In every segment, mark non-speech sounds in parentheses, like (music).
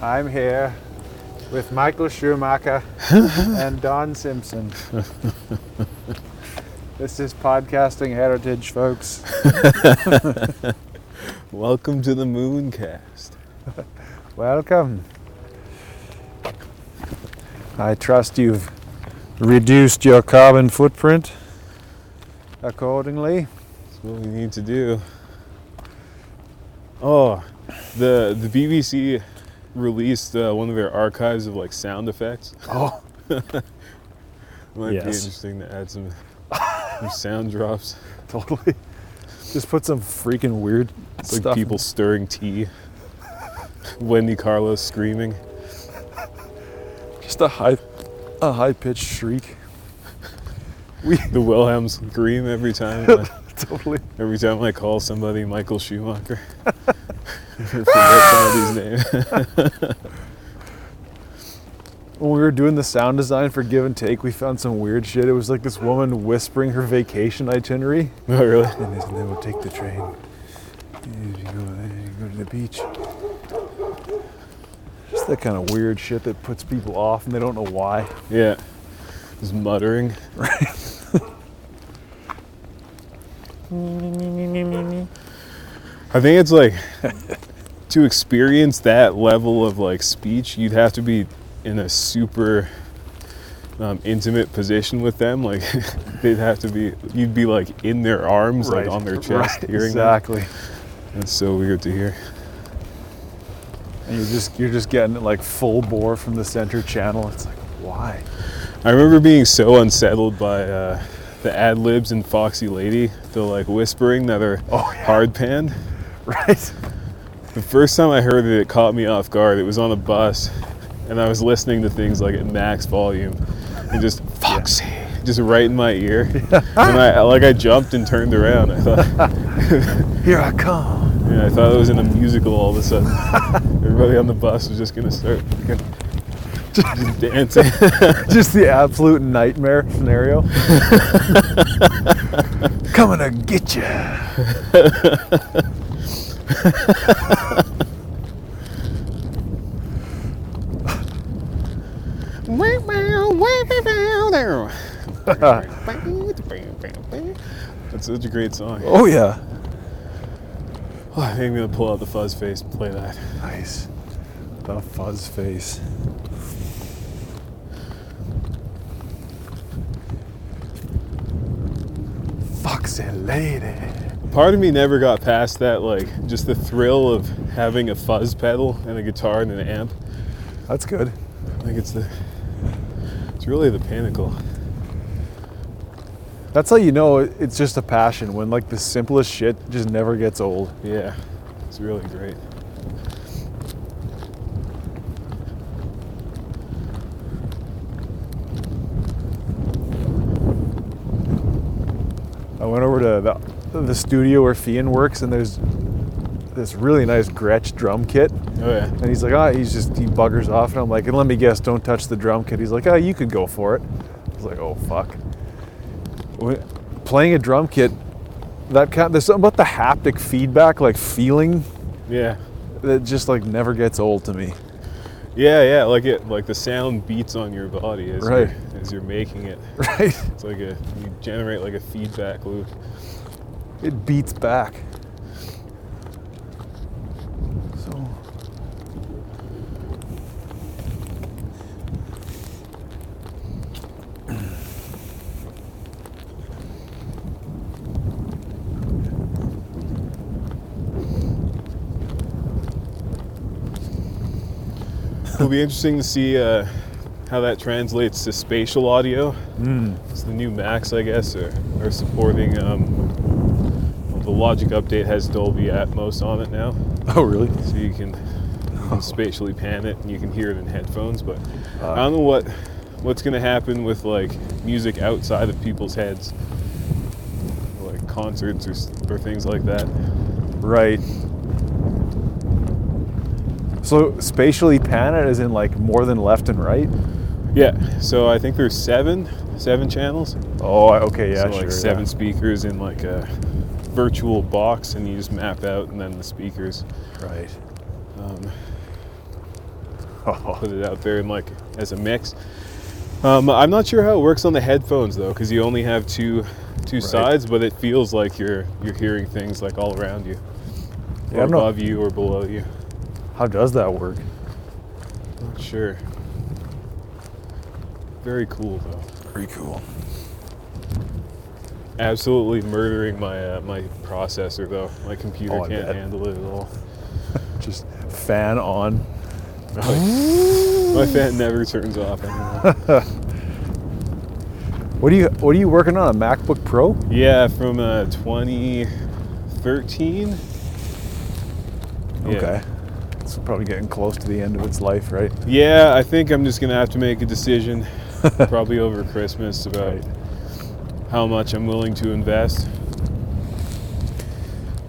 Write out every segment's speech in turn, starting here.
I'm here with Michael Schumacher (laughs) and Don Simpson. this is podcasting heritage, folks. (laughs) Welcome to the Mooncast. (laughs) Welcome. I trust you've reduced your carbon footprint accordingly. That's what we need to do. Oh, the the BBC released uh, one of their archives of like sound effects. (laughs) Oh, (laughs) Might be interesting to add some, some sound drops. (laughs) totally. Just put some freaking weird It's like stuff. people stirring tea. Wendy Carlos screaming. Just a high, a high pitched shriek. We The Wilhelm scream every time. I, totally. every time I call somebody Michael Schumacher. Forget somebody's name. (laughs) When we were doing the sound design for Give and Take, we found some weird shit. It was like this woman whispering her vacation itinerary. oh really? And they will take the train. You go, you go to the beach. Just that kind of weird shit that puts people off and they don't know why. Yeah. Just muttering. Right. (laughs) I think it's like to experience that level of like speech, you'd have to be in a super um, intimate position with them. Like (laughs) they'd have to be, you'd be like in their arms, like on their (laughs) chest, Right, hearing exactly. them. That's so weird to hear. And you're just you're just getting it like full bore from the center channel. It's like why? I remember being so unsettled by uh, the ad libs in Foxy Lady, the like whispering that are Oh, yeah. hard panned. (laughs) Right? The first time I heard it, it caught me off guard. It was on a bus, and I was listening to things like at max volume, and just Foxy, just right in my ear. (laughs) and I like I jumped and turned around. I thought, (laughs) Here I come. yeah, I thought it was in a musical all of a sudden. Everybody on the bus was just gonna start just dancing. (laughs) Just the absolute nightmare scenario. Coming to get you. (laughs) That's such a great song. Oh yeah. Oh, I think I'm gonna pull out the fuzz face and play that. Nice. The fuzz face. Foxy lady. Part of me never got past that, like just the thrill of having a fuzz pedal and a guitar and an amp. That's good. I think it's the, it's really the pinnacle. That's how you know it's just a passion when like the simplest shit just never gets old. Yeah, it's really great. I went over to the, the studio where Fian works and there's this really nice Gretsch drum kit. Oh yeah, And he's like, ah, he's just, he buggers off. And I'm like, and let me guess, don't touch the drum kit. He's like, ah, you could go for it. I was like, oh, fuck. When- Playing a drum kit, that kind, there's something about the haptic feedback, like feeling, yeah, that just like never gets old to me. yeah, yeah. Like it, like the sound beats on your body as Right. you're, as you're making it. (laughs) Right? It's like a you generate like a feedback loop. It beats back. So. It'll be interesting to see uh, how that translates to spatial audio. Mm. It's the new Macs, I guess, are, are supporting. Um, well, the Logic Update has Dolby Atmos on it now, Oh, really? so you can, you can spatially pan it and you can hear it in headphones. But Uh, I don't know what what's going to happen with like music outside of people's heads, like concerts or, or things like that. Right. So spatially pan it as in like more than left and right? Yeah, so I think there's seven seven channels. Oh, okay, yeah, so sure. like yeah. seven speakers in like a virtual box, and you just map out and then the speakers. Right. Um, (laughs) put it out there in like as a mix. Um, I'm not sure how it works on the headphones though, because you only have two two sides, but it feels like you're you're hearing things like all around you, Yeah, or I'm not- above you, or below you. How does that work? Not sure. Very cool though. Pretty cool. Absolutely murdering my uh, my processor though. My computer Oh, can't bet. handle it at all. (laughs) Just fan on. my fan never turns off anymore. (laughs) What are you What are you working on? A MacBook Pro? yeah, from uh, 2013. Yeah. Okay. It's probably getting close to the end of its life, right? Yeah, I think I'm just gonna have to make a decision, (laughs) probably over Christmas, about Right. How much I'm willing to invest.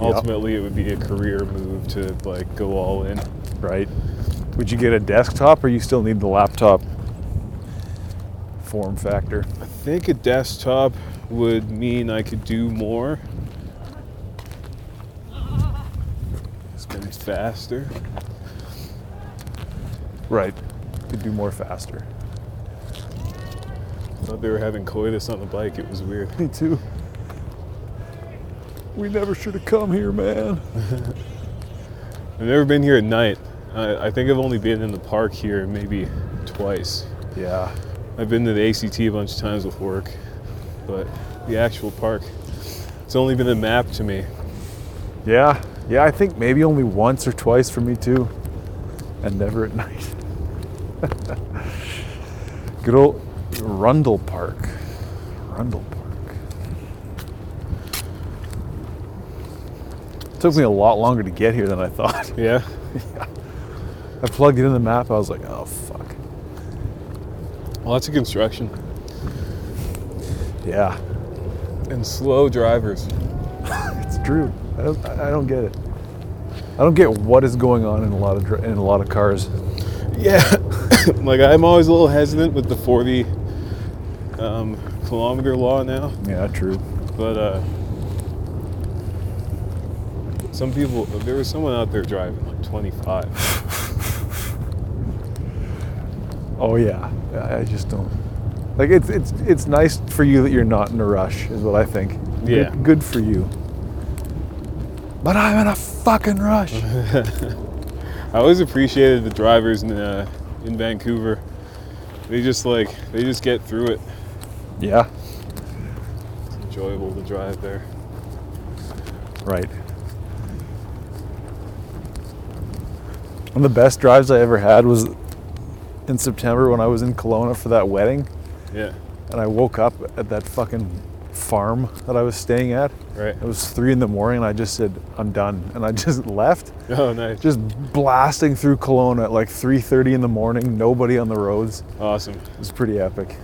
Yep. Ultimately, it would be a career move to like go all in. Right. Would you get a desktop, or you still need the laptop form factor? I think a desktop would mean I could do more. Spin faster. Right. Could do more faster. Thought they were having coitus on the bike. It was weird. Me too. We never should have come here, man. (laughs) I've never been here at night. I, I think I've only been in the park here maybe twice. Yeah. I've been to the ACT a bunch of times with work, but the actual park, it's only been a map to me. Yeah. Yeah, I think maybe only once or twice for me too. And never at (laughs) night. Good old Rundle Park. Rundle Park. Took me a lot longer to get here than I thought. (laughs) Yeah. I plugged it in the map, I was like, oh fuck. Lots of construction Yeah. and slow drivers. (laughs) It's true. I don't I don't get it. I don't get what is going on in a lot of in a lot of cars. Yeah. (laughs) like I'm always a little hesitant with the 40 um, kilometer law now, Yeah, true. but uh, some people, there was someone out there driving like 25. (laughs) Oh yeah. I just don't. Like it's it's it's nice for you that you're not in a rush, is what I think. Good- Yeah. Good, for you. But I'm in a fucking rush. (laughs) I always appreciated the drivers in uh, in Vancouver. They just like they just get through it. Yeah. It's enjoyable to drive there. Right. One of the best drives I ever had was in September when I was in Kelowna for that wedding, Yeah. and I woke up at that fucking farm that I was staying at. Right. It was three in the morning, and I just said, "I'm done," and I (laughs) just left. Oh, nice. Just blasting through Kelowna at like 3:30 in the morning. Nobody on the roads. Awesome. It was pretty epic.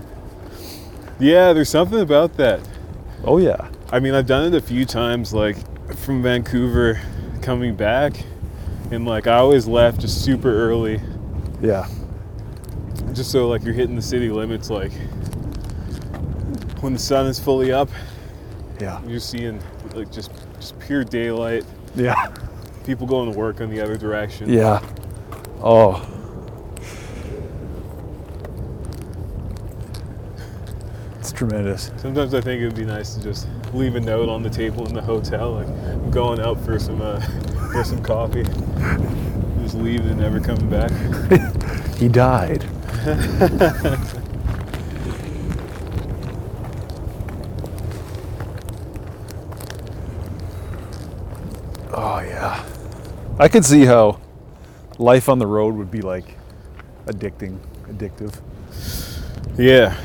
Yeah, there's something about that. Oh yeah. I mean, I've done it a few times, like from Vancouver coming back, and like I always left just super early, Yeah. just so like you're hitting the city limits, like when the sun is fully up, Yeah. you're seeing like just just pure daylight. Yeah. People going to work on the other direction. Yeah. Oh. It's tremendous. Sometimes I think it would be nice to just leave a note on the table in the hotel, like I'm going out for some uh, (laughs) for some coffee. (laughs) Just leave and never coming back. (laughs) He died. oh yeah. I could see how life on the road would be like addicting, addictive. Yeah,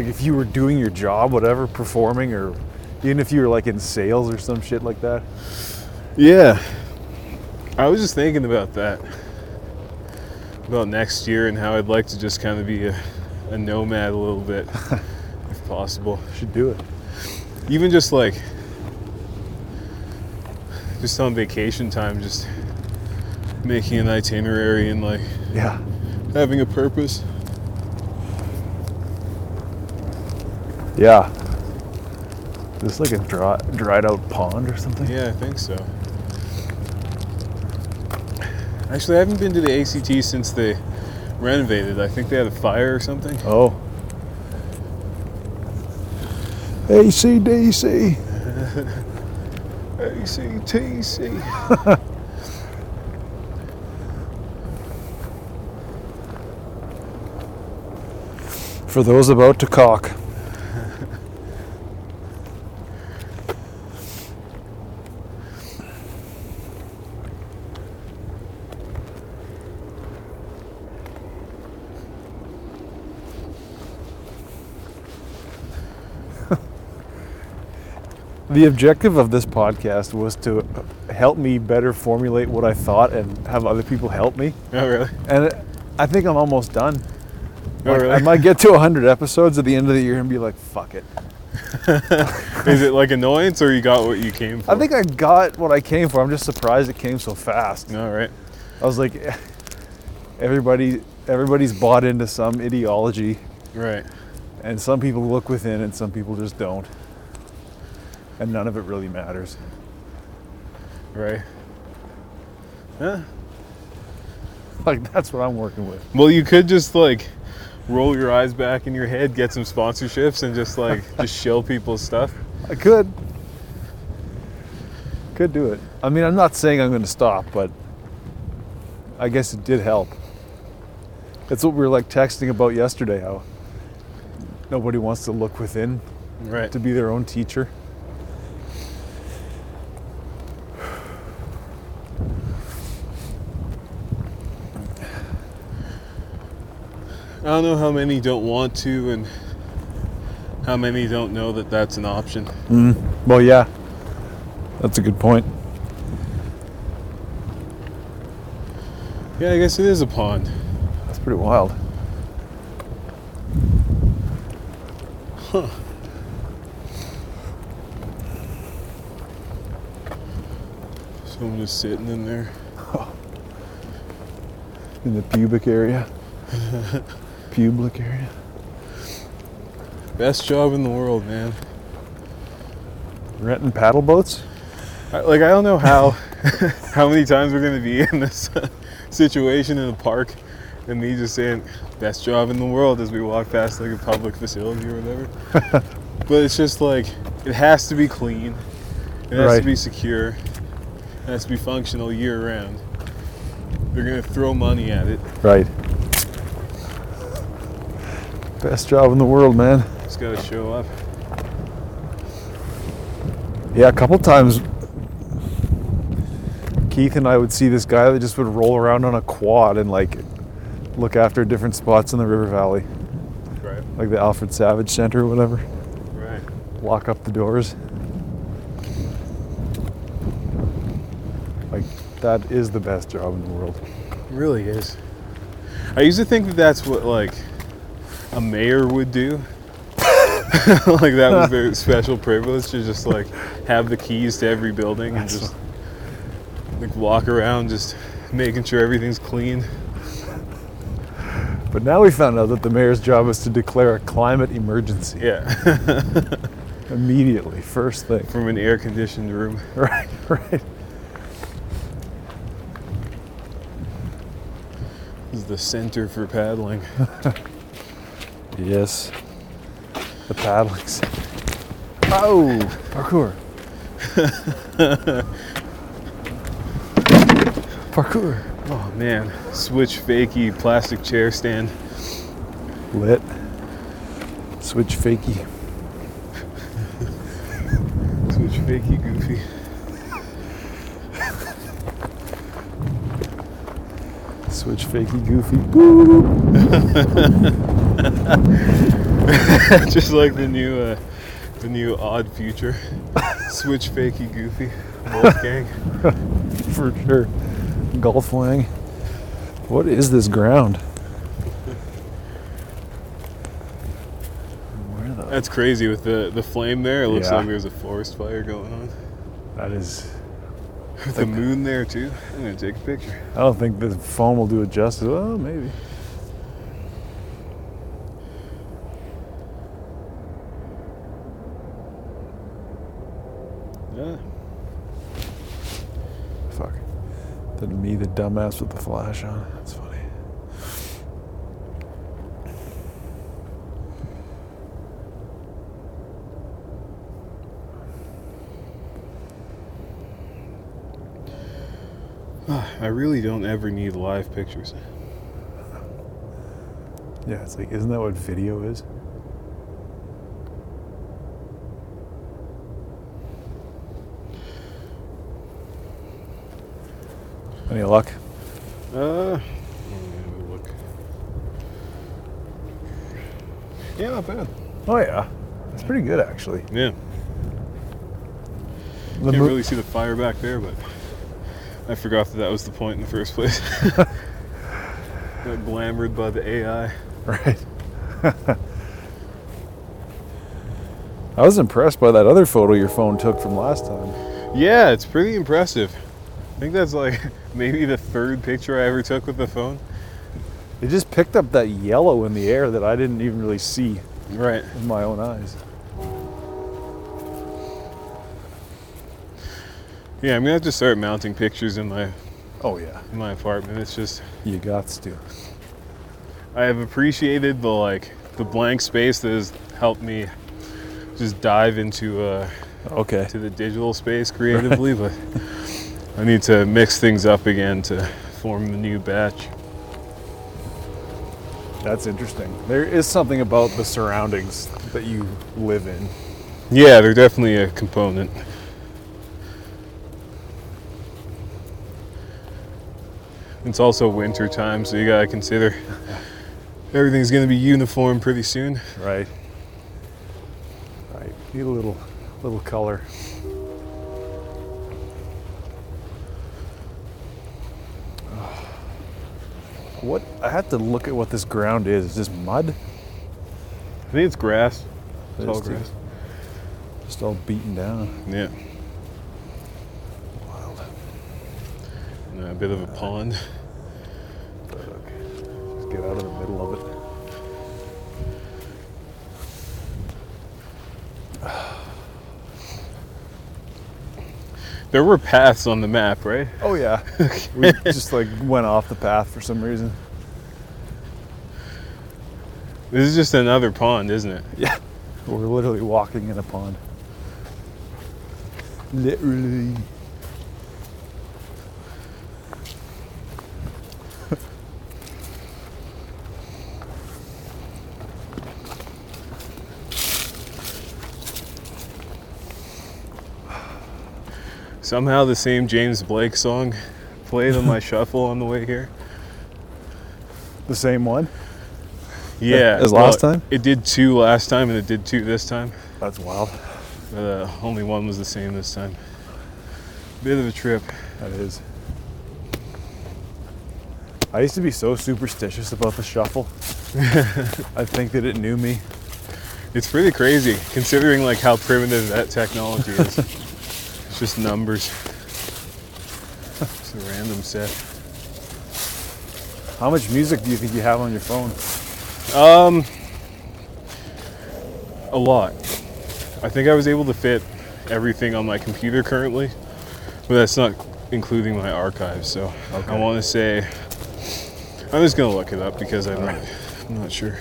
Like if you were doing your job, whatever, performing, or even if you were like in sales or some shit like that. yeah. I was just thinking about that, about next year and how I'd like to just kind of be a, a nomad a little bit, (laughs) if possible. Should do it. Even just like, just on vacation time, just making an itinerary and like Yeah. having a purpose. Yeah. Is this like a dry, dried out pond or something? Yeah, I think so. Actually, I haven't been to the ACT since they renovated. I think they had a fire or something. Oh. ACDC. ACTC. (laughs) (laughs) For those about to cock. The objective of this podcast was to help me better formulate what I thought and have other people help me. oh, really? And I think I'm almost done. Oh, Like, really? I might get to 100 episodes at the end of the year and be like, fuck it. (laughs) Is it like annoyance or you got what you came for? I think I got what I came for. I'm just surprised it came so fast. All right. I was like, (laughs) everybody, everybody's bought into some ideology, Right. and some people look within, and some people just don't. And none of it really matters. Right. Yeah. Like that's what I'm working with. Well, you could just like roll your eyes back in your head, get some sponsorships, and just like (laughs) just shill people's stuff. I could, could do it. I mean, I'm not saying I'm going to stop, but I guess it did help. That's what we were like texting about yesterday. How nobody wants to look within Right. to be their own teacher. I don't know how many don't want to, and how many don't know that that's an option. Mm. Well, yeah, that's a good point. Yeah, I guess it is a pond. That's pretty wild. Huh. Someone just sitting in there. (laughs) In the pubic area, (laughs) pubic area. Best job in the world, man. Renting paddle boats. I, like I don't know how (laughs) how many times we're gonna be in this uh, situation in a park, and me just saying best job in the world as we walk past like a public facility or whatever. (laughs) but it's just like it has to be clean, it has Right. to be secure, it has to be functional year round. They're gonna throw money at it. Right. Best job in the world, man. It's gotta show up. Yeah, a couple times Keith and I would see this guy that just would roll around on a quad and like look after different spots in the river valley, Right. like the Alfred Savage Center or whatever. Right. Lock up the doors. Like that is the best job in the world. It really is. I used to think that that's what like a mayor would do. (laughs) like that was their special privilege to just like have the keys to every building and just like walk around just making sure everything's clean. But now we found out that the mayor's job is to declare a climate emergency Yeah. (laughs) immediately, first thing. From an air conditioned room. (laughs) Right, right. This is the center for paddling. Yes. The paddlings. Oh, parkour. (laughs) parkour. Oh man. Switch fakey plastic chair stand. Lit. Switch fakey. (laughs) Switch fakey goofy. Switch fakey goofy. (laughs) (laughs) Just like the new uh, the new odd future. Switch fakey goofy. Wolfgang. (laughs) For sure. Golf wang. What is this ground? That's crazy with the, the flame there. It looks Yeah. like there's a forest fire going on. that is With the moon there too. I'm gonna take a picture. I don't think the phone will do it justice. Well, maybe. Me, the dumbass with the flash on. That's funny. I really don't ever need live pictures. Yeah, it's like, isn't that what video is? Any luck? Uh, let me have a look. Yeah, not bad. Oh yeah, it's pretty good actually. Yeah, The can't mo- really see the fire back there, but I forgot that that was the point in the first place. (laughs) (laughs) Got glamored by the AI. Right. (laughs) I was impressed by that other photo your phone took from last time. Yeah, it's pretty impressive. I think that's like maybe the third picture I ever took with the phone. It just picked up that yellow in the air that I didn't even really see Right. in my own eyes. Yeah, I'm gonna have to start mounting pictures in my Oh yeah, in my apartment. It's just you got to. I have appreciated the like the blank space that has helped me just dive into uh, Okay. to the digital space creatively, (laughs) but I need to mix things up again to form the new batch. That's interesting. There is something about the surroundings that you live in. Yeah, they're definitely a component. It's also winter time, so you gotta consider everything's gonna be uniform pretty soon. Right. Right. Need a little little color. What I have to look at what this ground is. Is this mud? I think it's grass. It's all grass. Just all beaten down. Yeah, Wild. and a bit of a pond. But okay. Just get out of the middle of it. There were paths on the map, right? Oh yeah. (laughs) we just like went off the path for some reason. This is just another pond, isn't it? Yeah. We're literally walking in a pond. Literally. Somehow the same James Blake song played on my (laughs) shuffle on the way here. The same one? Yeah. As last time? It did two last time and it did two this time. That's wild. But uh, only one was the same this time. Bit of a trip. That is. I used to be so superstitious about the shuffle. (laughs) I think that it knew me. It's pretty crazy considering like how primitive that technology is. (laughs) just numbers. It's a random set. How much music do you think you have on your phone? Um, a lot. I think I was able to fit everything on my computer currently, but that's not including my archives. So I want to say I'm just gonna look it up because I'm not, I'm not sure.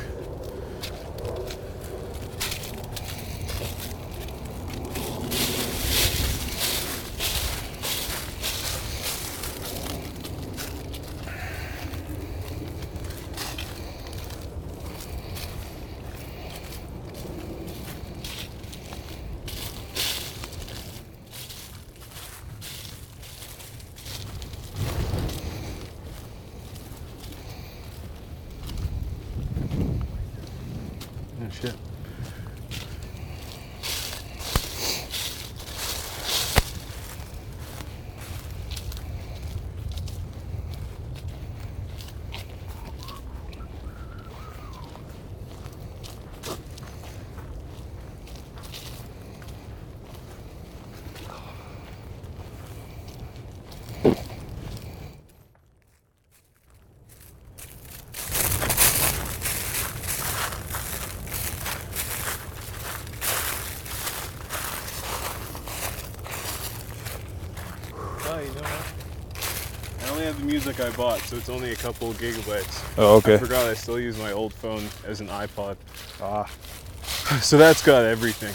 Couple gigabytes. Oh, okay. I forgot I still use my old phone as an iPod. Ah, (laughs) So that's got everything.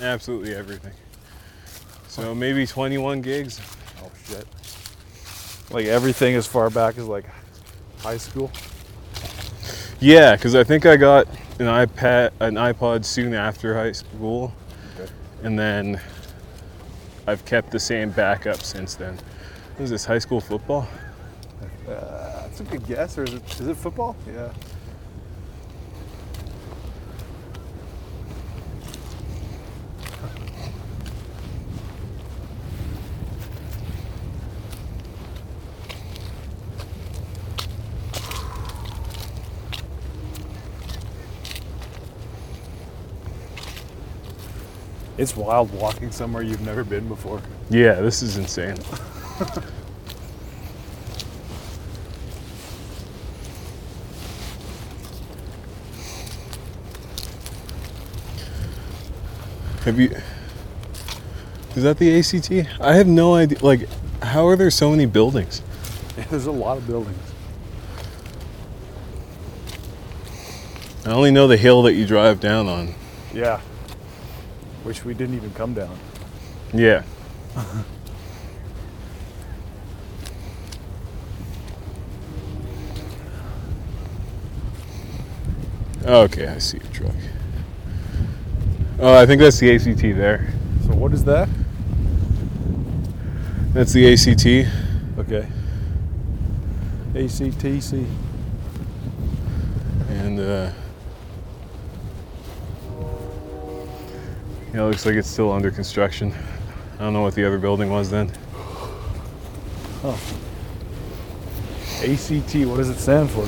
Absolutely everything. So maybe 21 gigs. oh shit. Like everything as far back as like high school. Yeah, because I think I got an iPad, an iPod soon after high school, Okay. and then I've kept the same backup since then. What is this high school football? Uh, that's a good guess, or is it is it football? Yeah. It's wild walking somewhere you've never been before. Yeah, this is insane. (laughs) Have you? Is that the ACT? I have no idea. Like, how are there so many buildings? (laughs) There's a lot of buildings. I only know the hill that you drive down on. Yeah. Which we didn't even come down. Yeah. (laughs) okay, I see your truck. Oh, I think that's the ACT there. So what is that? That's the ACT. Okay. ACTC. And, uh, yeah, it looks like it's still under construction. I don't know what the other building was then. Oh. ACT, what does it stand for?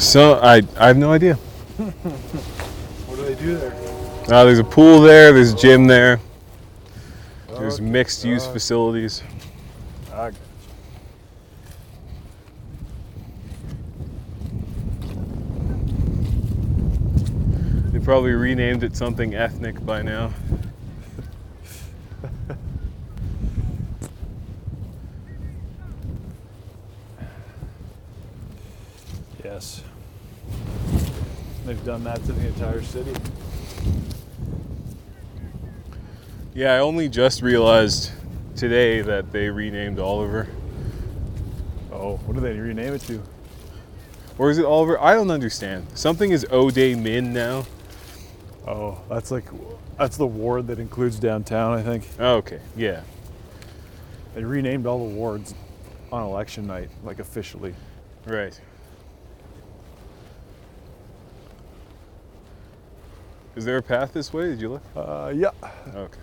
So, I, I have no idea. (laughs) What do they do there? Uh, there's a pool there, there's a gym there, there's Okay. mixed use facilities. I got They probably renamed it something ethnic by now. (laughs) Yes. They've done that to the entire city. Yeah, I only just realized today that they renamed Oliver. Oh, what do they rename it to? Or is it Oliver? I don't understand. Something is O-day'min now. Oh, that's like that's the ward that includes downtown, I think. Oh, okay, yeah. They renamed all the wards on election night, like officially. Right. Is there a path this way? Did you look? Uh, yeah, Okay.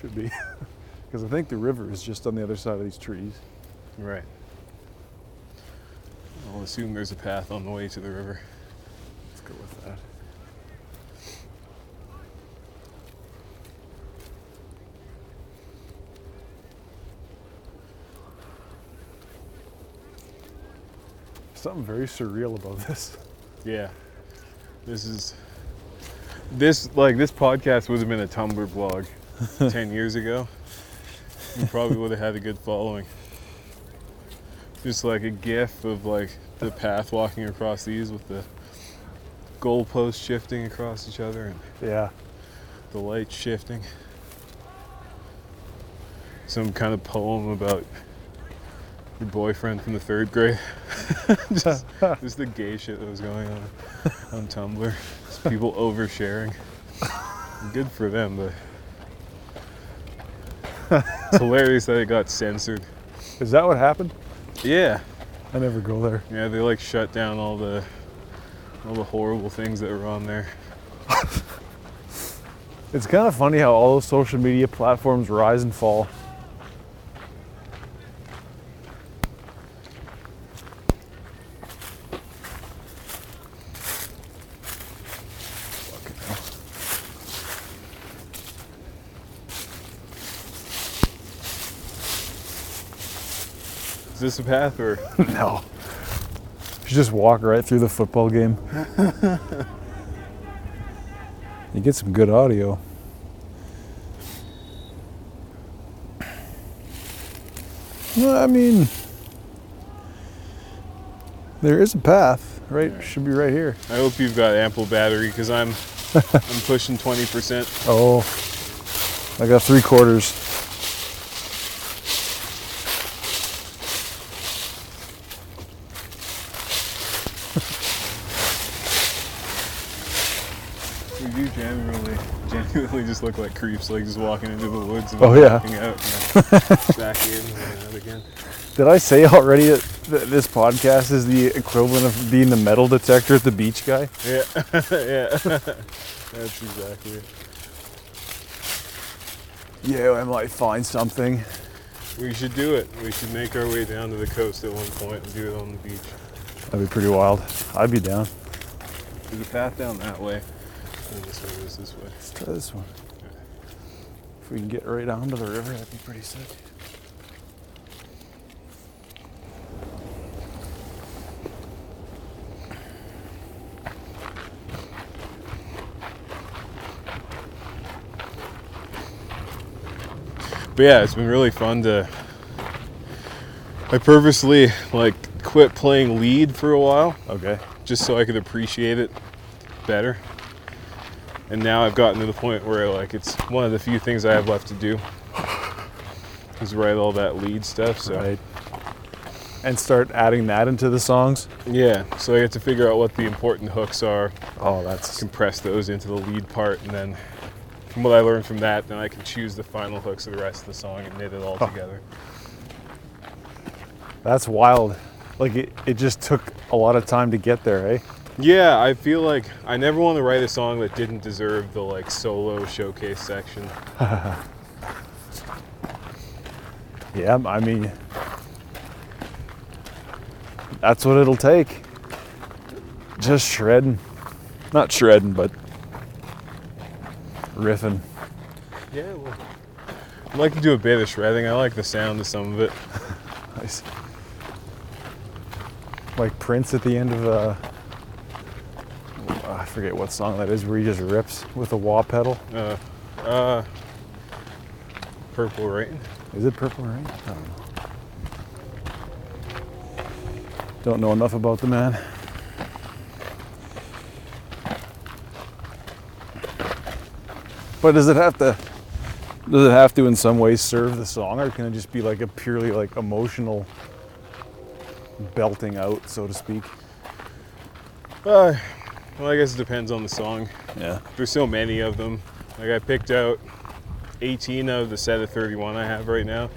Should be. (laughs) Because I think the river is just on the other side of these trees. Right. I'll assume there's a path on the way to the river. Let's go with that. Something very surreal about (laughs) this. Yeah. This is this like this podcast would have been a Tumblr blog (laughs) 10 years ago. You probably would have had a good following. Just like a gif of like the path walking across these with the goalposts shifting across each other and Yeah. the light shifting. Some kind of poem about your boyfriend from the third grade. (laughs) just, (laughs) just the gay shit that was going on on Tumblr. Just people oversharing. Good for them, but it's hilarious that it got censored. Is that what happened? Yeah, I never go there. yeah, they like shut down all the all the horrible things that were on there. (laughs) It's kind of funny how all those social media platforms rise and fall. A path or? (laughs) (laughs) No. You just walk right through the football game. (laughs) you get some good audio. Well, I mean, there is a path, right? Should be right here. I hope you've got ample battery because I'm I'm pushing 20%. Oh, I got three quarters. We do genuinely, genuinely just look like creeps, like just walking into the woods and Oh, yeah. out (laughs) back in and out again. Did I say already that this podcast is the equivalent of being the metal detector at the beach guy? Yeah, (laughs) yeah. (laughs) That's exactly it. Yeah, I might find something. We should do it. We should make our way down to the coast at one point and do it on the beach. That'd be pretty wild. I'd be down. There's a path down that way. And this way is this way. Let's try this one. If we can get right onto the river, that'd be pretty sick. But yeah, it's been really fun to. I purposely like quit playing lead for a while Okay. just so I could appreciate it better. And now I've gotten to the point where like it's one of the few things I have left to do is write all that lead stuff. So Right. And start adding that into the songs. yeah, so I get to figure out what the important hooks are, Oh, that's compress those into the lead part, and then from what I learned from that, then I can choose the final hooks of the rest of the song and knit it all Huh. together. that's wild. Like it, it just took a lot of time to get there, eh? Yeah, I feel like I never want to write a song that didn't deserve the like solo showcase section. (laughs) Yeah, I mean, that's what it'll take. Just shredding. Not shredding, but riffing. Yeah, well, I like to do a bit of shredding. I like the sound of some of it. Nice. (laughs) Like Prince at the end of uh, I forget what song that is, where he just rips with a wah pedal. Uh, uh, Purple Rain. Is it Purple Rain? I don't know. Don't know enough about the man. But does it have to? Does it have to in some ways serve the song, or can it just be like a purely like emotional belting out, so to speak? Uh, well, I guess it depends on the song. Yeah. There's so many of them. Like I picked out 18 of the set of 31 I have right now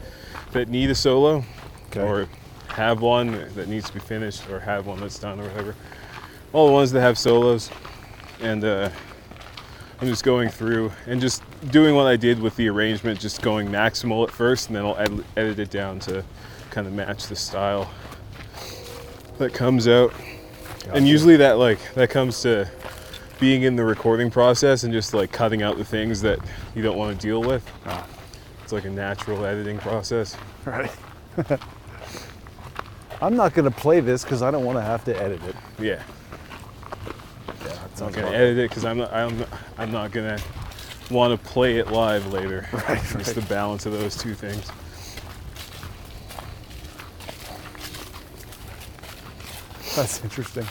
that need a solo, Okay. or have one that needs to be finished, or have one that's done, or whatever. All the ones that have solos, and uh, I'm just going through and just doing what I did with the arrangement, just going maximal at first, and then I'll ed- edit it down to kind of match the style that comes out. And usually that like that comes to being in the recording process and just like cutting out the things that you don't want to deal with. Ah. It's like a natural editing process. Right. (laughs) I'm not gonna play this because I don't want to have to edit it. Yeah, Yeah, I'm not gonna about edit it because I'm not, I'm I'm not gonna want to play it live later. (laughs) Right, It's right. the balance of those two things. That's interesting.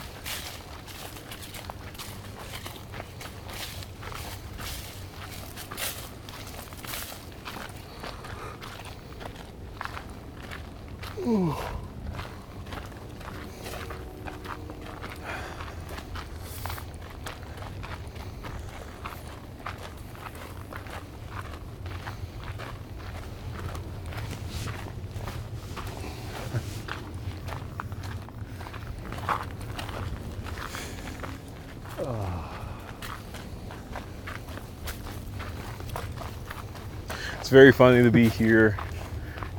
It's very funny to be here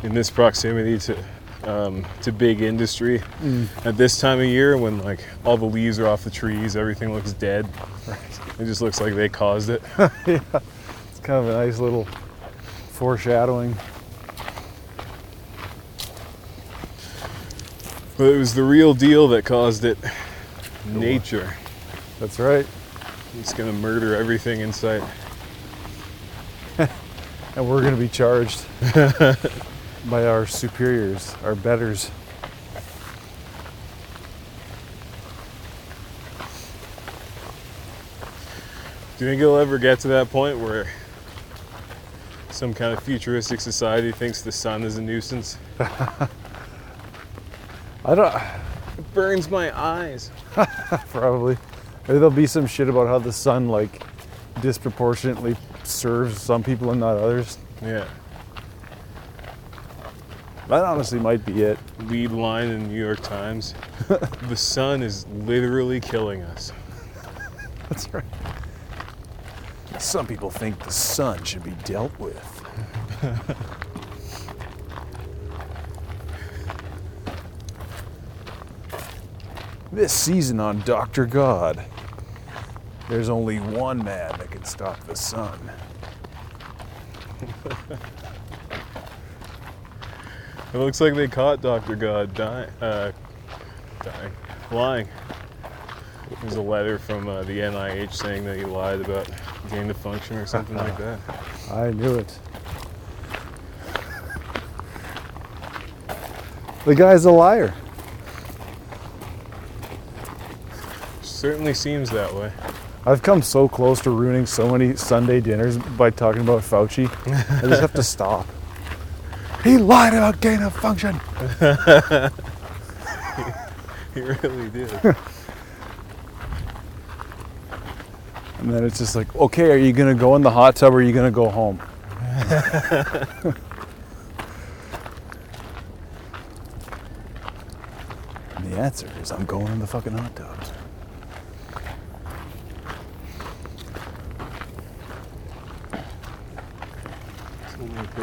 in this proximity to um, to big industry at this time of year when like all the leaves are off the trees, everything looks dead. It just looks like they caused it. (laughs) yeah, it's kind of a nice little foreshadowing. But it was the real deal that caused it. Nature. That's right. It's gonna murder everything in sight. (laughs) And we're gonna be charged. (laughs) by our superiors, our betters. Do you think it'll ever get to that point where some kind of futuristic society thinks the sun is a nuisance? (laughs) I don't It burns my eyes. probably. Maybe there'll be some shit about how the sun like disproportionately serves some people and not others. Yeah. That honestly might be it. Lead line in the New York Times. (laughs) the sun is literally killing us. That's right. Some people think the sun should be dealt with. (laughs) this season on Dr. God, there's only one man that can stop the sun. It looks like they caught Dr. God dying, uh, dying, lying. There's a letter from uh, the NIH saying that he lied about gain of function or something like that. (laughs) I knew it. The guy's a liar. Certainly seems that way. I've come so close to ruining so many Sunday dinners by talking about Fauci. I just have to (laughs) stop. He lied about gain of function. (laughs) He really did. (laughs) And then it's just like, okay, are you gonna go in the hot tub or are you gonna go home? and the answer is I'm going in the fucking hot tub.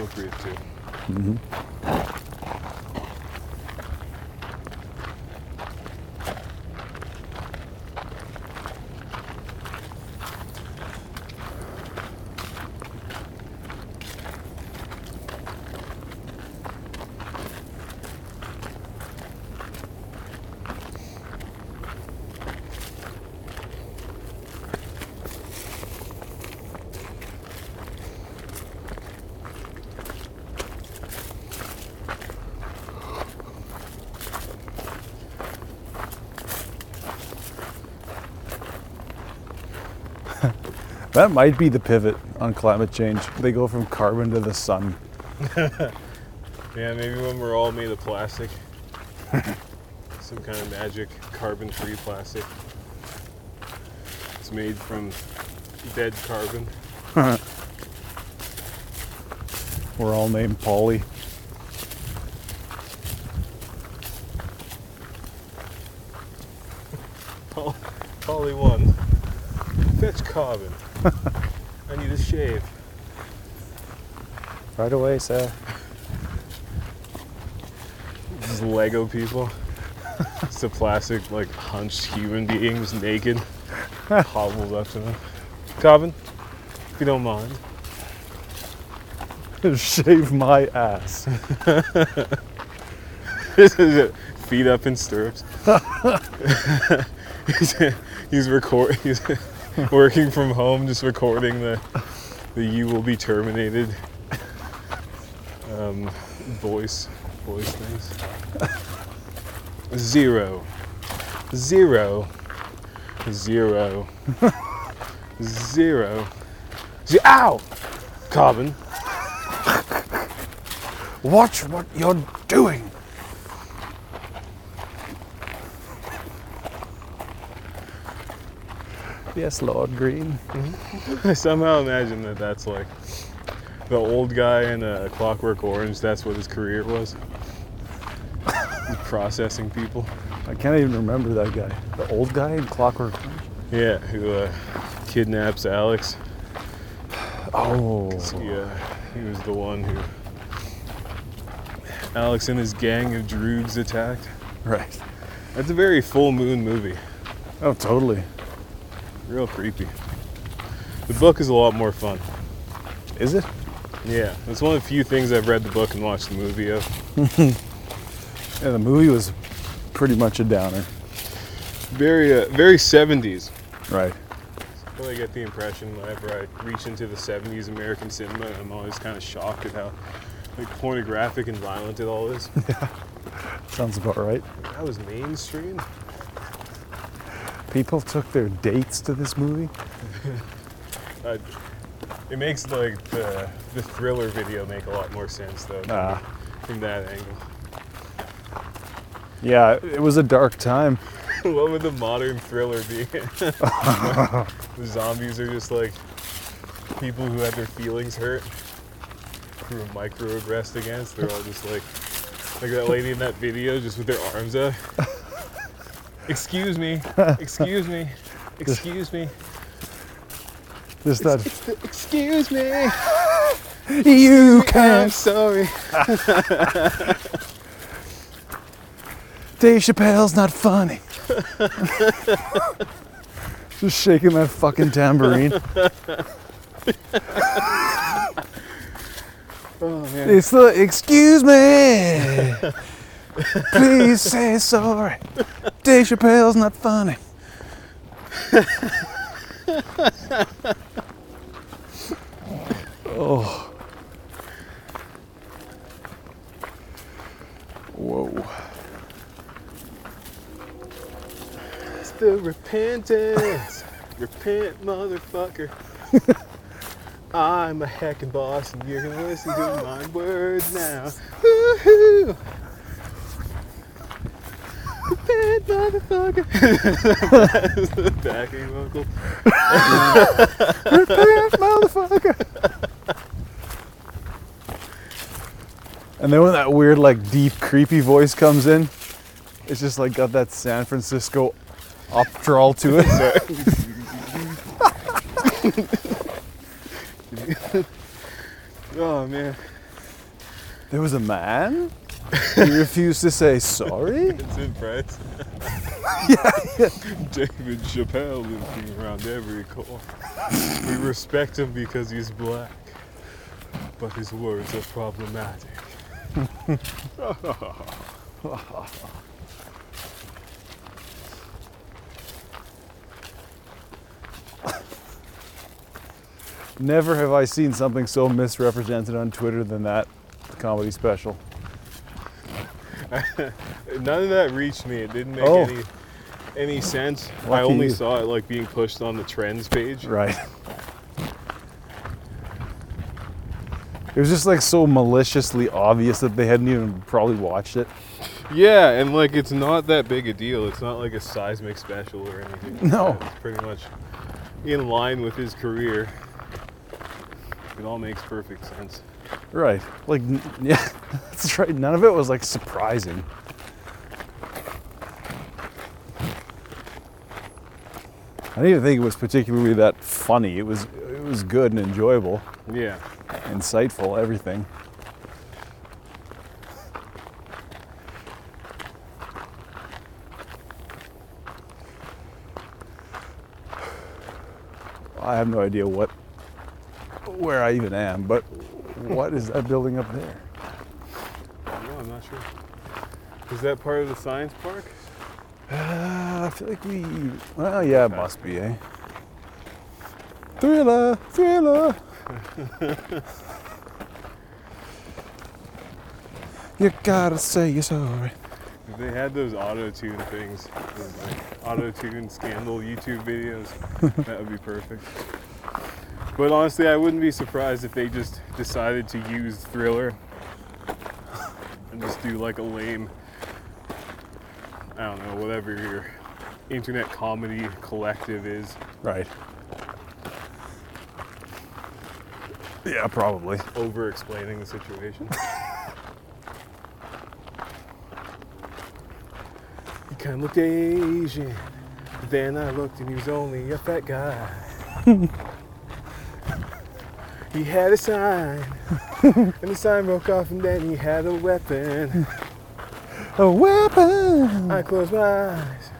It's only appropriate mm-hmm. That might be the pivot on climate change. They go from carbon to the sun. (laughs) Yeah, maybe when we're all made of plastic. (laughs) Some kind of magic carbon free plastic. It's made from dead carbon. (laughs) We're all named Polly. Carbon. I need a shave. Right away, sir. These Lego people. It's the plastic, like hunched human beings naked. Hobbled up to them. Carbon, if you don't mind. (laughs) Shave my ass. This is it. Feet up in stirrups. (laughs) (laughs) he's, he's record. He's (laughs) working from home, just recording the the "You will be terminated" um, voice voice things. Zero, zero, zero, zero. Ze- Ow! Carbon. Watch what you're doing. Yes, Lord Green. I somehow imagine that that's like the old guy in a Clockwork Orange. That's what his career was. processing people. I can't even remember that guy. The old guy in Clockwork Orange? Yeah, who uh, kidnaps Alex. Oh. He, uh, he was the one who Alex and his gang of droogs attacked. Right. That's a very full moon movie. Oh, totally. Real creepy. The book is a lot more fun. Is it? Yeah, it's one of the few things I've read the book and watched the movie of. (laughs) Yeah, the movie was pretty much a downer. Very, uh, very 70s. Right. I really get the impression whenever I reach into the 70s American cinema, I'm always kind of shocked at how like pornographic and violent it all is. (laughs) Yeah, Sounds about right. That was mainstream. People took their dates to this movie. (laughs) Uh, it makes like the the thriller video make a lot more sense though Ah. from that angle. Yeah, it was a dark time. (laughs) what would the modern thriller be? (laughs) the zombies are just like people who had their feelings hurt, who were microaggressed against. They're all just like like that lady in that video, just with their arms up. Excuse me, (laughs) excuse me, excuse me, Just that. excuse me. (laughs) You can't. I'm sorry. (laughs) Dave Chappelle's not funny. Just shaking that fucking tambourine. Oh man. It's the excuse me. Please say sorry. Dave Chappelle's not funny. (laughs) oh. Whoa. It's the repentance. (laughs) Repent, motherfucker. (laughs) I'm a heckin' boss, and you're gonna listen to my words now. Woohoo! Repent, motherfucker. Backing vocal. motherfucker. And then when that weird, like, deep, creepy voice comes in, it's just like got that San Francisco up drawl to it. (laughs) (laughs) Oh man, There was a man. He refused to say sorry. (laughs) it's in Price. (laughs) David Chappelle lives around every corner. We respect him because he's black, but his words are problematic. Never have I seen something so misrepresented on Twitter than that comedy special. (laughs) None of that reached me. It didn't make Oh. any any sense. I only you. saw it like being pushed on the trends page. Right. It was just like so maliciously obvious that they hadn't even probably watched it. Yeah, and like it's not that big a deal. It's not like a seismic special or anything. (laughs) No. It's pretty much in line with his career. It all makes perfect sense. Right. Like, (laughs) yeah, that's right. None of it was like surprising. I didn't even think it was particularly that funny. It was it was good and enjoyable, Yeah. insightful, everything. (sighs) I have no idea what where I even am, but what is that building up there? No, I'm not sure. Is that part of the science park? Uh, I feel like we. Well, yeah, it must be, eh? Thriller, thriller. (laughs) you gotta say you're sorry. If they had those auto tune things, those like auto tune scandal YouTube videos, (laughs) that would be perfect. But honestly, I wouldn't be surprised if they just decided to use Thriller (laughs) and just do like a lame, I don't know, whatever your internet comedy collective is, Right. Yeah, probably. over explaining the situation. (laughs) he kind of looked Asian. Then I looked and he was only a fat guy. (laughs) he had a sign, (laughs) and the sign broke off, and then he had a weapon. A weapon. I closed my eyes.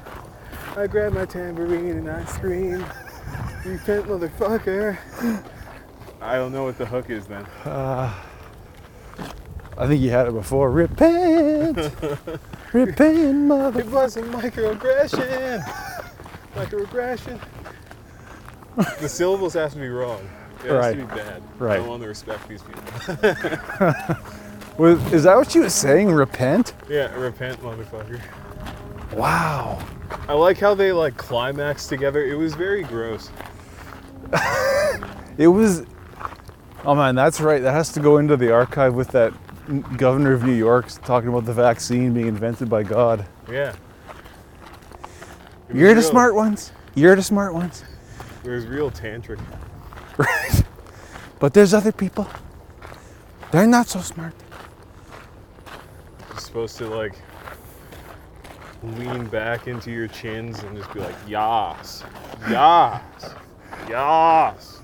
I grabbed my tambourine and I screamed, Repent, motherfucker. I don't know what the hook is then. Uh, I think you had it before. Repent. (laughs) Repent, mother. It was a microaggression. Microaggression. the syllables have to be wrong. It has Right. to be bad. I Right. don't want to respect these people. (laughs) Was, is that what she was saying? Repent? Yeah, repent, motherfucker. Wow. I like how they like climax together. It was very gross. (laughs) It was. Oh man, that's right. That has to go into the archive with that governor of New York talking about the vaccine being invented by God. Yeah. You're the smart ones. You're the smart ones. It was real tantric. Right. (laughs) But there's other people. They're not so smart. You're supposed to like lean back into your chins and just be like, yas, yas, yas,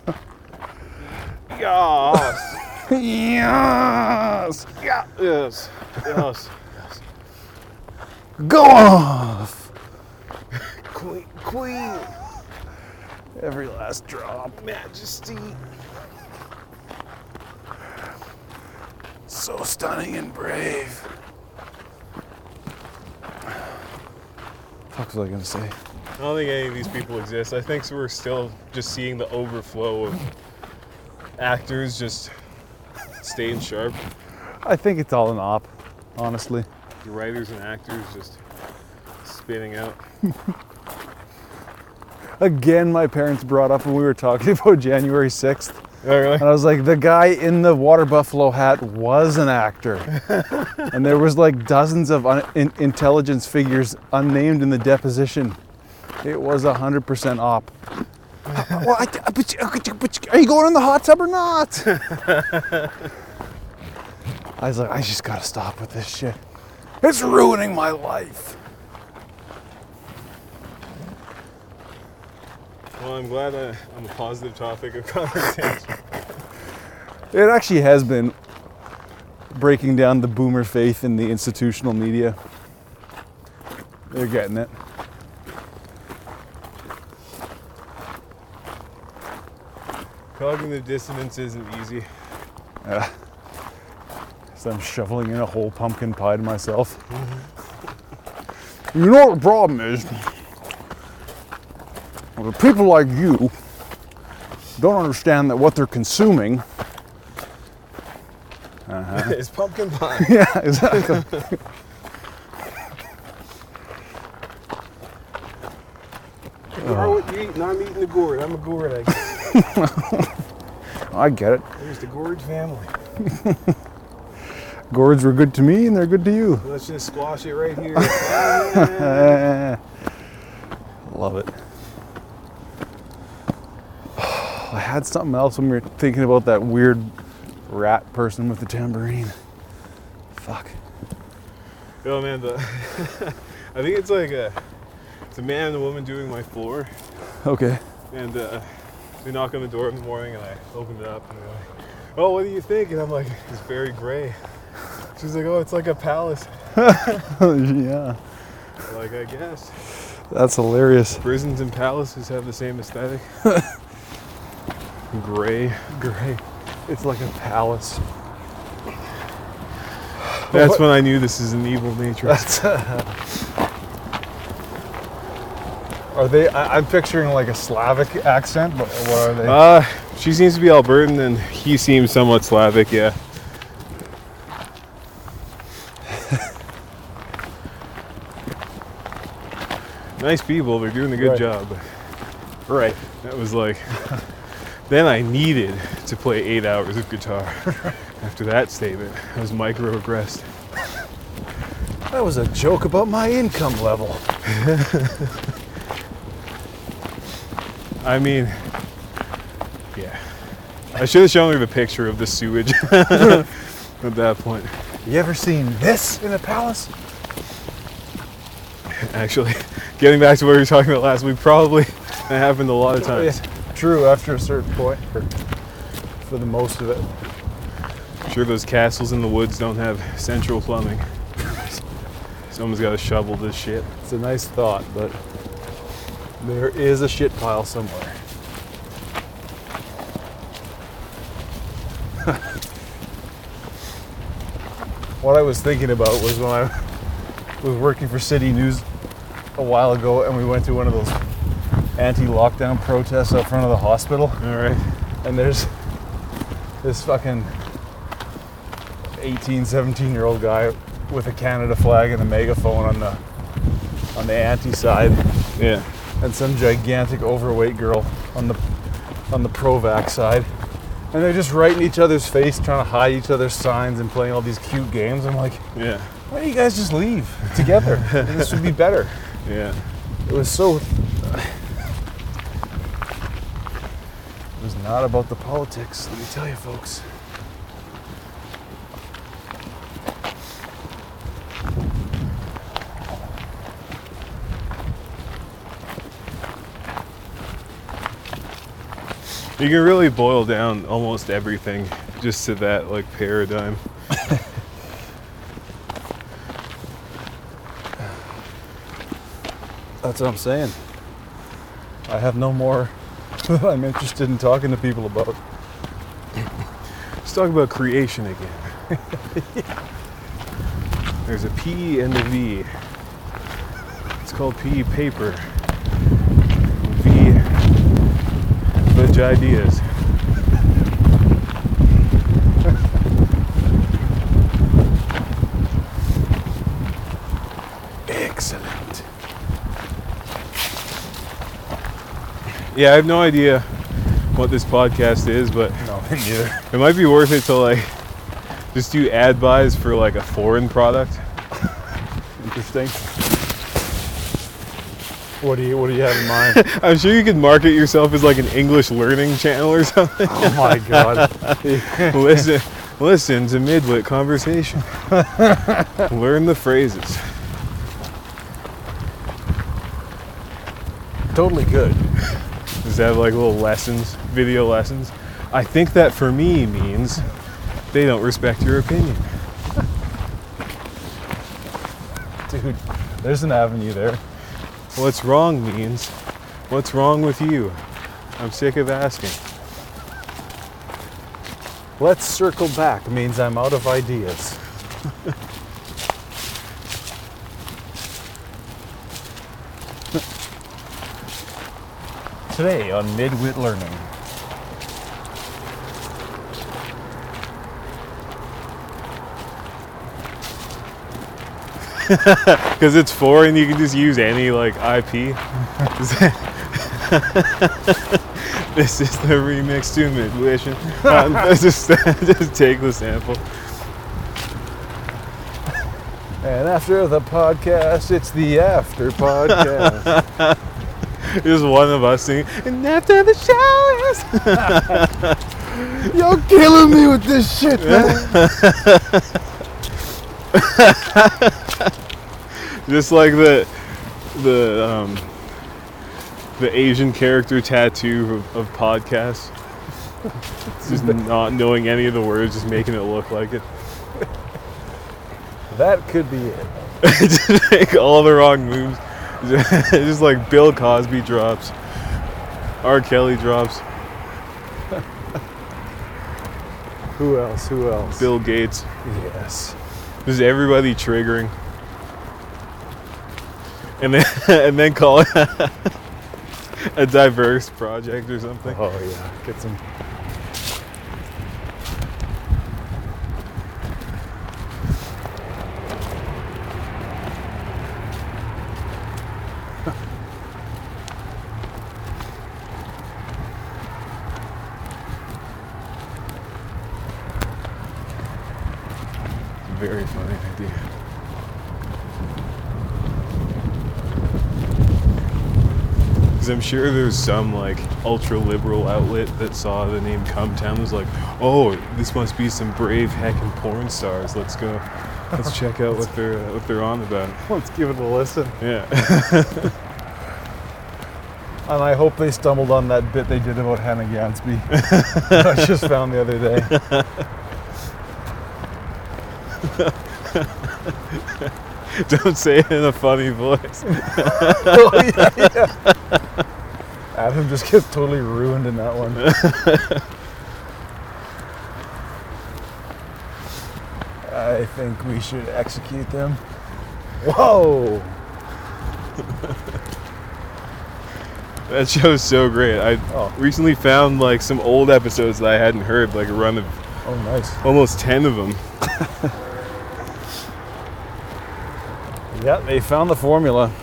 yas, yes. yeah, yes, yes. yes. Go off. Queen, queen, Every last drop. majesty. So stunning and brave. Fuck was I gonna say? I don't think any of these people exist. I think we're still just seeing the overflow of actors just staying sharp. I think it's all an op, honestly. The writers and actors just spinning out. (laughs) Again, my parents brought up when we were talking (laughs) about January 6th. Oh, really? And I was like, the guy in the water buffalo hat was an actor. (laughs) and there was like dozens of un- in- intelligence figures unnamed in the deposition. It was 100% op. (laughs) well, I, but, but are you going in the hot tub or not? I was like, I just gotta stop with this shit. It's ruining my life. Well, I'm glad I, I'm a positive topic of (laughs) conversation. It actually has been breaking down the boomer faith in the institutional media. They're getting it. Cognitive dissonance isn't easy. Yeah. So I'm shoveling in a whole pumpkin pie to myself. Mm-hmm. (laughs) You know what the problem is? Well, the people like you don't understand that what they're consuming. (laughs) it's pumpkin pie. (laughs) yeah, exactly. Are what you eating? I'm eating the gourd. I'm a gourd. I guess. (laughs) I get it. There's the gourd family. Gourds were good to me and they're good to you. Let's just squash it right here. Love it. I had something else when we were thinking about that weird rat person with the tambourine. Fuck. oh man, the (laughs) I think it's like a it's a man and a woman doing my floor, Okay. and uh, they knock on the door in the morning, and I open it up, and they're like, "Oh, what do you think?" And I'm like, "It's very gray." She's like, "Oh, it's like a palace." (laughs) (laughs) yeah. Like I guess That's hilarious. prisons and palaces have the same aesthetic. Gray. gray. It's like a palace. That's when I knew this is an evil nature. (laughs) Are they? I, I'm picturing like a Slavic accent, but what are they? Uh, she seems to be Albertan, and he seems somewhat Slavic. Yeah. (laughs) nice people. They're doing a good Right. job. right. That was like. (laughs) then I needed to play eight hours of guitar. (laughs) After that statement, I was microaggressed. That was a joke about my income level. (laughs) I mean, yeah. I should have shown her the picture of the sewage (laughs) at that point. You ever seen this in a palace? Actually, getting back to what we were talking about last week, probably that happened a lot of oh, times. True, after a certain point, or for the most of it. Sure, those castles in the woods don't have central plumbing. Someone's got to shovel this shit. It's a nice thought, but there is a shit pile somewhere. (laughs) what I was thinking about was when I (laughs) was working for City News a while ago and we went to one of those anti-lockdown protests out front of the hospital All right. and there's this fucking 18, 17 year old guy with a Canada flag and a megaphone on the on the anti side, Yeah. and some gigantic overweight girl on the on the pro-vax side. And they're just right in each other's face, trying to hide each other's signs and playing all these cute games. I'm like, Yeah. why don't you guys just leave together? (laughs) this would be better. Yeah. It was so. It was not about the politics, let me tell you, folks. You can really boil down almost everything just to that like paradigm. (laughs) That's what I'm saying. I have no more (laughs) I'm interested in talking to people about. Let's talk about creation again. (laughs) There's a P and a V. It's called P paper. V veg ideas. Yeah, I have no idea what this podcast is, but No, neither. it might be worth it to like just do ad buys for like a foreign product. Interesting. What do you What do you have in mind? (laughs) I'm sure you could market yourself as like an English learning channel or something. oh my god. (laughs) listen, listen to Midwit conversation. (laughs) Learn the phrases. totally good. Does that have like little lessons, video lessons? I think that for me means they don't respect your opinion. (laughs) Dude, there's an avenue there. What's wrong means what's wrong with you? I'm sick of asking. Let's circle back means I'm out of ideas. (laughs) Today on Midwit Learning. (laughs) Because it's foreign, you can just use any like IP. (laughs) this is the remix to Midwition. Um, just, (laughs) just take the sample. And after the podcast, it's the after podcast. (laughs) Just one of us singing. And after the showers. (laughs) You're killing me with this shit, man. (laughs) just like the the um, the Asian character tattoo of, of podcasts. just not knowing any of the words, just making it look like it. that could be it. make all the wrong moves. (laughs) just like Bill Cosby drops, R. Kelly drops, (laughs) Who else? Who else? Bill Gates. Yes. Just everybody triggering. And then (laughs) and then call it a diverse project or something. Oh yeah. Get some. Very funny idea. Because I'm sure there's some like ultra liberal outlet that saw the name Cumtown and was like, oh, this must be some brave heckin' porn stars. Let's go. Let's (laughs) check out what they're uh, what they're on about. Let's give it a listen. Yeah. (laughs) And I hope they stumbled on that bit they did about Hannah Gadsby. that I just found the other day. (laughs) (laughs) Don't say it in a funny voice. oh, yeah, yeah. Adam just gets totally ruined in that one. I think we should execute them. Whoa! That show's so great. I Oh. recently found like some old episodes that I hadn't heard, like a run of Oh, nice. almost 10 of them. (laughs) Yeah, they found the formula. (laughs)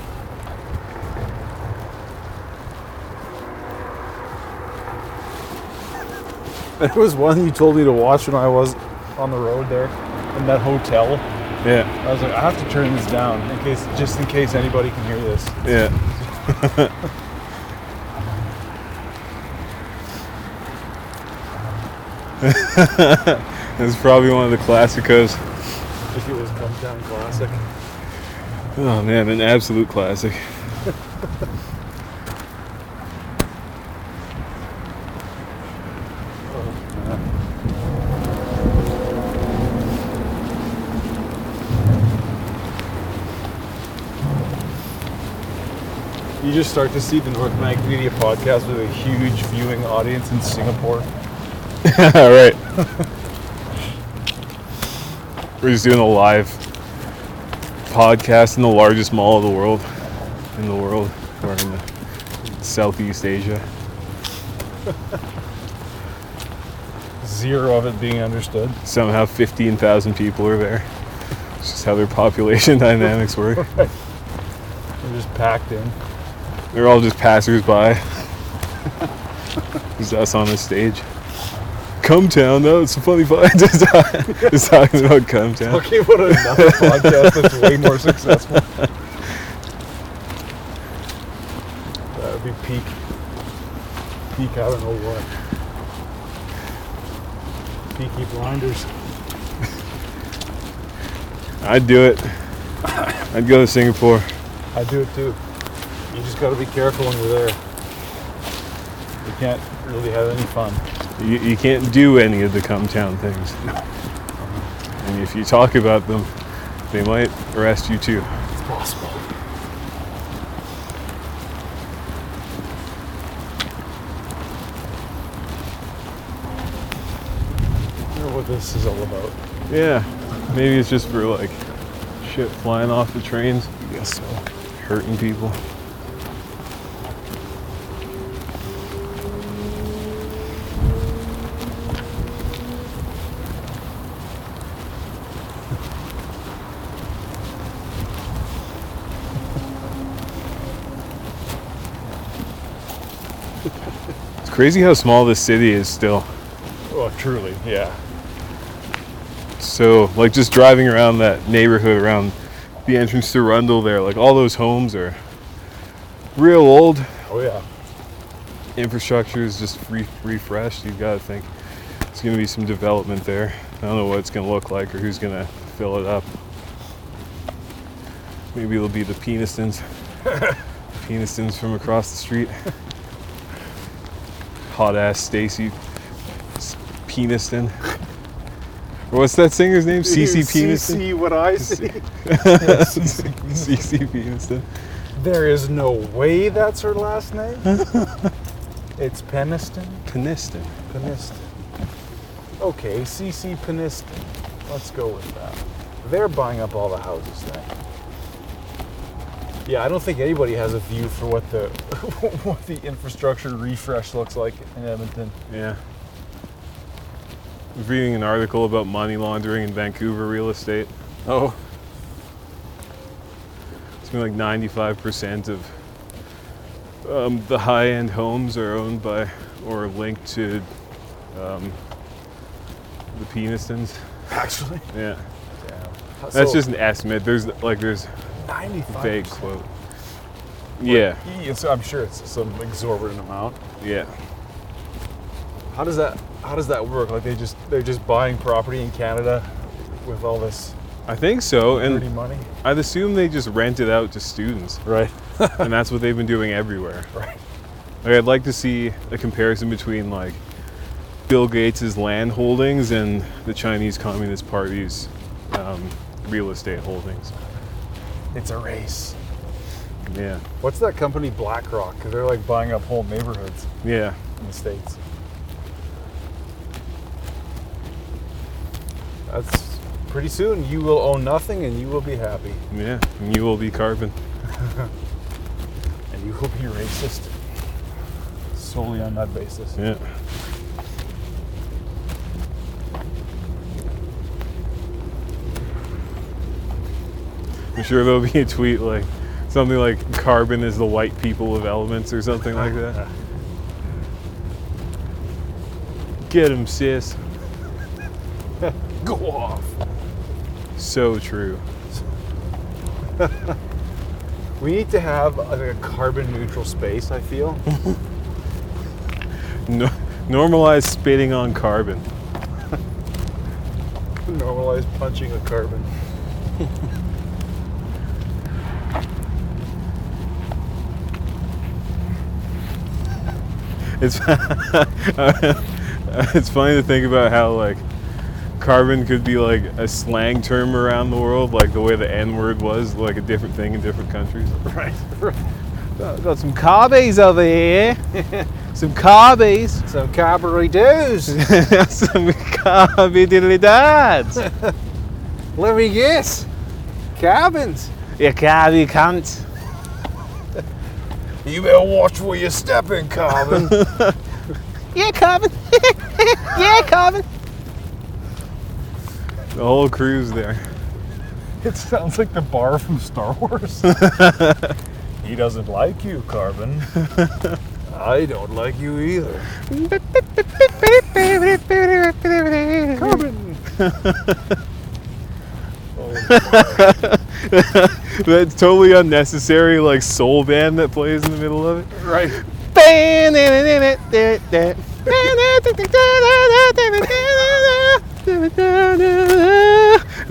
There was one you told me to watch when I was on the road there in that hotel. Yeah, I was like, I have to turn this down in case, just in case anybody can hear this. yeah. (laughs) (laughs) That's probably one of the classicos. If it was Cum Town Classic. Oh man, an absolute classic. You just start to see the North Mag Media podcast with a huge viewing audience in Singapore. (laughs) All right. We're just doing a live podcast in the largest mall of the world, in the world, or in the Southeast Asia. Zero of it being understood. Somehow 15,000 people are there. It's just how their population (laughs) dynamics work. They're just packed in. They're all just passersby. There's us on the stage. Cum Town, though, it's a funny fight. (laughs) it's talking (laughs) about Cum Town. Okay, what another podcast that's way more successful. That would be peak. Peak, I don't know what. Peaky Blinders. I'd do it. I'd go to Singapore. I'd do it too. You just got to be careful when you're there. You can't really have any fun. You, you can't do any of the Cum Town things. No. And if you talk about them, they might arrest you too. It's possible. wonder what this is all about. Yeah, maybe it's just for like shit flying off the trains, I guess so. hurting people. Crazy how small this city is still. Oh, truly, yeah. So, like, just driving around that neighborhood around the entrance to Rundle there, like, all those homes are real old. Oh, yeah. Infrastructure is just re- refreshed. You've got to think there's going to be some development there. I don't know what it's going to look like or who's going to fill it up. Maybe it'll be the Penistons. (laughs) Penistons from across the street. Hot ass Stacy Peniston. What's that singer's name? CeCe Peniston? See what I see. (laughs) CeCe Peniston. There is no way that's her last name. (laughs) it's Peniston. Peniston. Peniston. Okay, CeCe Peniston. Let's go with that. They're buying up all the houses then. Yeah, I don't think anybody has a view for what the (laughs) what the infrastructure refresh looks like in Edmonton. Yeah. I was reading an article about money laundering in Vancouver real estate. Oh, Something like 95% of um, the high end homes are owned by or linked to um, the Penistons. actually. Yeah. Damn. That's just an estimate. There's like, there's 95. vague quote. Yeah. I'm sure it's some exorbitant amount. Yeah. How does that how does that work? Like they just they're just buying property in Canada with all this I think so. And money? I'd assume they just rent it out to students. Right. (laughs) and that's what they've been doing everywhere. Right. Like, I'd like to see a comparison between like Bill Gates' land holdings and the Chinese Communist Party's um, real estate holdings. It's a race. Yeah, What's that company BlackRock? Because they're like buying up whole neighborhoods yeah. in the States. That's pretty soon you will own nothing and you will be happy. Yeah, and you will be carbon. (laughs) And you will be racist. Solely on that basis. Yeah. I'm sure there'll be a tweet like something like carbon is the white people of elements or something like that. Get him, sis. Go off. So true. We need to have like a carbon neutral space, I feel. (laughs) No, normalize spitting on carbon. Normalize punching a carbon. (laughs) It's (laughs) it's funny to think about how like carbon could be like a slang term around the world, like the way the N word was like a different thing in different countries. (laughs) Right. Got, got some carbies over here. (laughs) some carbies. Some carberry doos. some carby diddly dads. Let me guess. Cabins. You carby cunt. You better watch where you're stepping, Carbon. (laughs) Yeah, carbon. (laughs) yeah, carbon. The whole crew's there. it sounds like the bar from Star Wars. (laughs) he doesn't like you, Carbon. I don't like you either. Carbon. (laughs) That's totally unnecessary, like soul band that plays in the middle of it. Right.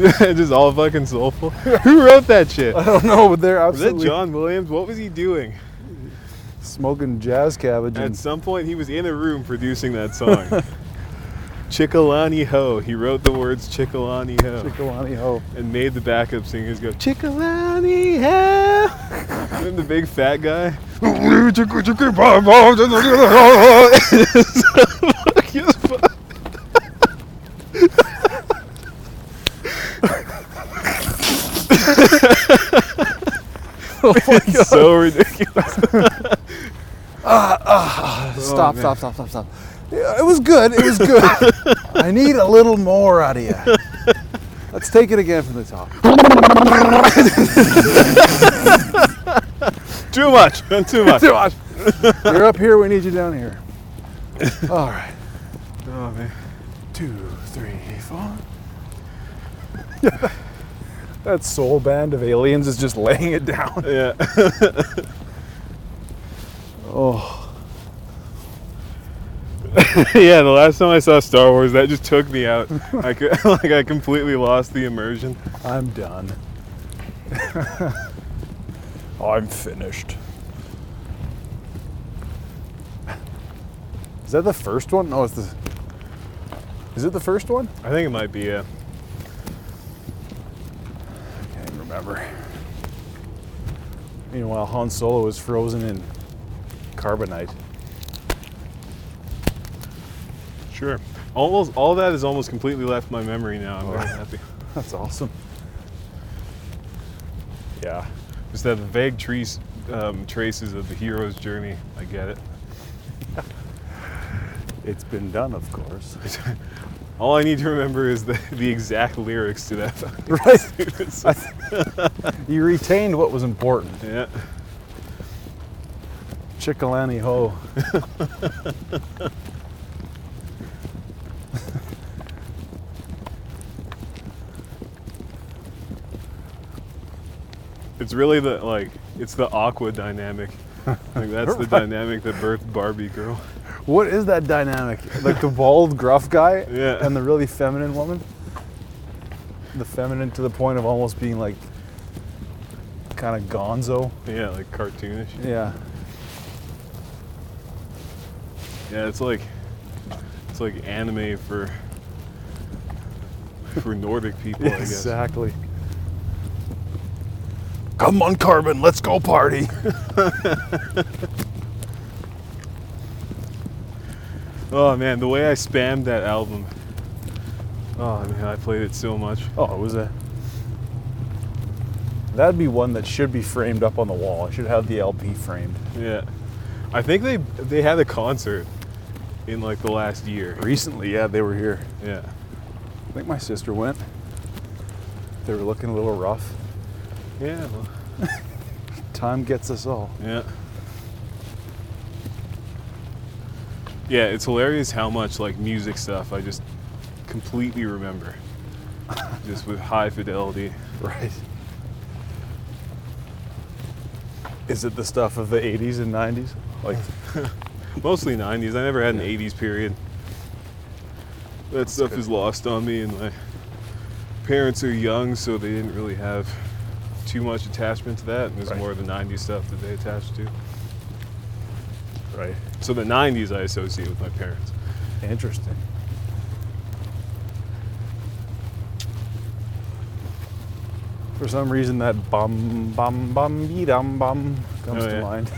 (laughs) Just all fucking soulful. Who wrote that shit? I don't know, but they're absolutely. Was that John Williams? What was he doing? smoking jazz cabbage At some point, he was in a room producing that song. (laughs) Chickalani Ho. He wrote the words Chickalani Ho Chickalani Ho. and made the backup singers go Chickalani Ho. (laughs) and the big fat guy. Fuck. It's (laughs) so ridiculous. Stop, (laughs) man. Ah, ah, ah, stop, stop, stop, stop. It was good. It was good. (laughs) I need a little more out of you. Let's take it again from the top. (laughs) Too much. (laughs) Too much. Too much. You're up here. We need you down here. All right. Oh, man. Two, three, four. that soul band of aliens is just laying it down. Yeah. Oh, (laughs) yeah, the last time I saw Star Wars, that just took me out. (laughs) I could, (laughs) like I completely lost the immersion. I'm done. I'm finished. Is that the first one? No, it's the. Is it the first one? I think it might be a. Can't remember. Meanwhile, Han Solo is frozen in carbonite. Sure. Almost all that is almost completely left my memory now. I'm very happy. (laughs) That's awesome. Yeah. Just that vague trees, um, traces of the hero's journey. I get it. (laughs) It's been done, of course. (laughs) All I need to remember is the, the exact lyrics to that. Right. You retained what was important. yeah. Chickalani ho. It's really the like it's the aqua dynamic. (laughs) Like that's the dynamic that birthed Barbie girl. What is that dynamic? Like the bald, gruff guy Yeah. and the really feminine woman? The feminine to the point of almost being like kind of gonzo. Yeah, like cartoonish. Yeah. Yeah, it's like it's like anime for for Nordic people, I guess. Exactly. Come on, Carbon, let's go party. (laughs) Oh man, the way I spammed that album. Oh man, I played it so much. Oh, it was a. That'd be one that should be framed up on the wall. I should have the LP framed. Yeah. I think they they had a concert in like the last year. Recently, yeah, they were here. Yeah. I think my sister went. They were looking a little rough. Yeah. Well, Time gets us all. yeah. Yeah, it's hilarious how much like music stuff I just completely remember. (laughs) just with high fidelity. Right. Is it the stuff of the 80s and 90s? Like, (laughs) Mostly 90s. I never had an 80s period. That stuff good. is lost on me, and my parents are young, so they didn't really have too much attachment to that. And there's Right. more of the 90s stuff that they attached to. right. So the 90s I associate with my parents. Interesting. For some reason, that bum bum bum be dum bum comes Oh, to mind.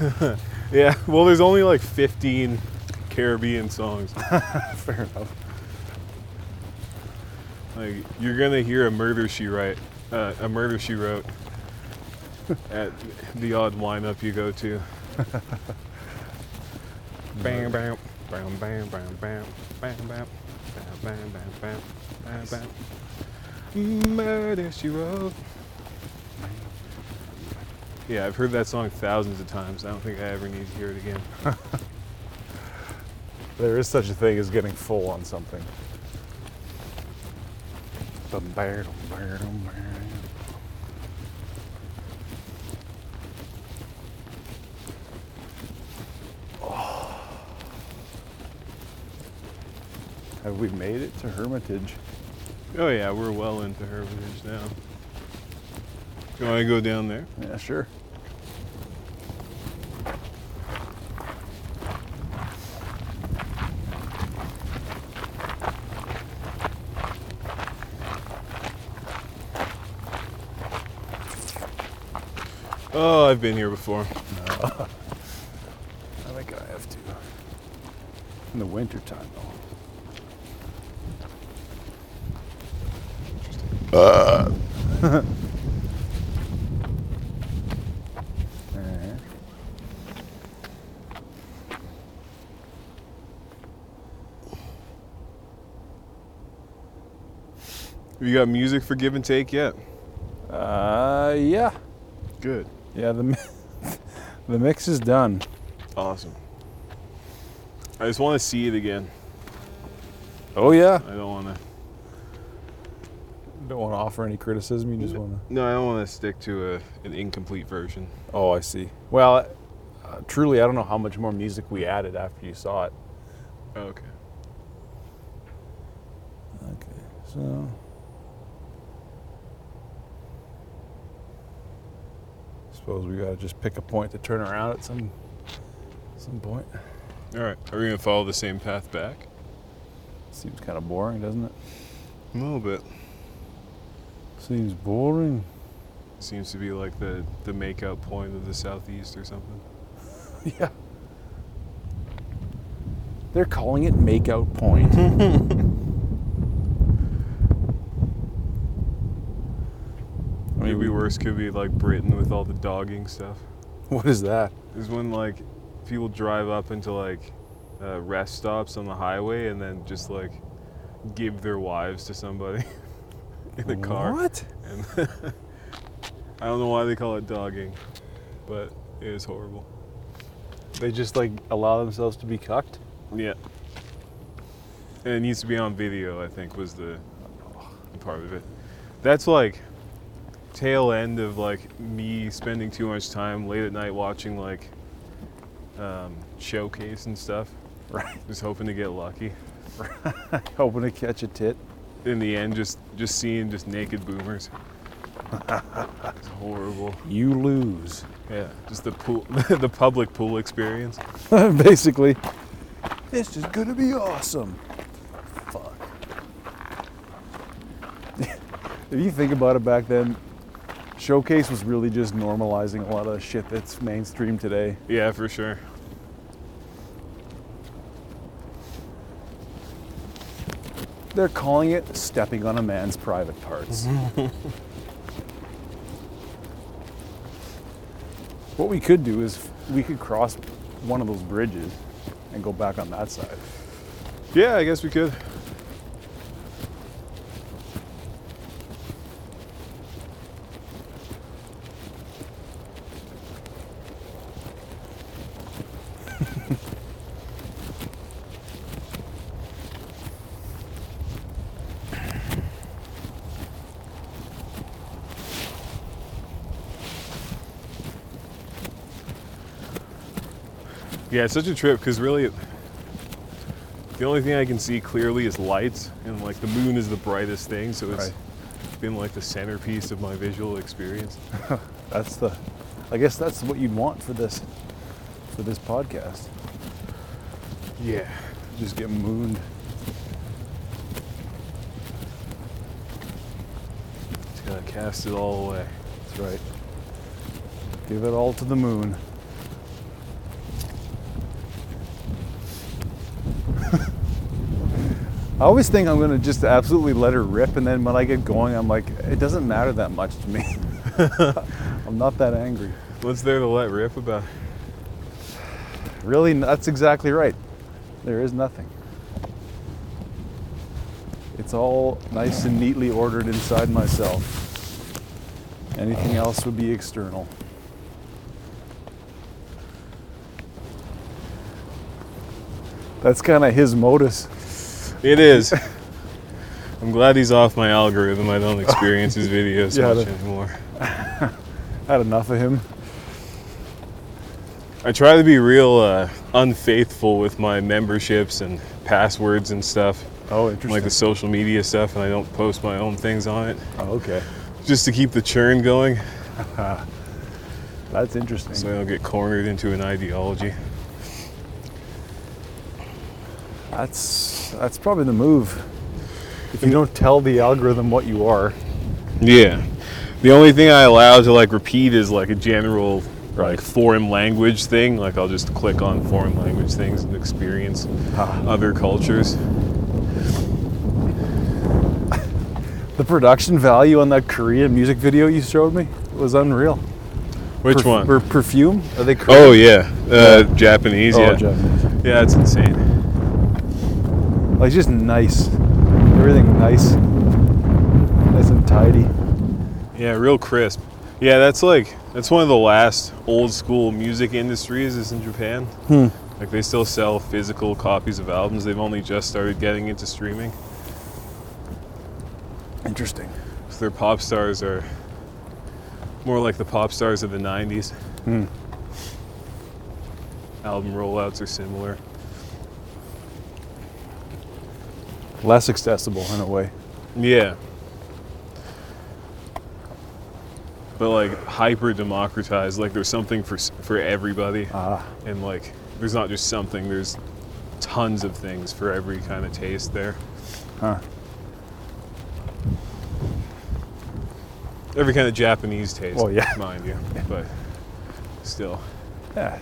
(laughs) (laughs) Yeah, well, there's only like 15 Caribbean songs. (laughs) Fair enough. Like you're gonna hear a murder she write, uh, a murder she wrote at the odd lineup you go to. (laughs) bam, bam, bam, bam, bam, bam, bam, bam, bam, bam, bam, bam, bam, bam. Murder she wrote. Yeah, I've heard that song thousands of times. I don't think I ever need to hear it again. (laughs) There is such a thing as getting full on something. Bum, bar, dum, bar, dum, bar. Oh. Have we made it to Hermitage? Oh yeah, we're well into Hermitage now. You want to go down there? Yeah, sure. Oh, I've been here before. I think I have to. In the wintertime, though. Uh, Have (laughs) you got music for give and take yet? Uh, yeah. Good. Yeah, the (laughs) the mix is done. Awesome. I just want to see it again. Oh yeah. I don't want to. Don't want to offer any criticism. You just want to. No, I don't want to stick to a, an incomplete version. Oh, I see. Well, uh, truly, I don't know how much more music we added after you saw it. Okay. Okay, so. Suppose we gotta just pick a point to turn around at some some point. All right. Are we gonna follow the same path back? Seems kind of boring, doesn't it? A little bit. Seems boring. Seems to be like the the makeout point of the southeast or something. (laughs) yeah. They're calling it Makeout Point. (laughs) I mean, Maybe we- worse could be like Britain with all the dogging stuff. What is that? Is when like people drive up into like uh, rest stops on the highway and then just like give their wives to somebody (laughs) in the car. What? And (laughs) I don't know why they call it dogging, but it is horrible. They just like allow themselves to be cucked? Yeah. And it needs to be on video, I think, was the part of it. That's like tail end of like me spending too much time late at night watching like um, showcase and stuff. Right. Just hoping to get lucky. (laughs) Hoping to catch a tit. In the end, just just seeing just naked boomers. (laughs) it's horrible. You lose. Yeah, just the pool, (laughs) the public pool experience. Basically. This is gonna be awesome. Fuck. if you think about it back then, Showcase was really just normalizing a lot of shit that's mainstream today. Yeah, for sure. They're calling it stepping on a man's private parts. (laughs) what we could do is we could cross one of those bridges and go back on that side. Yeah, I guess we could. Yeah, it's such a trip because really, the only thing I can see clearly is lights, and like the moon is the brightest thing, so it's Right. been like the centerpiece of my visual experience. (laughs) That's the, I guess that's what you'd want for this, for this podcast. Yeah. Just get mooned. Just gotta cast it all away. That's right. Give it all to the moon. I always think I'm gonna just absolutely let her rip, and then when I get going, I'm like, it doesn't matter that much to me. (laughs) I'm not that angry. What's there to let rip about? Really, that's exactly right. There is nothing. It's all nice and neatly ordered inside myself. Anything else would be external. That's kind of his modus. It is. (laughs) I'm glad he's off my algorithm. I don't experience his (laughs) videos Yeah, much anymore. (laughs) Had enough of him. I try to be real uh, unfaithful with my memberships and passwords and stuff, Oh, interesting. like the social media stuff, and I don't post my own things on it oh, okay. just to keep the churn going That's interesting. so I don't get cornered into an ideology. That's that's probably the move. If you don't tell the algorithm what you are, Yeah. The only thing I allow to like repeat is like a general like foreign language thing. Like I'll just click on foreign language things and experience other cultures. the production value on that Korean music video you showed me was unreal. Which Perf- one? Per- perfume? Are they Korean? oh yeah, uh, Japanese. Oh, yeah, Japanese. yeah, it's insane. Like just nice. Everything nice. Nice and tidy. Yeah, real crisp. Yeah, that's like that's one of the last old school music industries is in Japan. Hmm. Like they still sell physical copies of albums. They've only just started getting into streaming. Interesting. So their pop stars are more like the pop stars of the 90s. Hmm. Album rollouts are similar. Less accessible in a way. Yeah. But like hyper democratized, like there's something for for everybody, Ah. and like there's not just something. There's tons of things for every kind of taste there. Huh. Every kind of Japanese taste, Oh, yeah. mind you, but still. Yeah.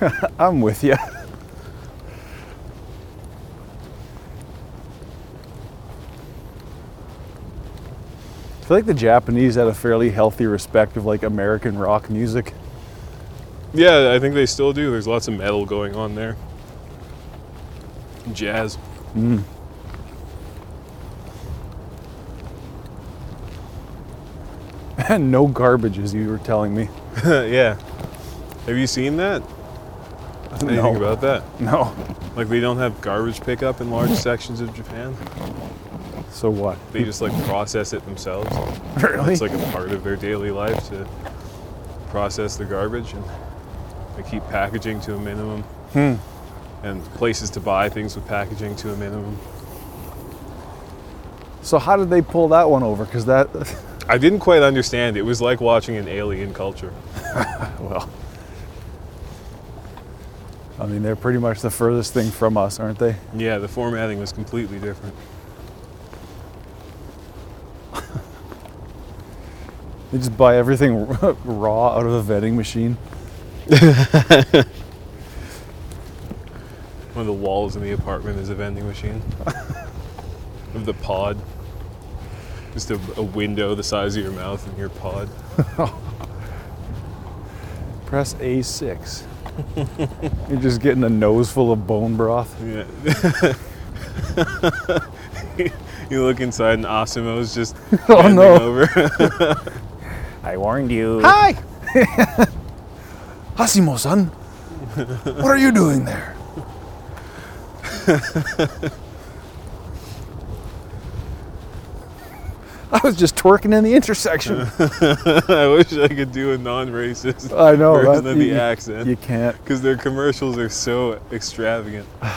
(laughs) I'm with you. (laughs) I feel like the Japanese had a fairly healthy respect of like American rock music. Yeah, I think they still do. There's lots of metal going on there. Jazz. Mm. And (laughs) no garbage, as you were telling me. (laughs) yeah. Have you seen that? Anything No. about that? No. Like they don't have garbage pickup in large sections of Japan. So what? They just like process it themselves. (laughs) Really? It's like a part of their daily life to process the garbage and they keep packaging to a minimum. Hmm. And places to buy things with packaging to a minimum. So how did they pull that one over? Because that, (laughs) I didn't quite understand. It was like watching an alien culture. (laughs) well, I mean, they're pretty much the furthest thing from us, aren't they? Yeah, the formatting was completely different. They just buy everything (laughs) raw out of a vending machine. One of the walls in the apartment is a vending machine. (laughs) of the pod. Just a, a window the size of your mouth in your pod. (laughs) Press A6. You're just getting a nose full of bone broth. Yeah. you look inside and Asimo's just Oh, no. over. I warned you. Hi! (laughs) Hasimo-san, what are you doing there? (laughs) I was just twerking in the intersection. (laughs) I wish I could do a non-racist I know. version that- of the you- accent You can't. because their commercials are so extravagant. (sighs)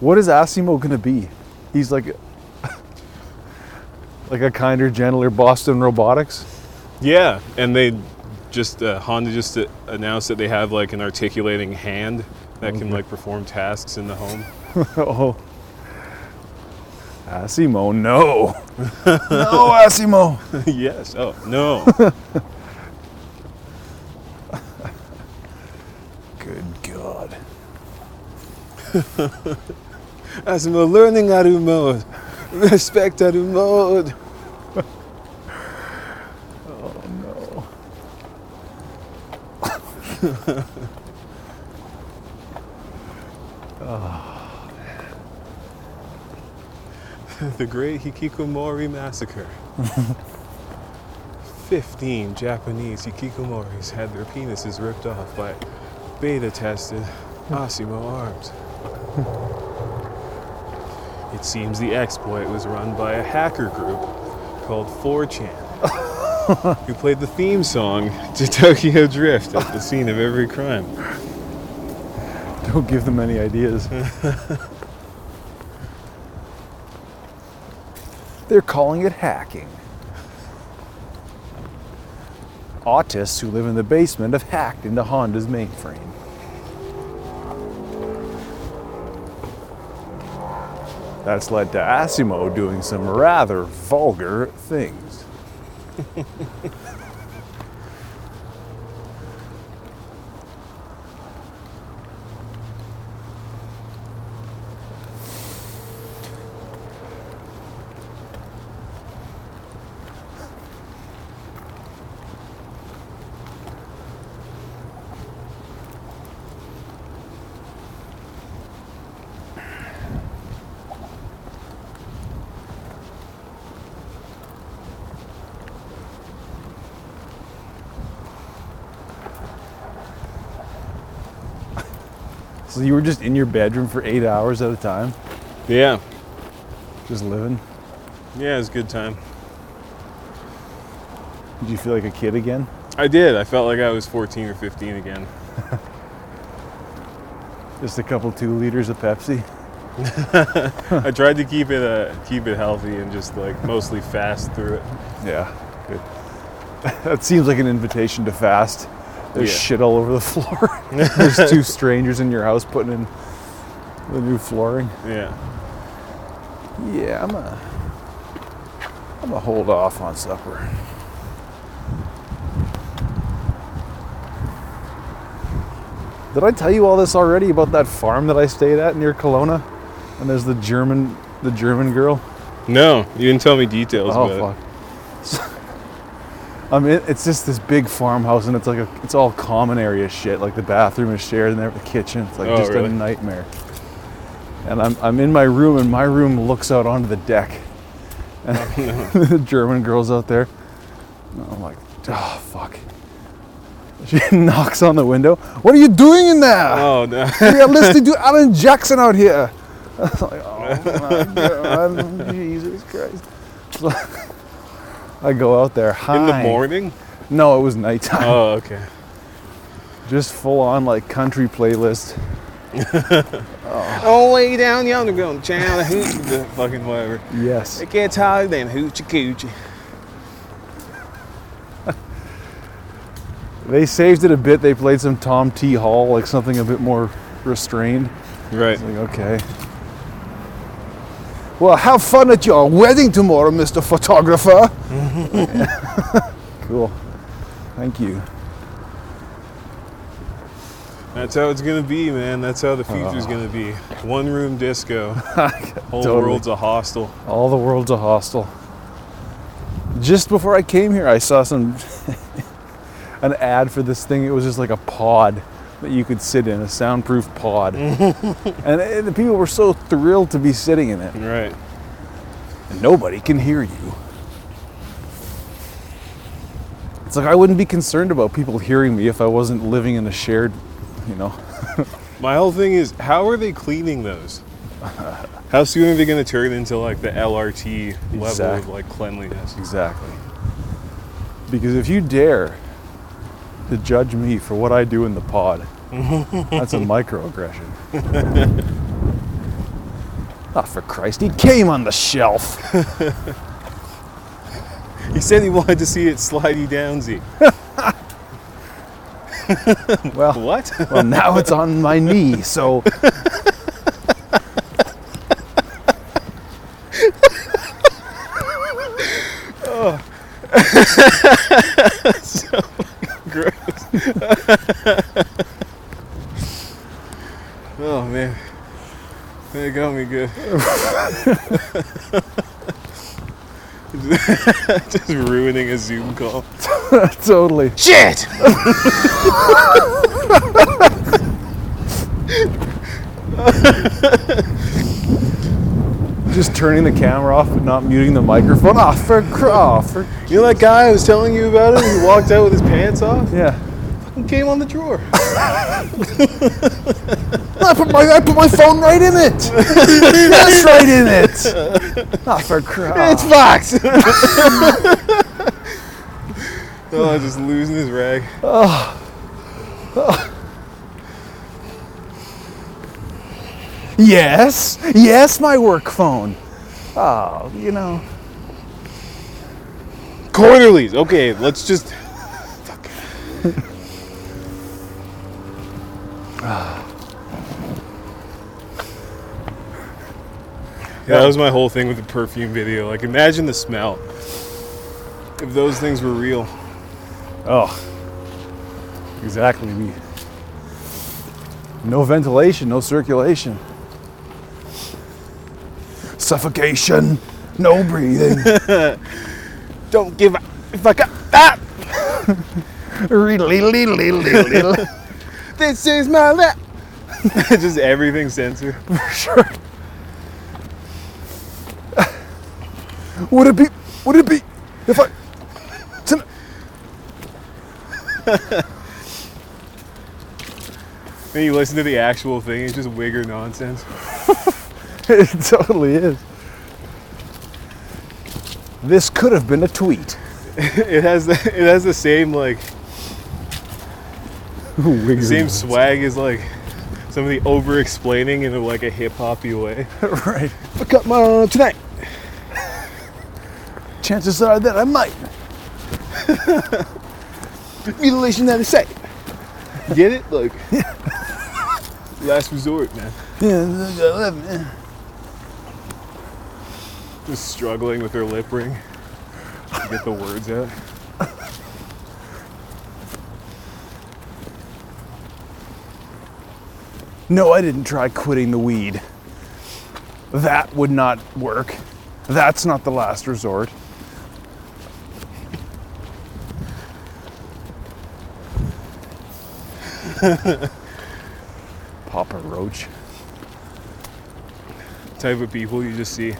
What is Asimo gonna be? He's like, like a kinder, gentler Boston Robotics. Yeah, and they just uh, Honda just uh, announced that they have like an articulating hand that can Okay. like perform tasks in the home. (laughs) oh, Asimo, no, (laughs) no, Asimo. (laughs) yes. Oh no. Good God. Asimo learning how to mode. Respect to mode. Oh no. The Great Hikikomori Massacre. 15 Japanese hikikomoris had their penises ripped off by beta tested Asimo arms. It seems the exploit was run by a hacker group called 4chan, (laughs) who played the theme song to Tokyo Drift at the scene of every crime. Don't give them any ideas. (laughs) They're calling it hacking. Autists who live in the basement have hacked into Honda's mainframe. That's led to Asimo doing some rather vulgar things. (laughs) you were just in your bedroom for eight hours at a time, Yeah, just living? yeah, it was a good time. Did you feel like a kid again? I did. I felt like I was 14 or 15 again. (laughs) Just a couple two liters of Pepsi? (laughs) I tried to keep it uh, keep it healthy and just like mostly fast through it. Yeah, good. (laughs) that seems like an invitation to fast. There's Yeah. shit all over the (laughs) floor. There's two strangers in your house putting in the new flooring. Yeah. Yeah, I'm a I'm gonna hold off on supper. Did I tell you all this already about that farm that I stayed at near Kelowna? And there's the German the German girl. No, you didn't tell me details Oh about fuck. I mean, it's just this big farmhouse, and it's like a, it's all common area shit. Like the bathroom is shared, and the kitchen. It's like Oh, just really? a nightmare. And I'm, I'm in my room, and my room looks out onto the deck. And (laughs) the (laughs) German girl's out there. And I'm like, oh fuck. She (laughs) knocks on the window. What are you doing in there? Oh no. we are listening to Alan Jackson out here. I was like, oh my god, Jesus Christ. I go out there. Hi. In the morning? No, it was nighttime. Oh, okay. (laughs) Just full on like country playlist. (laughs) Oh, way down yonder going Chattahoochee, the fucking whatever. Yes. It gets hard than hoochie coochie. (laughs) They saved it a bit. They played some Tom T. Hall, like something a bit more restrained. Right. Like, okay. Well, have fun at your wedding tomorrow, Mr. Photographer. (laughs) cool. Thank you. That's how it's gonna be, man. That's how the future's ah. gonna be. One room disco. (laughs) Whole Totally. world's a hostel. All the world's a hostel. Just before I came here, I saw some (laughs) an ad for this thing. It was just like a pod that you could sit in, a soundproof pod, (laughs) and the people were so thrilled to be sitting in it. Right. And nobody can hear you. It's like I wouldn't be concerned about people hearing me if I wasn't living in a shared, you know. (laughs) My whole thing is, how are they cleaning those? (laughs) How soon are they going to turn into like the LRT level of like cleanliness? Exactly. Because if you dare to judge me for what I do in the pod, (laughs) that's a microaggression. Ah, for Christ, he came on the shelf. (laughs) He said he wanted to see it slidey downsy. (laughs) Well, What? well, now it's on my knee, so Gross. (laughs) oh man. That got me good. (laughs) Just ruining a Zoom call. (laughs) totally. Shit! Just turning the camera off but not muting the microphone. Ah, for oh, for You know that guy I was telling you about him? He (laughs) walked out with his pants off yeah. and came on the drawer. (laughs) I put my I put my phone right in it. That's right in it. Ah, for Christ. It's Fox! (laughs) oh, just losing his rag. Yes, yes, my work phone. Oh, you know. Quarterlies. Okay, let's just. Yeah, (sighs) that was my whole thing with the perfume video. Like, imagine the smell. If those things were real. Oh, exactly. No ventilation, no circulation. Suffocation, no breathing. (laughs) Don't give a fuck up. Ah! (laughs) (laughs) This is my lap. just everything censored. For sure. Would it be? Would it be if I? Then you listen to the actual thing, it's just wigger nonsense. (laughs) it totally is. This could have been a tweet. (laughs) It has the it has the same like (laughs) same swag as like somebody over explaining in a, like a hip hoppy way. right. I cut my arm tonight. Chances are that I might. Mutilation that is sight. Get it? Like last resort, man. Yeah, Just struggling with her lip ring. to Get the words out. No, I didn't try quitting the weed. That would not work. That's not the last resort. (laughs) Papa Roach. Type of people you just see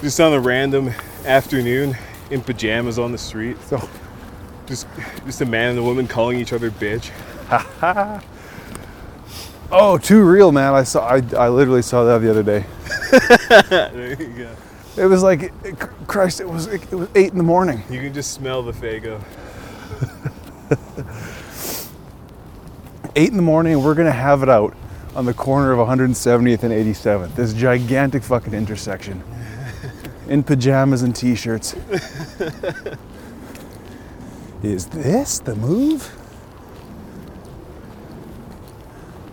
just on a random afternoon in pajamas on the street. So, Just just a man and a woman calling each other bitch. (laughs) oh, too real, man. I saw. I, I literally saw that the other day. (laughs) there you go. It was like, it- Christ, it was it was eight in the morning. You can just smell the Fago. eight in the morning we're gonna have it out on the corner of 170th and 87th. This gigantic fucking intersection. In pajamas and t-shirts. Is this the move?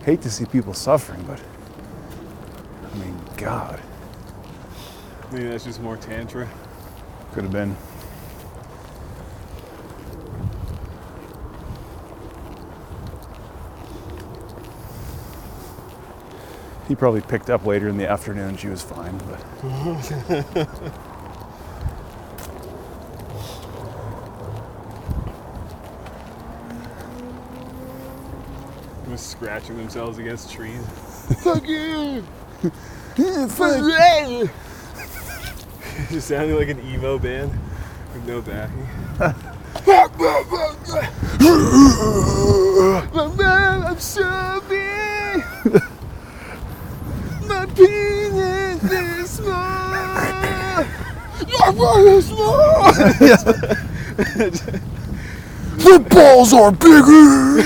Hate to see people suffering, but I mean, God, Maybe that's just more tantra. could have been. He probably picked up later in the afternoon. She was fine, but (laughs) Just scratching themselves against trees. fuck you. Fuck (laughs) just sounding like an emo band with no backing. (laughs) I'm sorry. My penis is small. Your is small. the balls are bigger.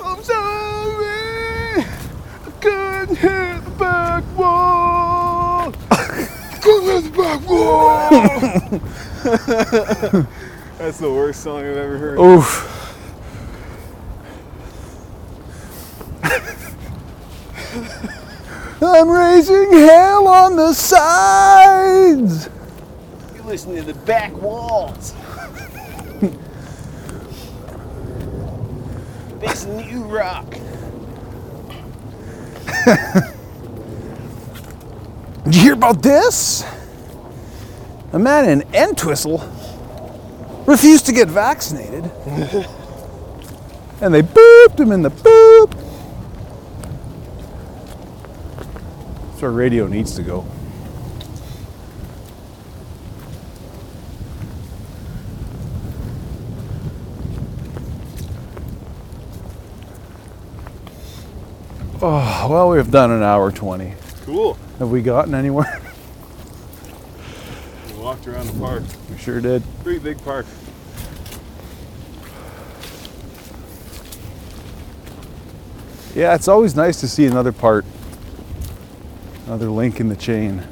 I'm sorry. I couldn't hit the back wall. couldn't hit the back wall. (laughs) That's the worst song I've ever heard. Oof. (laughs) I'm raising hell on the sides. You listen to the back walls. (laughs) This new rock. Did you hear about this? A man in Entwistle refused to get vaccinated. and they booped him in the boop. That's where radio needs to go. Oh, well, we've done an hour 20. Cool. Have we gotten anywhere? We walked around the park. we sure did. Pretty big park. Yeah, it's always nice to see another part, another link in the chain.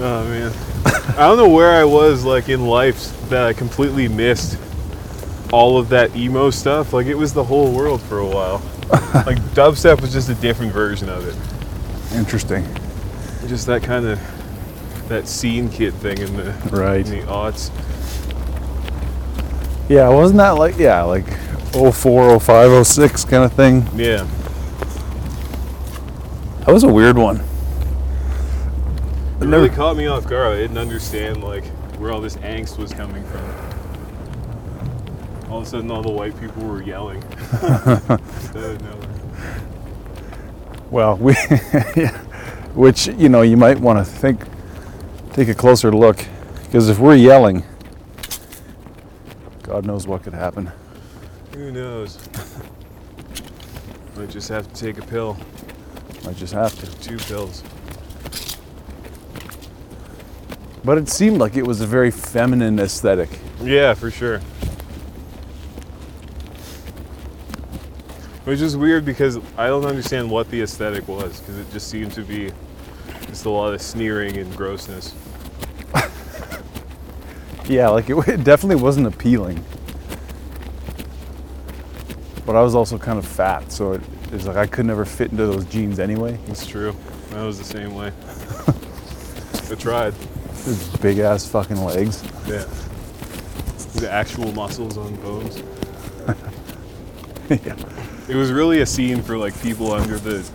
Oh man. I don't know where I was like in life that I completely missed all of that emo stuff. Like it was the whole world for a while. (laughs) like dubstep was just a different version of it. Interesting. Just that kind of that scene kid thing in the Right. in the aughts. Yeah, wasn't that like, yeah, like 04, 05, 06 kind of thing? Yeah. That was a weird one. It never- really caught me off guard. I didn't understand like where all this angst was coming from. All of a sudden, all the white people were yelling. (laughs) Out of nowhere. Well, we, (laughs) which, you know, you might want to think, take a closer look. Because if we're yelling, God knows what could happen. Who knows? (laughs) Might just have to take a pill, Might just have to. two pills. But it seemed like it was a very feminine aesthetic. Yeah, for sure. Which is weird because I don't understand what the aesthetic was because it just seemed to be just a lot of sneering and grossness. (laughs) Yeah, like it, it definitely wasn't appealing. But I was also kind of fat, so it, it's like I could never fit into those jeans anyway. It's true. I was the same way. (laughs) I tried. Those big ass fucking legs. Yeah. The actual muscles on bones. yeah. (laughs) It was really a scene for like people under the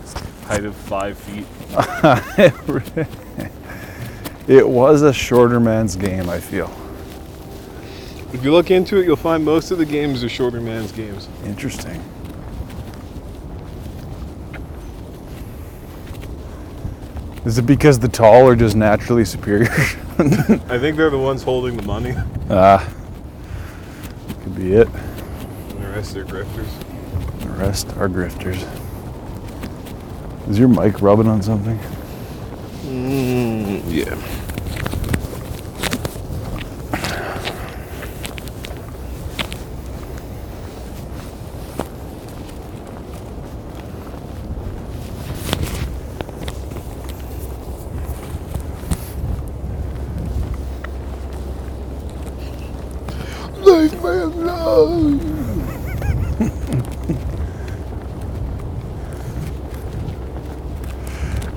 height of five feet. (laughs) it was a shorter man's game, I feel. If you look into it, you'll find most of the games are shorter man's games. Interesting. Is it because the tall are just naturally superior? (laughs) I think they're the ones holding the money, Ah, could be it. and the rest are grifters. The rest are grifters. Is your mic rubbing on something? yeah.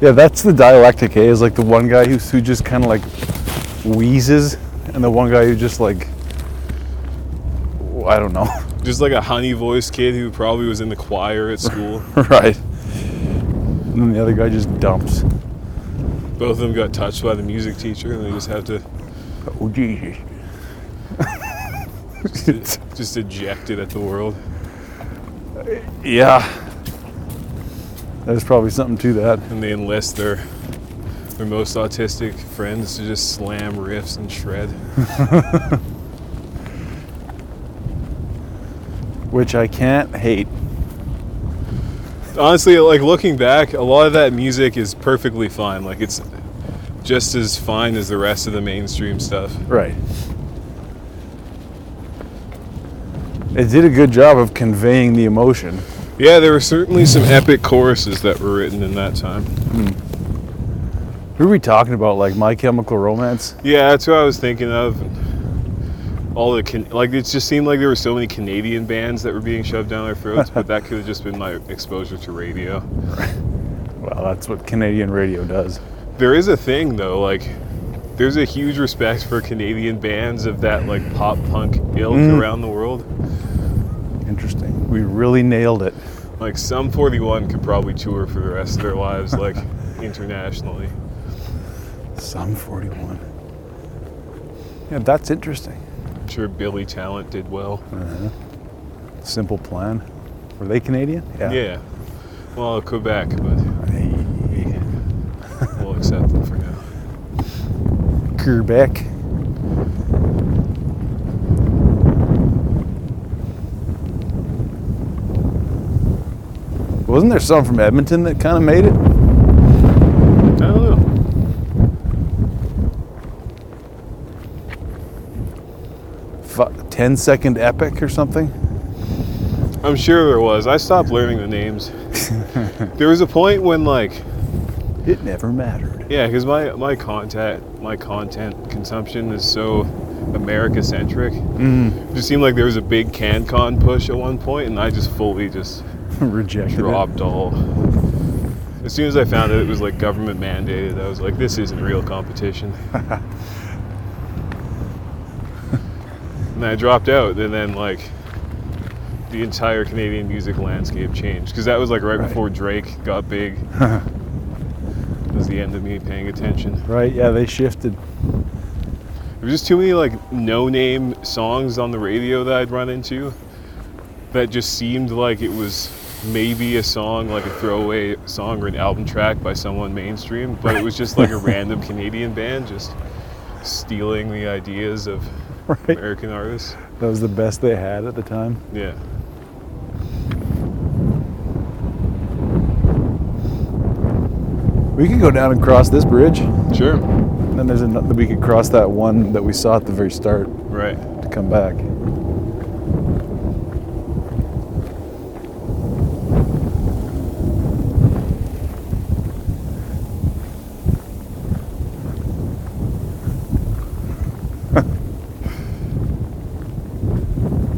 Yeah, that's the dialectic, eh? Is like the one guy who, who just kind of like wheezes, and the one guy who just like, I don't know. (laughs) Just like a honey voiced kid who probably was in the choir at school. (laughs) right. And then the other guy just dumps. Both of them got touched by the music teacher, and they just have to Oh, Jesus. (laughs) Just ejected at the world. yeah. There's probably something to that. And they enlist their their most autistic friends to just slam riffs and shred. (laughs) Which I can't hate. Honestly, like looking back, a lot of that music is perfectly fine. Like it's just as fine as the rest of the mainstream stuff. Right. It did a good job of conveying the emotion. Yeah, there were certainly some epic choruses that were written in that time. Who are we talking about? Like My Chemical Romance? Yeah, that's what I was thinking of. All the can- like, it just seemed like there were so many Canadian bands that were being shoved down our throats, but that could have just been my exposure to radio. (laughs) Well, that's what Canadian radio does. There is a thing though, like, there's a huge respect for Canadian bands of that like pop punk ilk Mm. around the world. Interesting. We really nailed it. Like, Sum 41 could probably tour for the rest of their lives, like (laughs) internationally. Sum 41. Yeah, that's interesting. I'm sure Billy Talent did well. Uh-huh. Simple plan. Were they Canadian? Yeah. Yeah. Well, Quebec, but Hey. we'll accept them for now. Quebec. Wasn't there some from Edmonton that kind of made it? I don't know. Fu- 10 second epic or something? I'm sure there was. I stopped learning the names. (laughs) there was a point when, like, It never mattered. yeah, because my my content my content consumption is so America centric. Mm, It just seemed like there was a big CanCon push at one point, and I just fully just (laughs) rejected dropped all. As soon as I found out it was like government mandated, I was like, this isn't real competition. (laughs) and I dropped out, and then like the entire Canadian music landscape changed because that was like right, Right. before Drake got big. (laughs) it. It was the end of me paying attention. right, yeah, they shifted. There was just too many like no-name songs on the radio that I'd run into that just seemed like it was maybe a song, like a throwaway song or an album track by someone mainstream, but it was just like a (laughs) random Canadian band just stealing the ideas of (laughs) Right. American artists. That was the best they had at the time. Yeah. We could go down and cross this bridge. Sure. And then there's another, we could cross that one that we saw at the very start Right. to come back.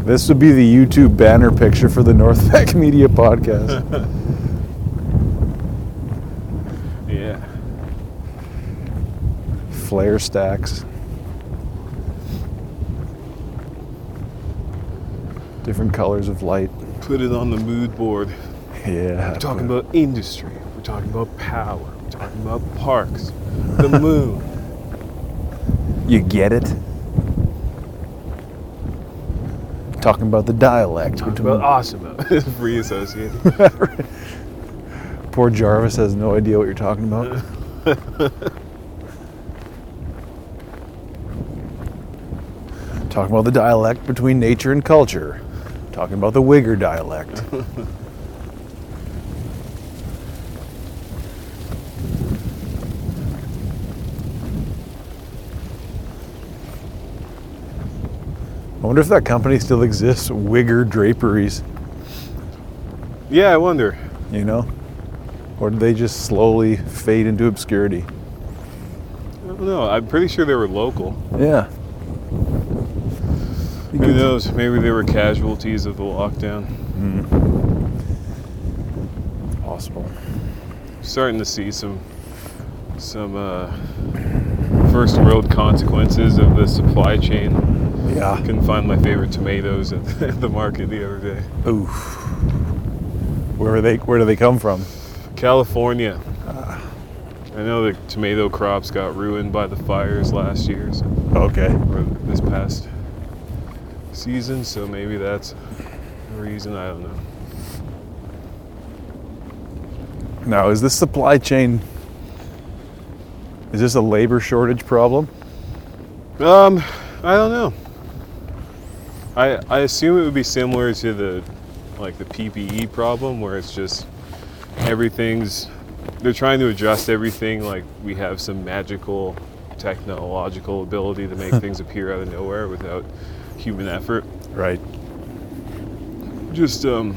This would be the YouTube banner picture for the North (laughs) Beck Media podcast. (laughs) Yeah. Flare stacks. Different colors of light. Put it on the mood board. Yeah. We're talking about industry. We're talking about power. We're talking about parks. The (laughs) moon. You get it? Talking about the dialect. Talking between- about awesome. (laughs) Free associated. (laughs) Poor Jarvis has no idea what you're talking about. (laughs) Talking about the dialect between nature and culture. Talking about the Wigger dialect. I wonder if that company still exists, Wigger Draperies, Yeah, I wonder. you know? Or did they just slowly fade into obscurity? I don't know. I'm pretty sure they were local. Yeah. Who knows? Maybe they were casualties of the lockdown. Possible. Starting to see some some uh, first world consequences of the supply chain. Yeah. Couldn't find my favorite tomatoes at the market the other day. Oof. Where are they? Where do they come from? California. I know the tomato crops got ruined by the fires last year, so, Okay. or this past season, so maybe that's the reason. I don't know. Now, is this supply chain? Is this a labor shortage problem? Um, I don't know. I I assume it would be similar to the like the PPE problem where it's just everything's they're trying to adjust everything like we have some magical technological ability to make (laughs) things appear out of nowhere without human effort. Right. Just um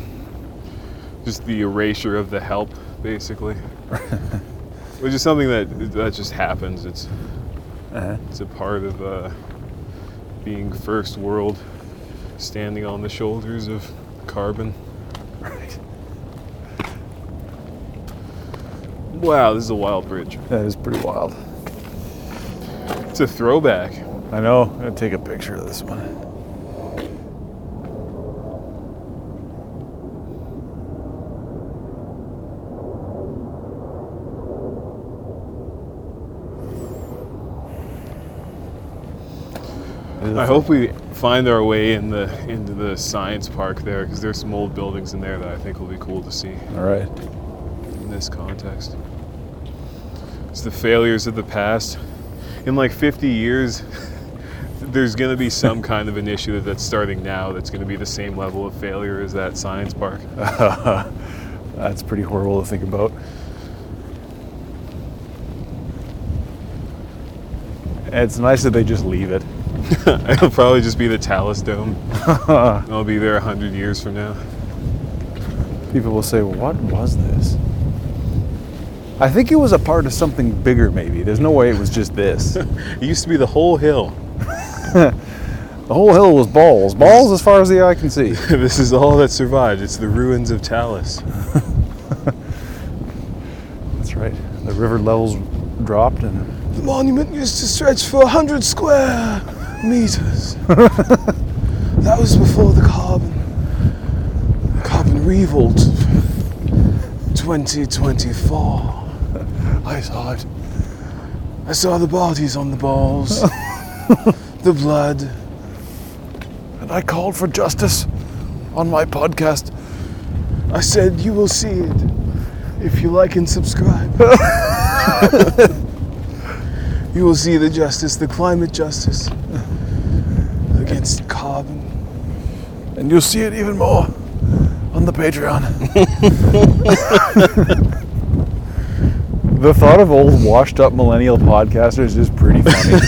just the erasure of the help basically. (laughs) Which is something that that just happens. It's Uh-huh. it's a part of uh, being first world, standing on the shoulders of carbon. Right. Wow, this is a wild bridge. That is pretty wild. It's a throwback. I know. I'm gonna take a picture of this one. I hope we find our way in the into the science park there because there's some old buildings in there that I think will be cool to see All right. in this context. It's the failures of the past. In like 50 years, (laughs) there's going to be some (laughs) kind of initiative that's starting now that's going to be the same level of failure as that science park. (laughs) That's pretty horrible to think about. It's nice that they just leave it. (laughs) It'll probably just be the Talus Dome. (laughs) I'll be there a 100 years from now. People will say, "What was this?" I think it was a part of something bigger. Maybe there's no way it was just this. (laughs) It used to be the whole hill. The whole hill was balls, balls as far as the eye can see. this is all that survived. It's the ruins of Talus. That's right. The river levels dropped, and The monument used to stretch for a 100 square meters. (laughs) that was before the carbon. Carbon revolt of 2024. I saw it. I saw the bodies on the balls, (laughs) the blood. And I called for justice on my podcast. I said, You will see it if you like and subscribe. (laughs) you will see the justice, the climate justice against carbon. And you'll see it even more on the Patreon. (laughs) the thought of old washed up millennial podcasters is pretty funny.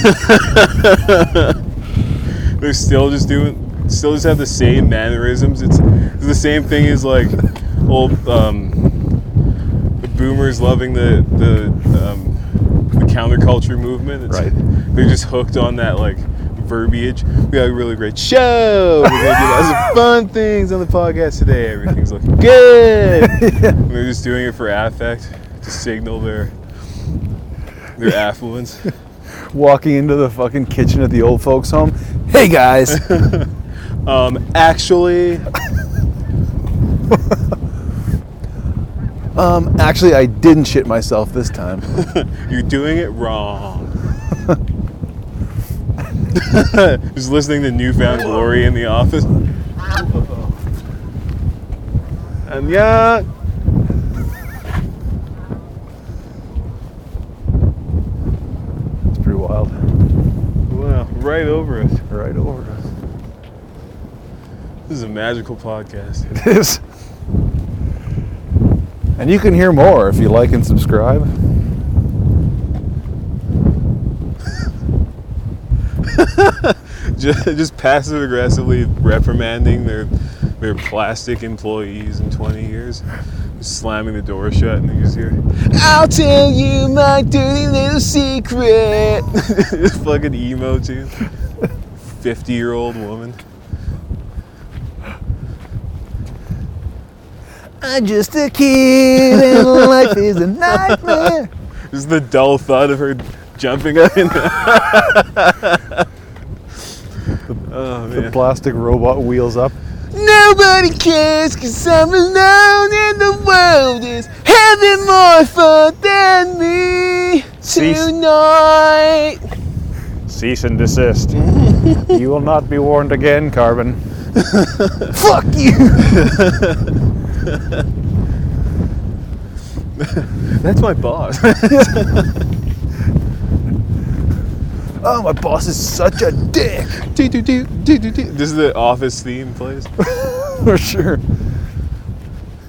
(laughs) They're still just doing, still just have the same mannerisms. It's, it's the same thing as like old um, the boomers loving the the um, the counterculture movement. It's, Right. (laughs) They're just hooked on that like verbiage. We got a really great show. We're gonna do lots of fun things on the podcast today. Everything's looking good. (laughs) And they're just doing it for affect to signal their their affluence. (laughs) Walking into the fucking kitchen at the old folks' home. Hey guys! Um, actually, um, actually, I didn't shit myself this time. (laughs) you're doing it wrong. (laughs) Just listening to New Found Glory in the office. And yeah, It's pretty wild. well, right over us. Right over us. This is a magical podcast. It is. And you can hear more if you like and subscribe. (laughs) just, just passive aggressively reprimanding their their plastic employees in 20 years, just slamming the door shut, and you just "I'll tell you my dirty little secret." This (laughs) fucking emo tune. 50 year old woman. I'm just a kid and life is a nightmare. (laughs) Just the dull thud of her jumping up in the. (laughs) oh The plastic robot wheels up. Nobody cares cause I'm alone and the world is having more fun than me Cease. tonight. Cease and desist. (laughs) you will not be warned again, Carbon. Fuck you! (laughs) That's my boss. (laughs) Oh, my boss is such a dick. do, do, do, do, do, do. This is the office theme plays. (laughs) For sure.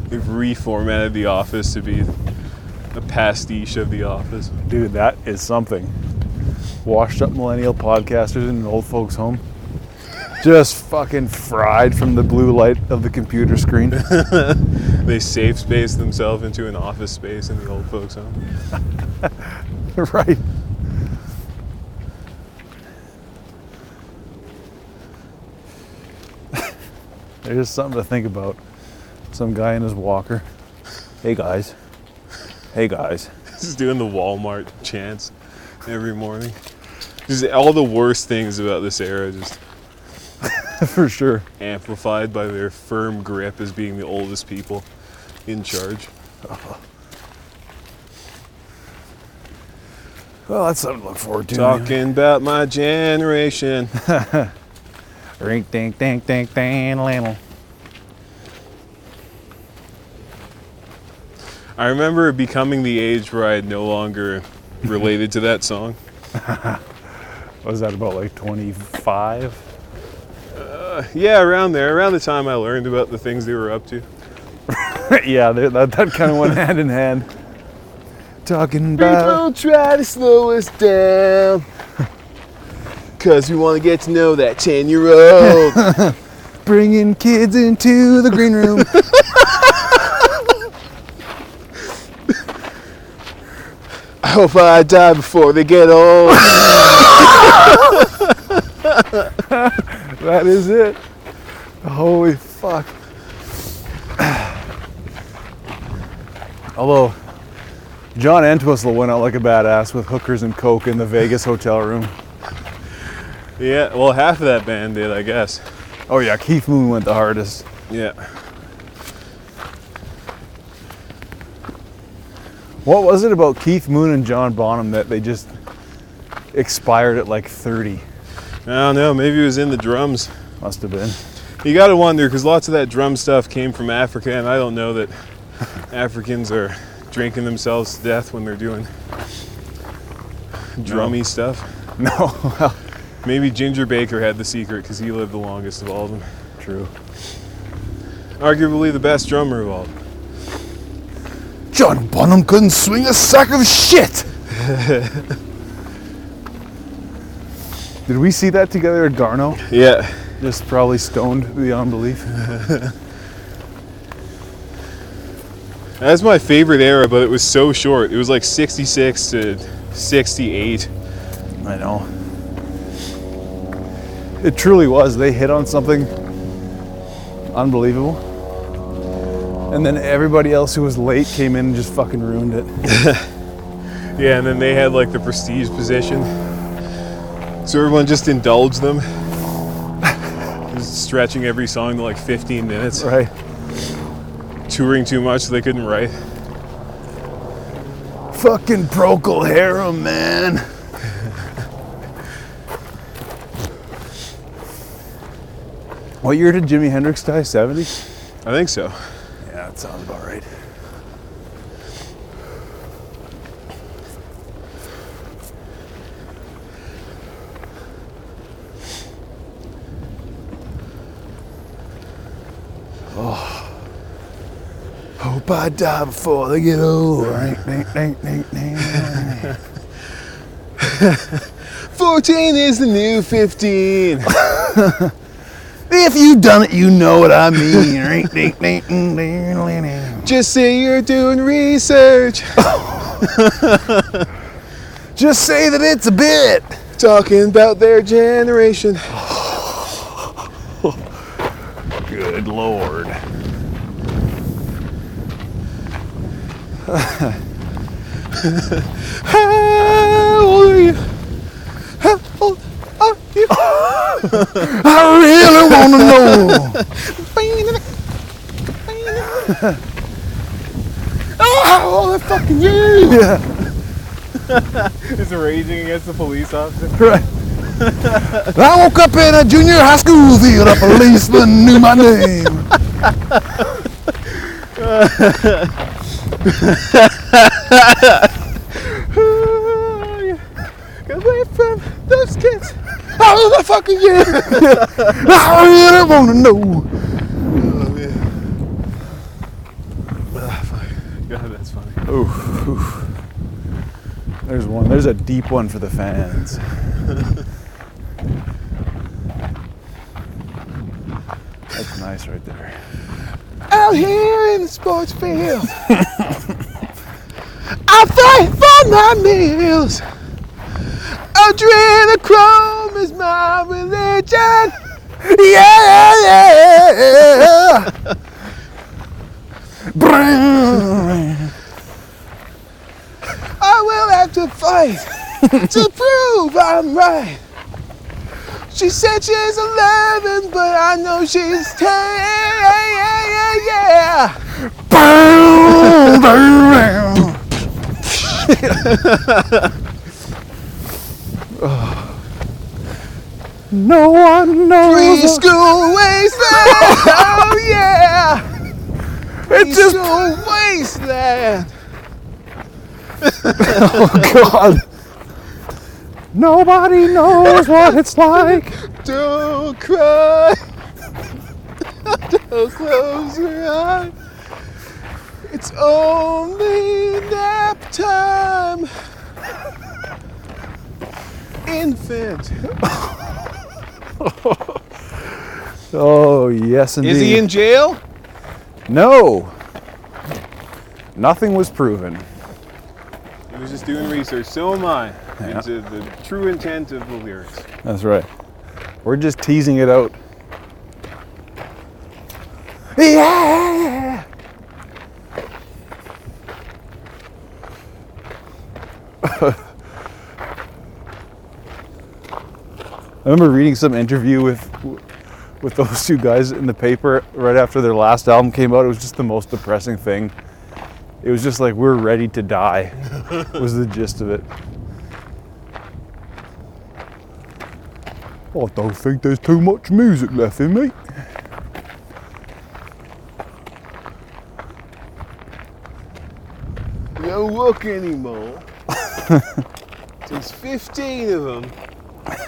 They've reformatted the office to be a pastiche of the office. Dude, that is something. Washed up millennial podcasters in an old folks' home. Just fucking fried from the blue light of the computer screen. (laughs) They safe space themselves into an office space in the old folks' home. (laughs) right. (laughs) There's something to think about. Some guy in his walker. Hey guys. Hey guys. Just doing the Walmart chants every morning. Just all the worst things about this era just (laughs) For sure. amplified by their firm grip as being the oldest people in charge. Uh-huh. Well, that's something to look forward to. Talking about my generation. (laughs) Rink, dink, dink, dink, ding, little. I remember becoming the age where I no longer related to that song. (laughs) Was that about like 25? (laughs) Yeah, around there, around the time I learned about the things they were up to. (laughs) yeah, they- that, that kind of went (laughs) hand in hand. Talking about. People try to slow us down. Cause we want to get to know that 10 year old. Bringing kids into the green room. I hope I die before they get old. That is it. Holy fuck. (clears throat) Although, John Entwistle went out like a badass with hookers and coke in the Vegas hotel room. yeah, well, half of that band did, I guess. Oh yeah, Keith Moon went the hardest. Yeah. What was it about Keith Moon and John Bonham that they just expired at like 30? I don't know, maybe it was in the drums. Must have been. You gotta wonder, because lots of that drum stuff came from Africa, and I don't know that (laughs) Africans are drinking themselves to death when they're doing drummy stuff. (laughs) No, Maybe Ginger Baker had the secret because he lived the longest of all of them. true. Arguably the best drummer of all. John Bonham couldn't swing a sack of shit. (laughs) Did we see that together at Garneau? Yeah. Just probably stoned beyond belief. (laughs) That's my favorite era, but it was so short. It was like 66 to 68. I know. It truly was. They hit on something unbelievable. And then everybody else who was late came in and just fucking ruined it. (laughs) Yeah, and then they had like the prestige position. So everyone just indulged them. Just stretching every song to like 15 minutes. Right. Touring too much so they couldn't write. Fucking Procol Harum, man. what year did Jimi Hendrix die? 70? I think so. Yeah, that sounds about right. I die before they get old. 14 is the new 15. (laughs) If you've done it, you know what I mean. Just say you're doing research. (laughs) Just say that it's a bit. Talking about their generation. (laughs) Good lord. How old are you? How old are you? I really want to know. oh, how old the fucking you? yeah, Is raging against the police officer. right. I woke up in a junior high school field. A policeman knew my name. (laughs) Get away from those kids. How the fuck are you? I really want to know. Oh, yeah. Ah, fuck. God, that's funny. Oof, oof. There's one. There's a deep one for the fans. (laughs) That's nice right there. Out here in the sports field, I fight for my meals. Adrenochrome is my religion. Yeah, yeah. I will have to fight to prove I'm right. She said she's 11, but I know she's 10. Yeah, yeah, yeah, yeah. Brown, brown. No one knows. Preschool wasteland. Oh, yeah. It's just Preschool wasteland. (laughs) oh god. Nobody knows what it's like. Don't cry. Don't close your eyes. It's only nap time. Infant. Oh yes, indeed. Is he in jail? No. Nothing was proven. He was just doing research. So am I. Yeah. Into the true intent of the lyrics. That's right. We're just teasing it out. Yeah. (laughs) I remember reading some interview with with those two guys in the paper right after their last album came out. It was just the most depressing thing. It was just like we're ready to die. (laughs) was the gist of it. I don't think there's too much music left in me. You don't look anymore. (laughs) Takes 15 of them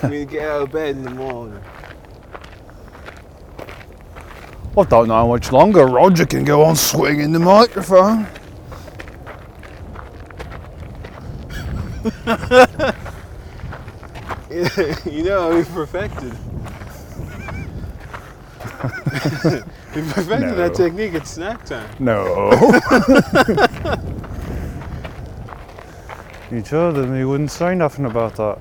to get out of bed in the morning. I don't know how much longer Roger can go on swinging the microphone. (laughs) (laughs) you know, he perfected. he perfected No. that technique at snack time. No. (laughs) he told him he wouldn't say nothing about that.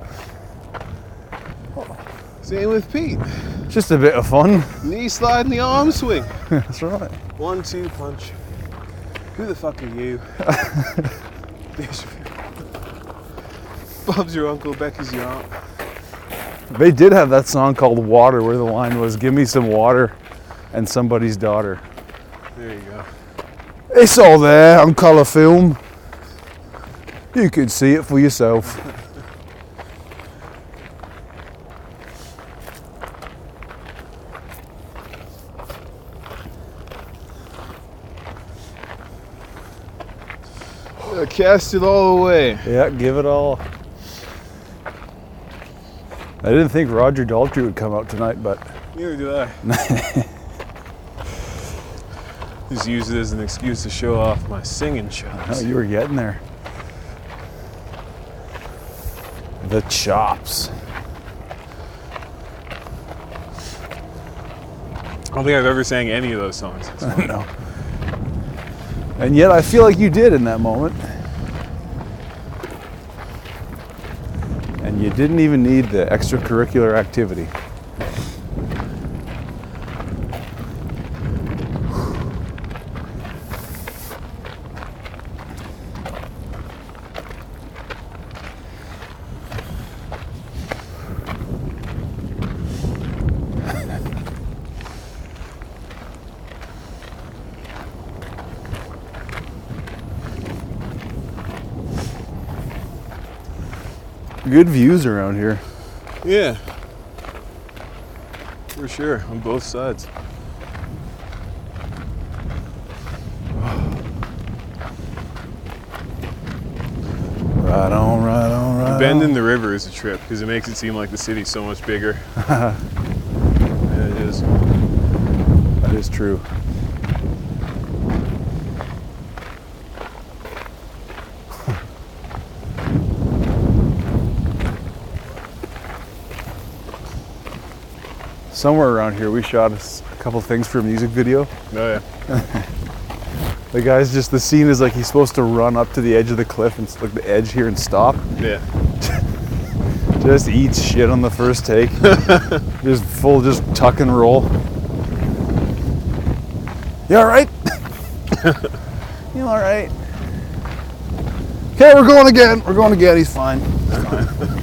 Same with Pete. Just a bit of fun. Knee slide and the arm swing. (laughs) That's right. One, two, punch. Who the fuck are you? Bob's your uncle, Becky's your aunt. They did have that song called Water where the line was, Give me some water and somebody's daughter. There you go. It's all there on colour film. You can see it for yourself. Cast it all away. Yeah, give it all. I didn't think Roger Daltrey would come out tonight, but Neither do I. (laughs) Just use it as an excuse to show off my singing chops. oh, you were getting there. The chops. I don't think I've ever sang any of those songs. (laughs) No. And yet I feel like you did in that moment. And you didn't even need the extracurricular activity. Good views around here. Yeah. For sure, on both sides. Right on, right on, right Bend on. in the river is a trip because it makes it seem like the city's so much bigger. (laughs) yeah, it is. That is true. Somewhere around here, we shot a couple things for a music video. Oh yeah. (laughs) The guy's just the scene is like he's supposed to run up to the edge of the cliff and like the edge here and stop. Yeah. (laughs) Just eats shit on the first take. (laughs) just full, just tuck and roll. You all right? you all right? Okay, we're going again. We're going again. He's fine. He's fine.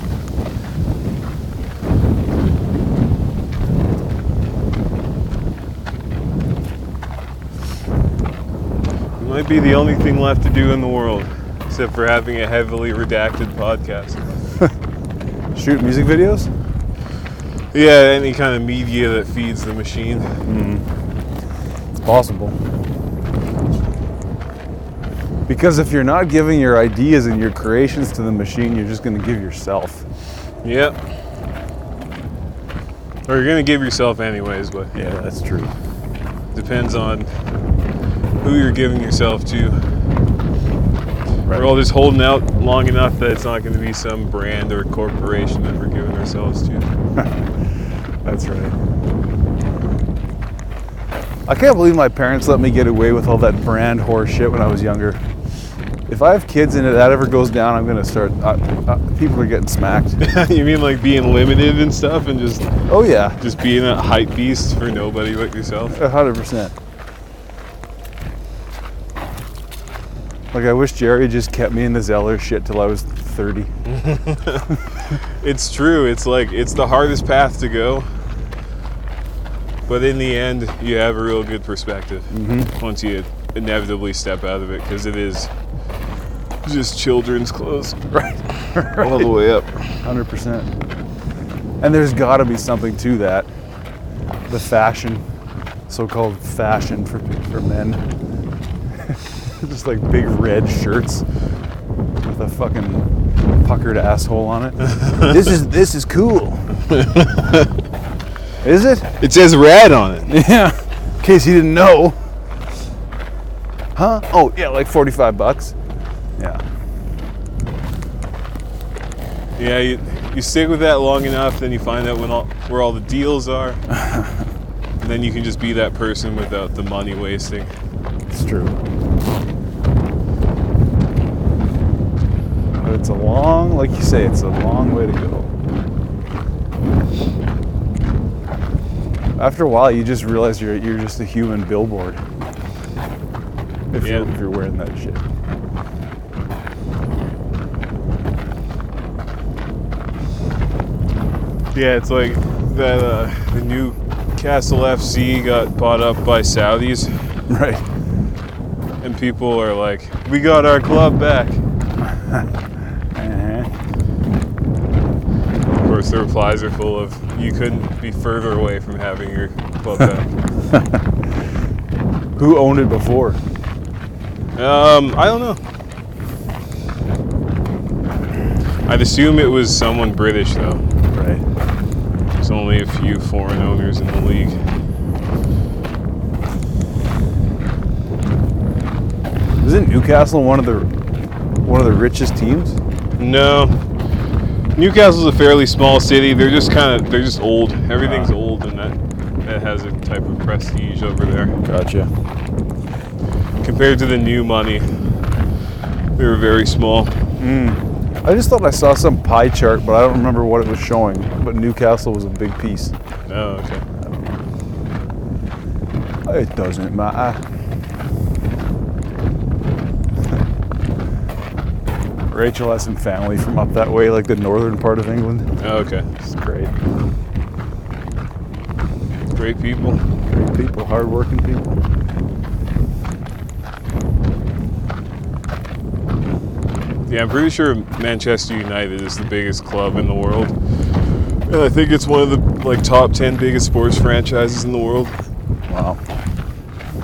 Might be the only thing left to do in the world, except for having a heavily redacted podcast. (laughs) Shoot music videos? Yeah, any kind of media that feeds the machine. It's possible. Because if you're not giving your ideas and your creations to the machine, you're just going to give yourself. Yep. Or you're gonna give yourself anyways, but Yeah, that's true. depends on who you're giving yourself to. Right. We're all just holding out long enough that it's not going to be some brand or corporation that we're giving ourselves to. (laughs) That's right. I can't believe my parents let me get away with all that brand horse shit when I was younger. If I have kids and that ever goes down, I'm gonna start. Uh, uh, people are getting smacked. (laughs) you mean like being limited and stuff, and just oh yeah, just being a hype beast for nobody but yourself? a hundred percent. Like I wish Jerry just kept me in the Zeller shit till I was 30. (laughs) It's true. It's like it's the hardest path to go, but in the end, you have a real good perspective mm-hmm. once you inevitably step out of it because it is just children's clothes (laughs) Right. all the way up. Hundred percent. And there's got to be something to that. The fashion, so-called fashion for for men. (laughs) Just like big red shirts with a fucking puckered asshole on it. (laughs) this is this is cool. is it? It says rad on it. (laughs) Yeah. In case you didn't know. Huh? Oh yeah, like forty-five bucks. Yeah. Yeah, you, you stick with that long enough, then you find out when all, where all the deals are. and then you can just be that person without the money wasting. It's true. It's a long, like you say, it's a long way to go. After a while, you just realize you're you're just a human billboard. If you're if you're wearing that shit. Yeah, it's like that uh, the new Castle FC got bought up by Saudis, (laughs) Right. and people are like, "We got our club back." (laughs) Uh-huh. Of course, the replies are full of, "You couldn't be further away from having your club back." (laughs) Who owned it before? um, I don't know. I'd assume it was someone British though. Right. There's only a few foreign owners in the league. Isn't Newcastle one of the one of the richest teams? No. Newcastle's a fairly small city. They're just kind of they're just old. Everything's Ah. old and that that has a type of prestige over there. Gotcha. Compared to the new money, they were very small. I just thought I saw some pie chart, but I don't remember what it was showing. But Newcastle was a big piece. Oh, okay. It doesn't matter. Rachel has some family from up that way, like the northern part of England. Oh, okay. It's great. Great people. Great people, hardworking people. Yeah, I'm pretty sure Manchester United is the biggest club in the world. And I think it's one of the like top ten biggest sports franchises in the world. Wow.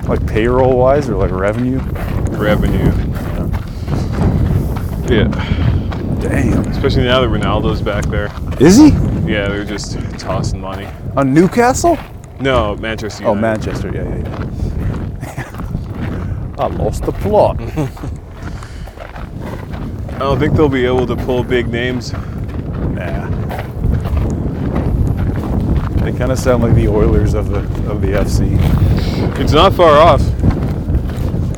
Like payroll wise or like revenue? Revenue. Yeah. Damn. Especially now that Ronaldo's back there. Is he? Yeah, they're just tossing money. On Newcastle? No, Manchester Oh, Manchester. Yeah, yeah, yeah. (laughs) I lost the plot. I don't think they'll be able to pull big names. nah. They kind of sound like the Oilers of the of the FC. It's not far off.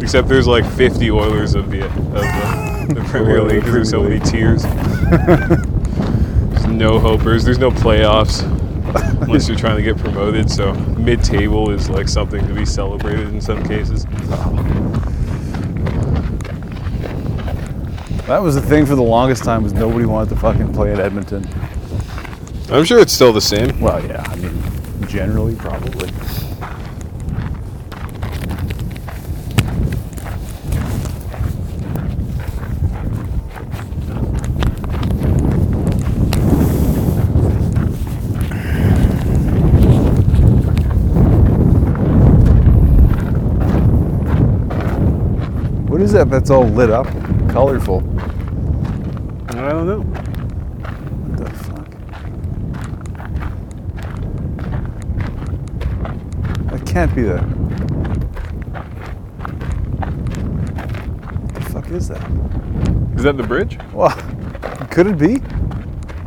Except there's like 50 Oilers of the of the, the Premier League because there's so many tiers. (laughs) there's no hopers. There's no playoffs unless you're trying to get promoted. So mid-table is like something to be celebrated in some cases. That was the thing for the longest time was nobody wanted to fucking play at Edmonton. I'm sure it's still the same. Well, yeah, I mean, generally, probably. What is that that's all lit up? Colorful. I don't know. What the fuck? That can't be the. What the fuck is that? Is that the bridge? Well, could it be?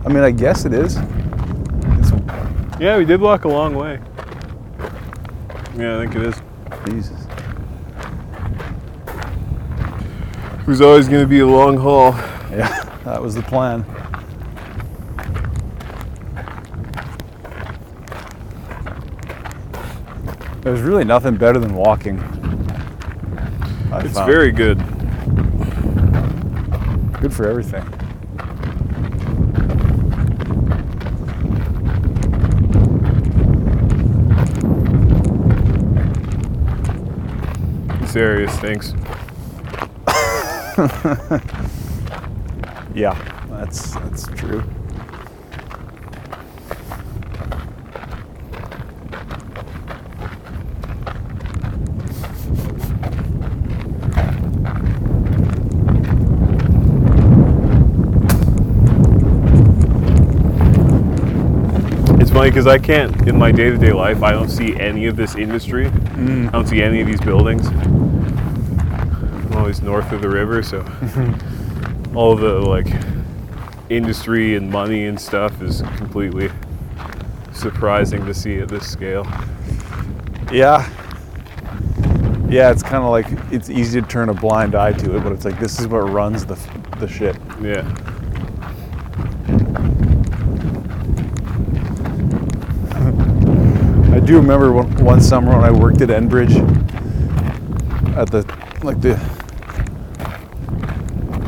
I mean, I guess it is. It's Yeah, we did walk a long way. Yeah, I think it is. Jesus. It was always going to be a long haul. Yeah, that was the plan. There's really nothing better than walking. I It's found. very good. good for everything. This area stinks. (laughs) Yeah, that's that's true. It's funny because I can't, in my day to day life, I don't see any of this industry. Mm. I don't see any of these buildings. Always north of the river, so (laughs) all the like industry and money and stuff is completely surprising to see at this scale. Yeah. Yeah, it's kind of like it's easy to turn a blind eye to it, but it's like this is what runs the the shit. Yeah. (laughs) I do remember one, one summer when I worked at Enbridge at the like the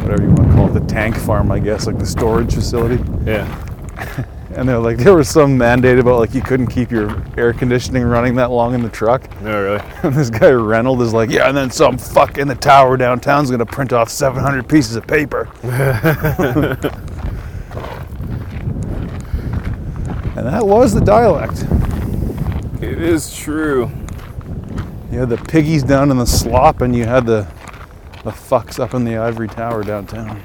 whatever you want to call it, the tank farm, I guess, like the storage facility. Yeah. (laughs) And they're like there was some mandate about like you couldn't keep your air conditioning running that long in the truck. No, really. (laughs) And this guy Reynolds is like, yeah, and then some fuck in the tower downtown's gonna print off 700 pieces of paper. (laughs) and that was the dialect. It is true. You had the piggies down in the slop, and you had the the fucks up in the ivory tower downtown.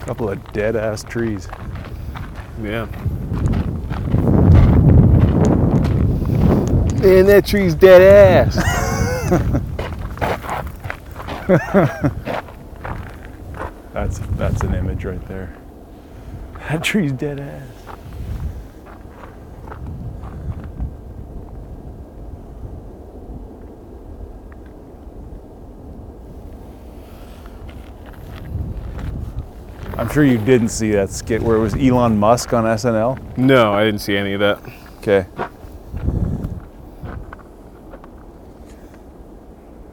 Couple of dead ass trees. Yeah. Man, that tree's dead ass. (laughs) That's that's an image right there. That tree's dead ass. I'm sure you didn't see that skit where it was Elon Musk on SNL. no, I didn't see any of that. Okay.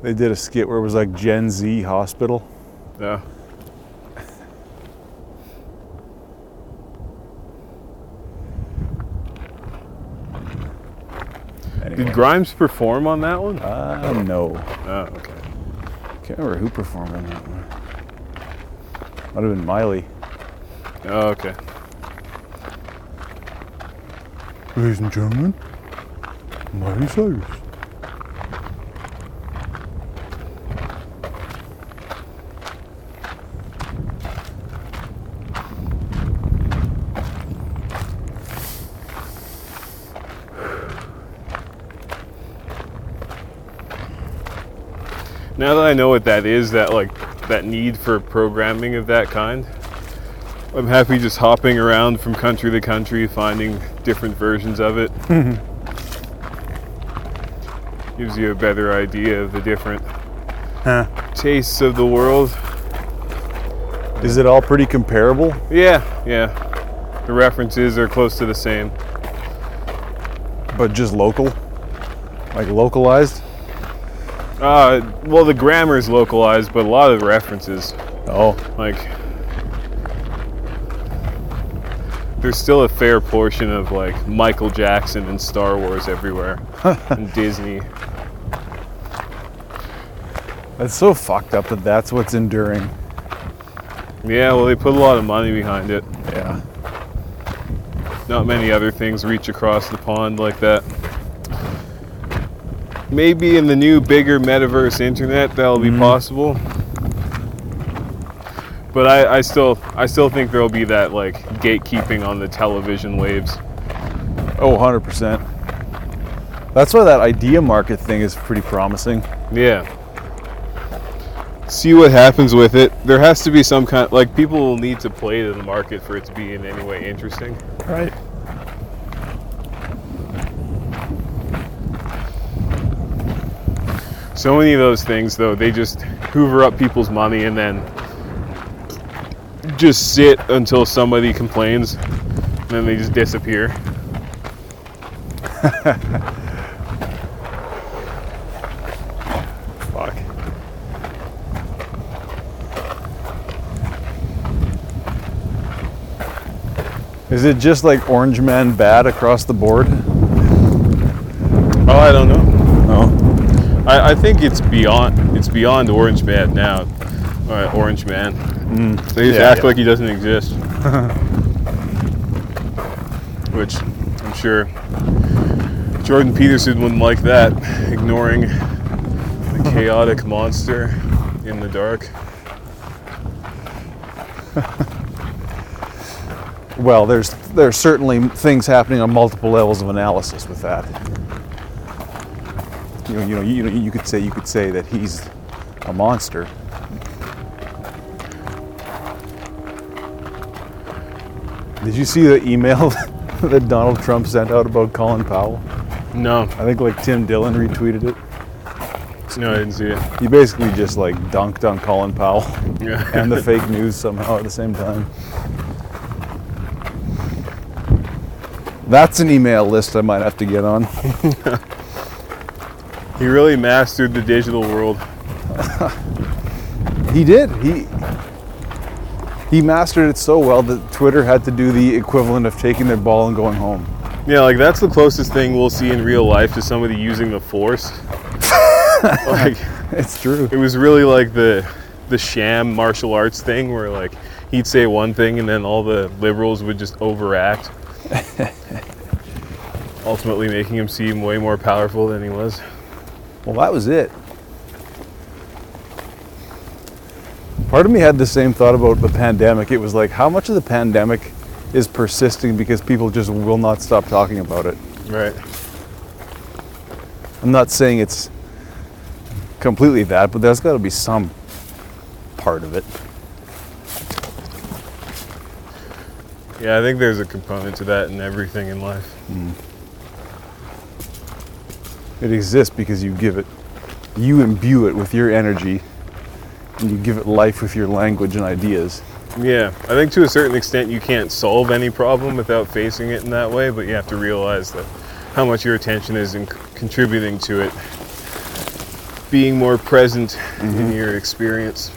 They did a skit where it was like Gen Z hospital. Yeah. Did Grimes perform on that one? Uh, no. Oh, okay. Can't remember who performed on that one. Might have been Miley. Oh, okay. Ladies and gentlemen, Miley Cyrus. Now that I know what that is, that like that need for programming of that kind, I'm happy just hopping around from country to country, finding different versions of it. (laughs) Gives you a better idea of the different Huh. tastes of the world. Is it all pretty comparable? Yeah, yeah. The references are close to the same. But just local? Like localized? Uh, well, the grammar is localized, but a lot of the references, Oh. like, there's still a fair portion of like Michael Jackson and Star Wars everywhere, (laughs) and Disney. That's so fucked up that that's what's enduring. Yeah, well, they put a lot of money behind it. Yeah. Not many other things reach across the pond like that. Maybe in the new, bigger metaverse internet that'll be mm-hmm. possible. But I, I still, I still think there'll be that like gatekeeping on the television waves. Oh, 100%. That's why that idea market thing is pretty promising. Yeah. See what happens with it. There has to be some kind like people will need to play to the market for it to be in any way interesting. Right. So many of those things, though, they just hoover up people's money and then just sit until somebody complains, and then they just disappear. (laughs) Fuck. Is it just like Orange Man bad across the board? Oh, I don't know. No. I, I think it's beyond it's beyond Orange Man now. Uh, Orange Man. They just Yeah, act yeah. like he doesn't exist. (laughs) Which I'm sure Jordan Peterson wouldn't like that, ignoring the (laughs) chaotic monster in the dark. Well, there's there's certainly things happening on multiple levels of analysis with that. You know, you know, you know, you could say you could say that he's a monster. Did you see the email (laughs) that Donald Trump sent out about Colin Powell? No, I think like Tim Dillon retweeted it. no, I didn't see it. He basically just like dunked on Colin Powell Yeah. (laughs) and the fake news somehow at the same time. That's an email list I might have to get on. (laughs) he really mastered the digital world. (laughs) He did. He he mastered it so well that Twitter had to do the equivalent of taking their ball and going home. Yeah, like that's the closest thing we'll see in real life to somebody using the force. (laughs) like It's true. it was really like the the sham martial arts thing where like he'd say one thing and then all the liberals would just overact. (laughs) Ultimately making him seem way more powerful than he was. Well, that was it. Part of me had the same thought about the pandemic. It was like, how much of the pandemic is persisting because people just will not stop talking about it? Right. I'm not saying it's completely that, but there's got to be some part of it. Yeah, I think there's a component to that in everything in life. Hmm. It exists because you give it, you imbue it with your energy, and you give it life with your language and ideas. Yeah, I think to a certain extent you can't solve any problem without facing it in that way, but you have to realize that how much your attention is in contributing to it being more present in mm-hmm. your experience.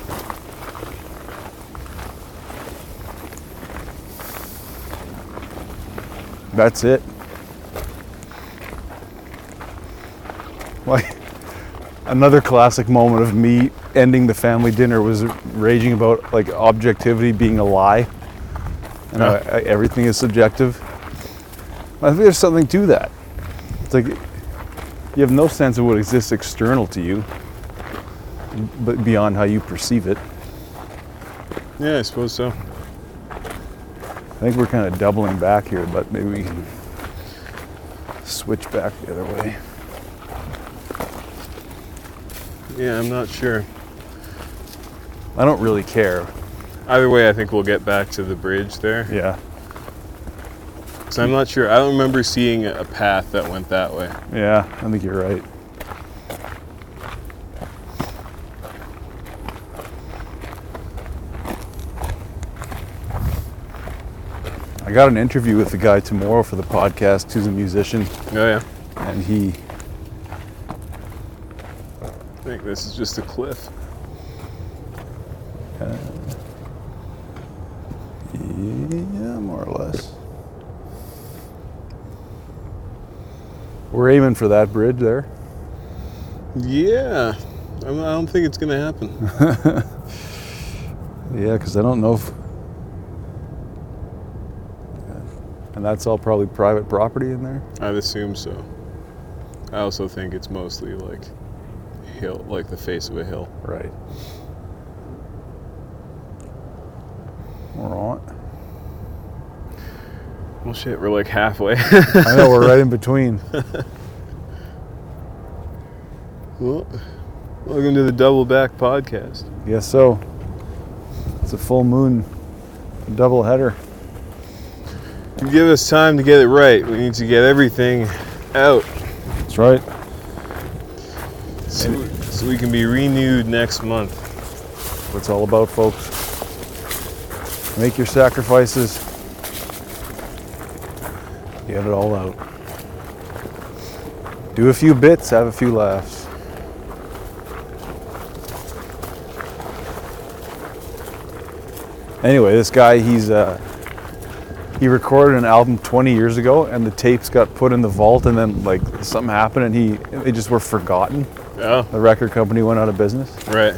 That's it. Like another classic moment of me ending the family dinner was raging about like objectivity being a lie, and uh-huh. how Yeah. everything is subjective. I think there's something to that. It's like you have no sense of what exists external to you, but beyond how you perceive it. Yeah, I suppose so. I think we're kind of doubling back here, but maybe we can switch back the other way. Yeah, I'm not sure. I don't really care. Either way, I think we'll get back to the bridge there. Yeah, So I'm not sure. I don't remember seeing a path that went that way. yeah, I think you're right. I got an interview with the guy tomorrow for the podcast who's a musician, Oh yeah. and he think this is just a cliff. Yeah, more or less. We're aiming for that bridge there. Yeah. I'm, I don't think it's gonna happen. (laughs) Yeah, because I don't know if. And that's all probably private property in there? I'd assume so. I also think it's mostly like hill, like the face of a hill. Right. All right. Well, shit, we're like halfway. I know, we're right in (laughs) between. well, welcome to the Double Back Podcast. Yes, so. It's a full moon double header. You give us time to get it right. We need to get everything out That's right. So, so we can be renewed next month. What it's all about, folks. Make your sacrifices. Get it all out. Do a few bits, have a few laughs. Anyway, this guy, he's uh, he recorded an album 20 years ago, and the tapes got put in the vault, and then like something happened, and he they just were forgotten. Oh, The record company went out of business. right.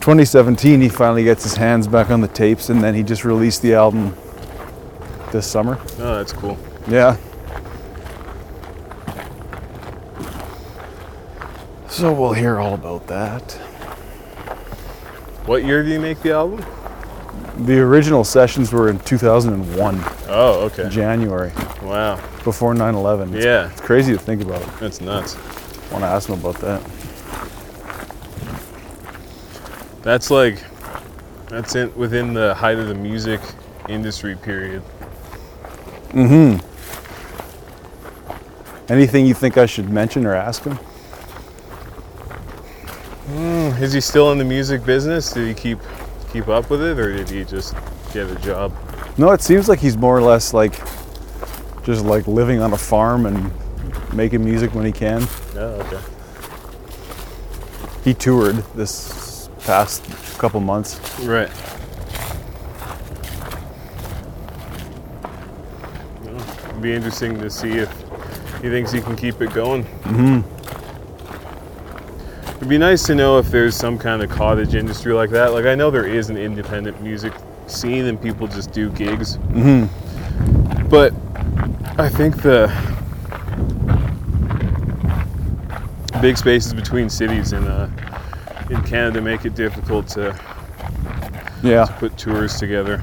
2017, he finally gets his hands back on the tapes, and then he just released the album this summer. Oh, that's cool. Yeah. So we'll hear all about that. What year do you make the album? The original sessions were in 2001, Oh, okay. January, Wow. before 9 11. Yeah, it's crazy to think about. that's nuts. Want to ask him about that. That's like, that's in, within the height of the music industry period. Mm hmm. Anything you think I should mention or ask him? Is he still in the music business? Did he keep keep up with it, or did he just get a job? No, it seems like he's more or less like just like living on a farm and making music when he can. Oh, okay. He toured this past couple months. Right. Well, it'd be interesting to see if he thinks he can keep it going. Mm-hmm. It'd be nice to know if there's some kind of cottage industry like that. Like I know there is an independent music scene and people just do gigs. Mm-hmm. But I think the big spaces between cities in uh, in Canada make it difficult to Yeah, put tours together.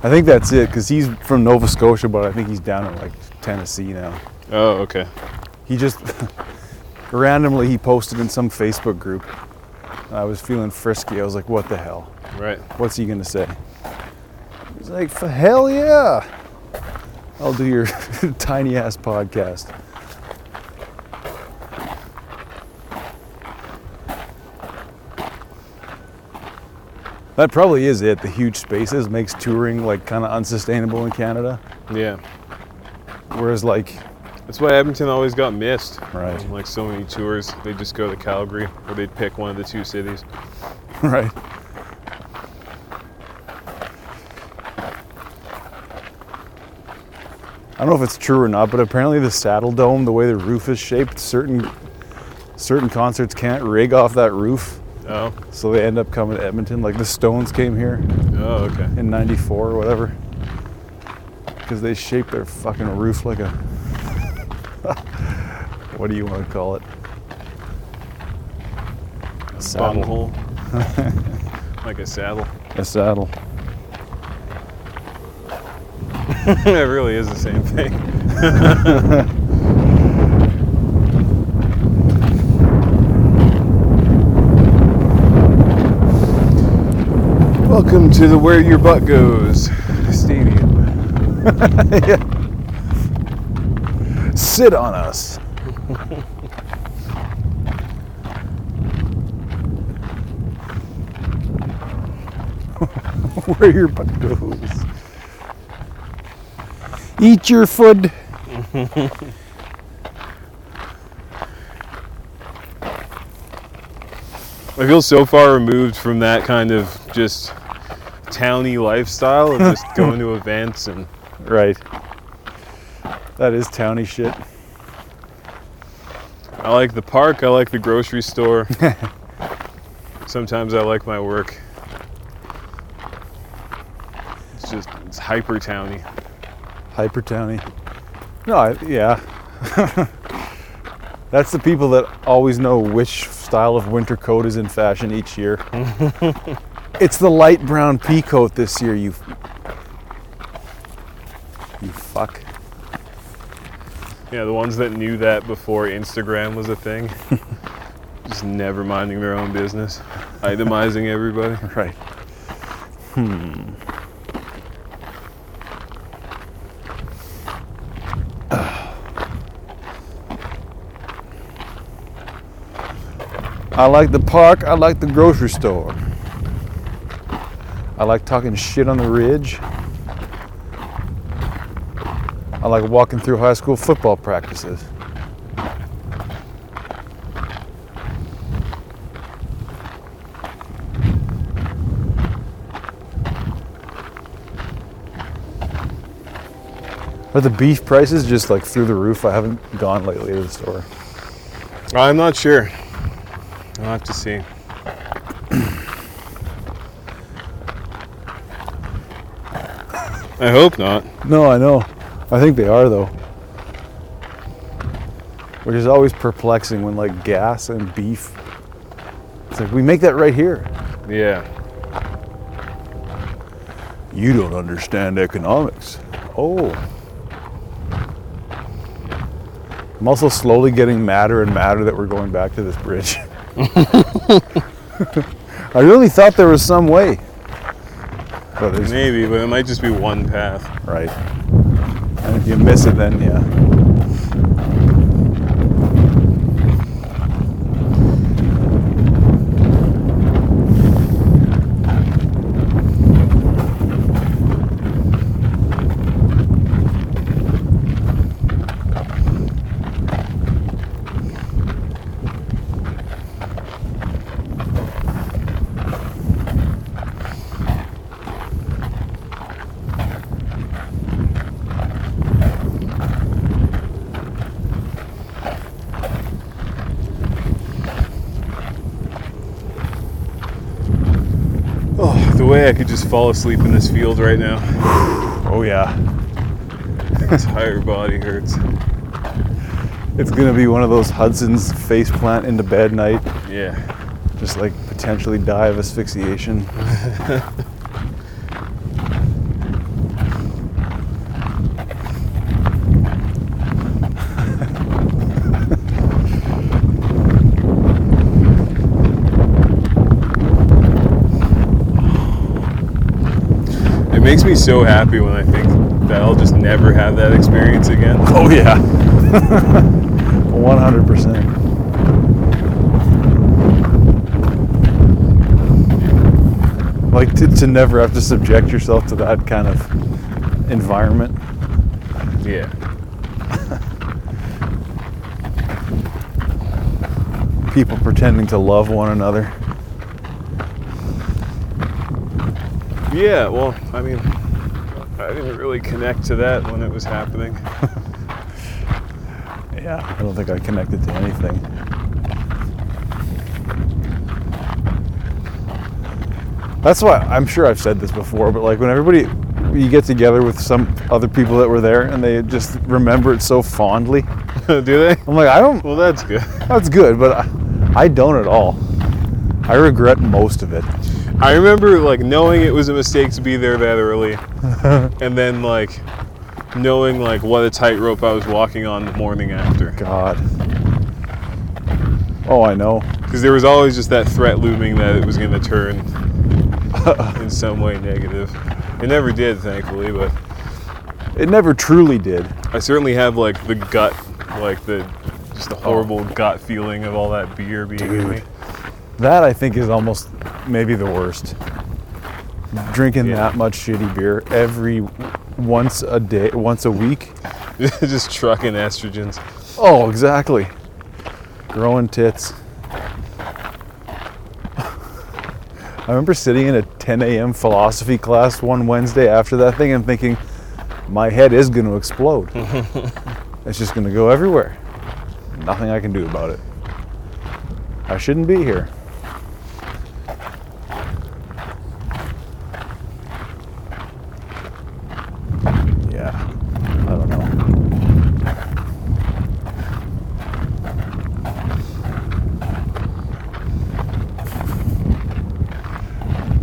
I think that's it because he's from Nova Scotia, but I think he's down in like Tennessee now. Oh, okay. He just (laughs) randomly he posted in some Facebook group. I was feeling frisky. I was like, "What the hell? Right. What's he gonna say?" He's like, "For hell yeah, I'll do your (laughs) tiny ass podcast." That probably is it. The huge spaces makes touring like kind of unsustainable in Canada. Yeah. Whereas like, That's why Edmonton always got missed. Right. Like so many tours, they just go to Calgary or they'd pick one of the two cities. (laughs) right? I don't know if it's true or not, but apparently the Saddledome, the way the roof is shaped, certain certain concerts can't rig off that roof, Oh. so they end up coming to Edmonton. Like the Stones came here Oh, okay. in '94 or whatever, because they shaped their fucking roof like a (laughs) what do you want to call it? A saddle. Bunghole. (laughs) like a saddle. A saddle. (laughs) it really is the same thing. Welcome to the Where Your Butt Goes Stadium. (laughs) Sit on us. (laughs) Where your butt goes. Eat your food. (laughs) I feel so far removed from that kind of just towny lifestyle of just going to (laughs) events and Right. That is towny shit. I like the park, I like the grocery store. (laughs) Sometimes I like my work. It's just it's hyper towny. Hyper towny. No, I, yeah. (laughs) That's the people that always know which style of winter coat is in fashion each year. It's the light brown pea coat this year, you you fuck. Yeah, the ones that knew that before Instagram was a thing. (laughs) just never minding their own business. Itemizing everybody. (laughs) Right. Hmm. (sighs) I like the park. I like the grocery store. I like talking shit on the ridge. I like walking through high school football practices. Are the beef prices just like through the roof? I haven't gone lately to the store. I'm not sure. I'll have to see. I hope not. No, I know. I think they are though. Which is always perplexing when like gas and beef. It's like we make that right here. Yeah. You don't understand economics. Oh. I'm also slowly getting madder and madder that we're going back to this bridge. (laughs) (laughs) I really thought there was some way. There's Maybe, but it might just be one path. right. And if you miss it then yeah. Way I could just fall asleep in this field right now. (sighs) Oh yeah. Entire body hurts. It's gonna be one of those Hudson's face plant into bed night. Yeah. Just like potentially die of asphyxiation. (laughs) makes me so happy when I think that I'll just never have that experience again. (laughs) Oh yeah. (laughs) 100%. Like to, to never have to subject yourself to that kind of environment. Yeah. (laughs) People pretending to love one another. Yeah, well, I mean, I didn't really connect to that when it was happening. (laughs) Yeah, I don't think I connected to anything. That's why I'm sure I've said this before, but like when everybody you get together with some other people that were there and they just remember it so fondly. (laughs) Do they? I'm like, I don't Well, that's good. that's good, but I, I don't at all. I regret most of it. I remember like knowing it was a mistake to be there that early, (laughs) and then like knowing like what a tightrope I was walking on the morning after. God. Oh, I know. Because there was always just that threat looming that it was going to turn (laughs) in some way negative. It never did, thankfully, but It never truly did. I certainly have like the gut, like the just the oh. horrible gut feeling of all that beer being in me. Dude. That I think is almost maybe the worst. Drinking Yeah. that much shitty beer every once a day, once a week. (laughs) just trucking estrogens. Oh, exactly. Growing tits. (laughs) I remember sitting in a 10 a.m. philosophy class one Wednesday after that thing and thinking, my head is going to explode. (laughs) it's just going to go everywhere. Nothing I can do about it. I shouldn't be here. Yeah, I don't know.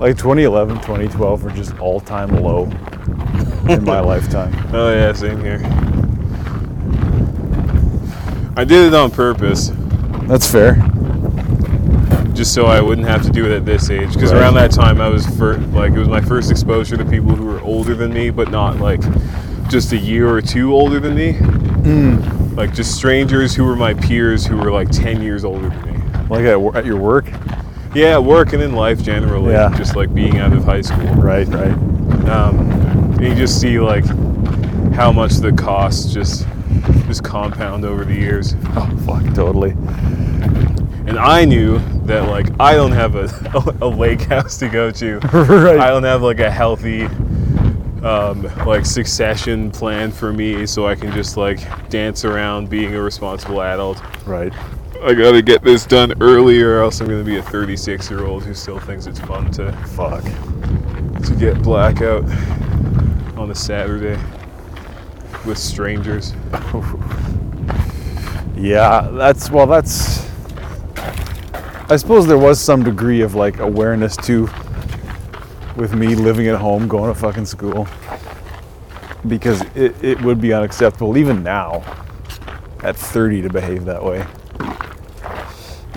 Like 2011, 2012 were just all time low in my (laughs) lifetime. Oh yeah, same here. I did it on purpose, That's fair. just so I wouldn't have to do it at this age. Because Right. around that time, I was fir- like, it was my first exposure to people who were older than me, but not like just a year or two older than me. Mm. Like just strangers who were my peers who were like 10 years older than me. Like at, at your work? Yeah, work and in life generally. Yeah. Just like being out of high school. Right, right. Um, and you just see like how much the costs just just compound over the years. Oh, fuck, totally. And I knew that like I don't have a, (laughs) a lake house to go to. (laughs) right. I don't have like a healthy um, like succession plan for me so I can just like dance around being a responsible adult. right. I gotta get this done early or else I'm gonna be a 36 year old who still thinks it's fun to, Fuck. to get blackout on a Saturday with strangers. (laughs) Yeah, that's, well, that's. I suppose there was some degree of like awareness too with me living at home, going to fucking school. Because it, it would be unacceptable, even now, at 30, to behave that way.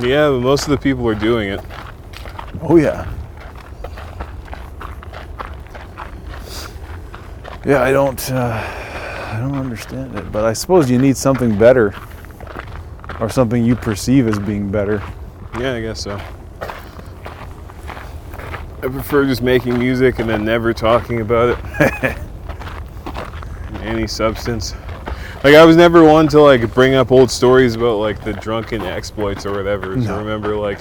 Yeah, but most of the people are doing it. Oh yeah. Yeah, I don't. Uh, I don't understand it, but I suppose you need something better, or something you perceive as being better. Yeah, I guess so. I prefer just making music and then never talking about it. (laughs) Any substance. Like I was never one to like bring up old stories about like the drunken exploits or whatever. No. remember like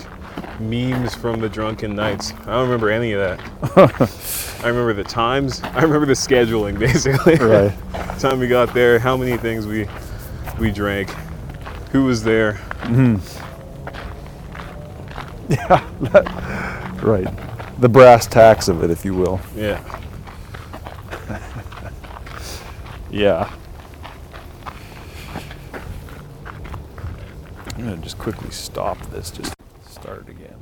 memes from the drunken nights. I don't remember any of that. (laughs) I remember the times. I remember the scheduling (laughs) basically. Right. (laughs) time we got there, how many things we we drank, who was there. Hmm. Yeah. Right. The brass tacks of it, if you will. Yeah. Yeah. I'm gonna just quickly stop this. Just start again.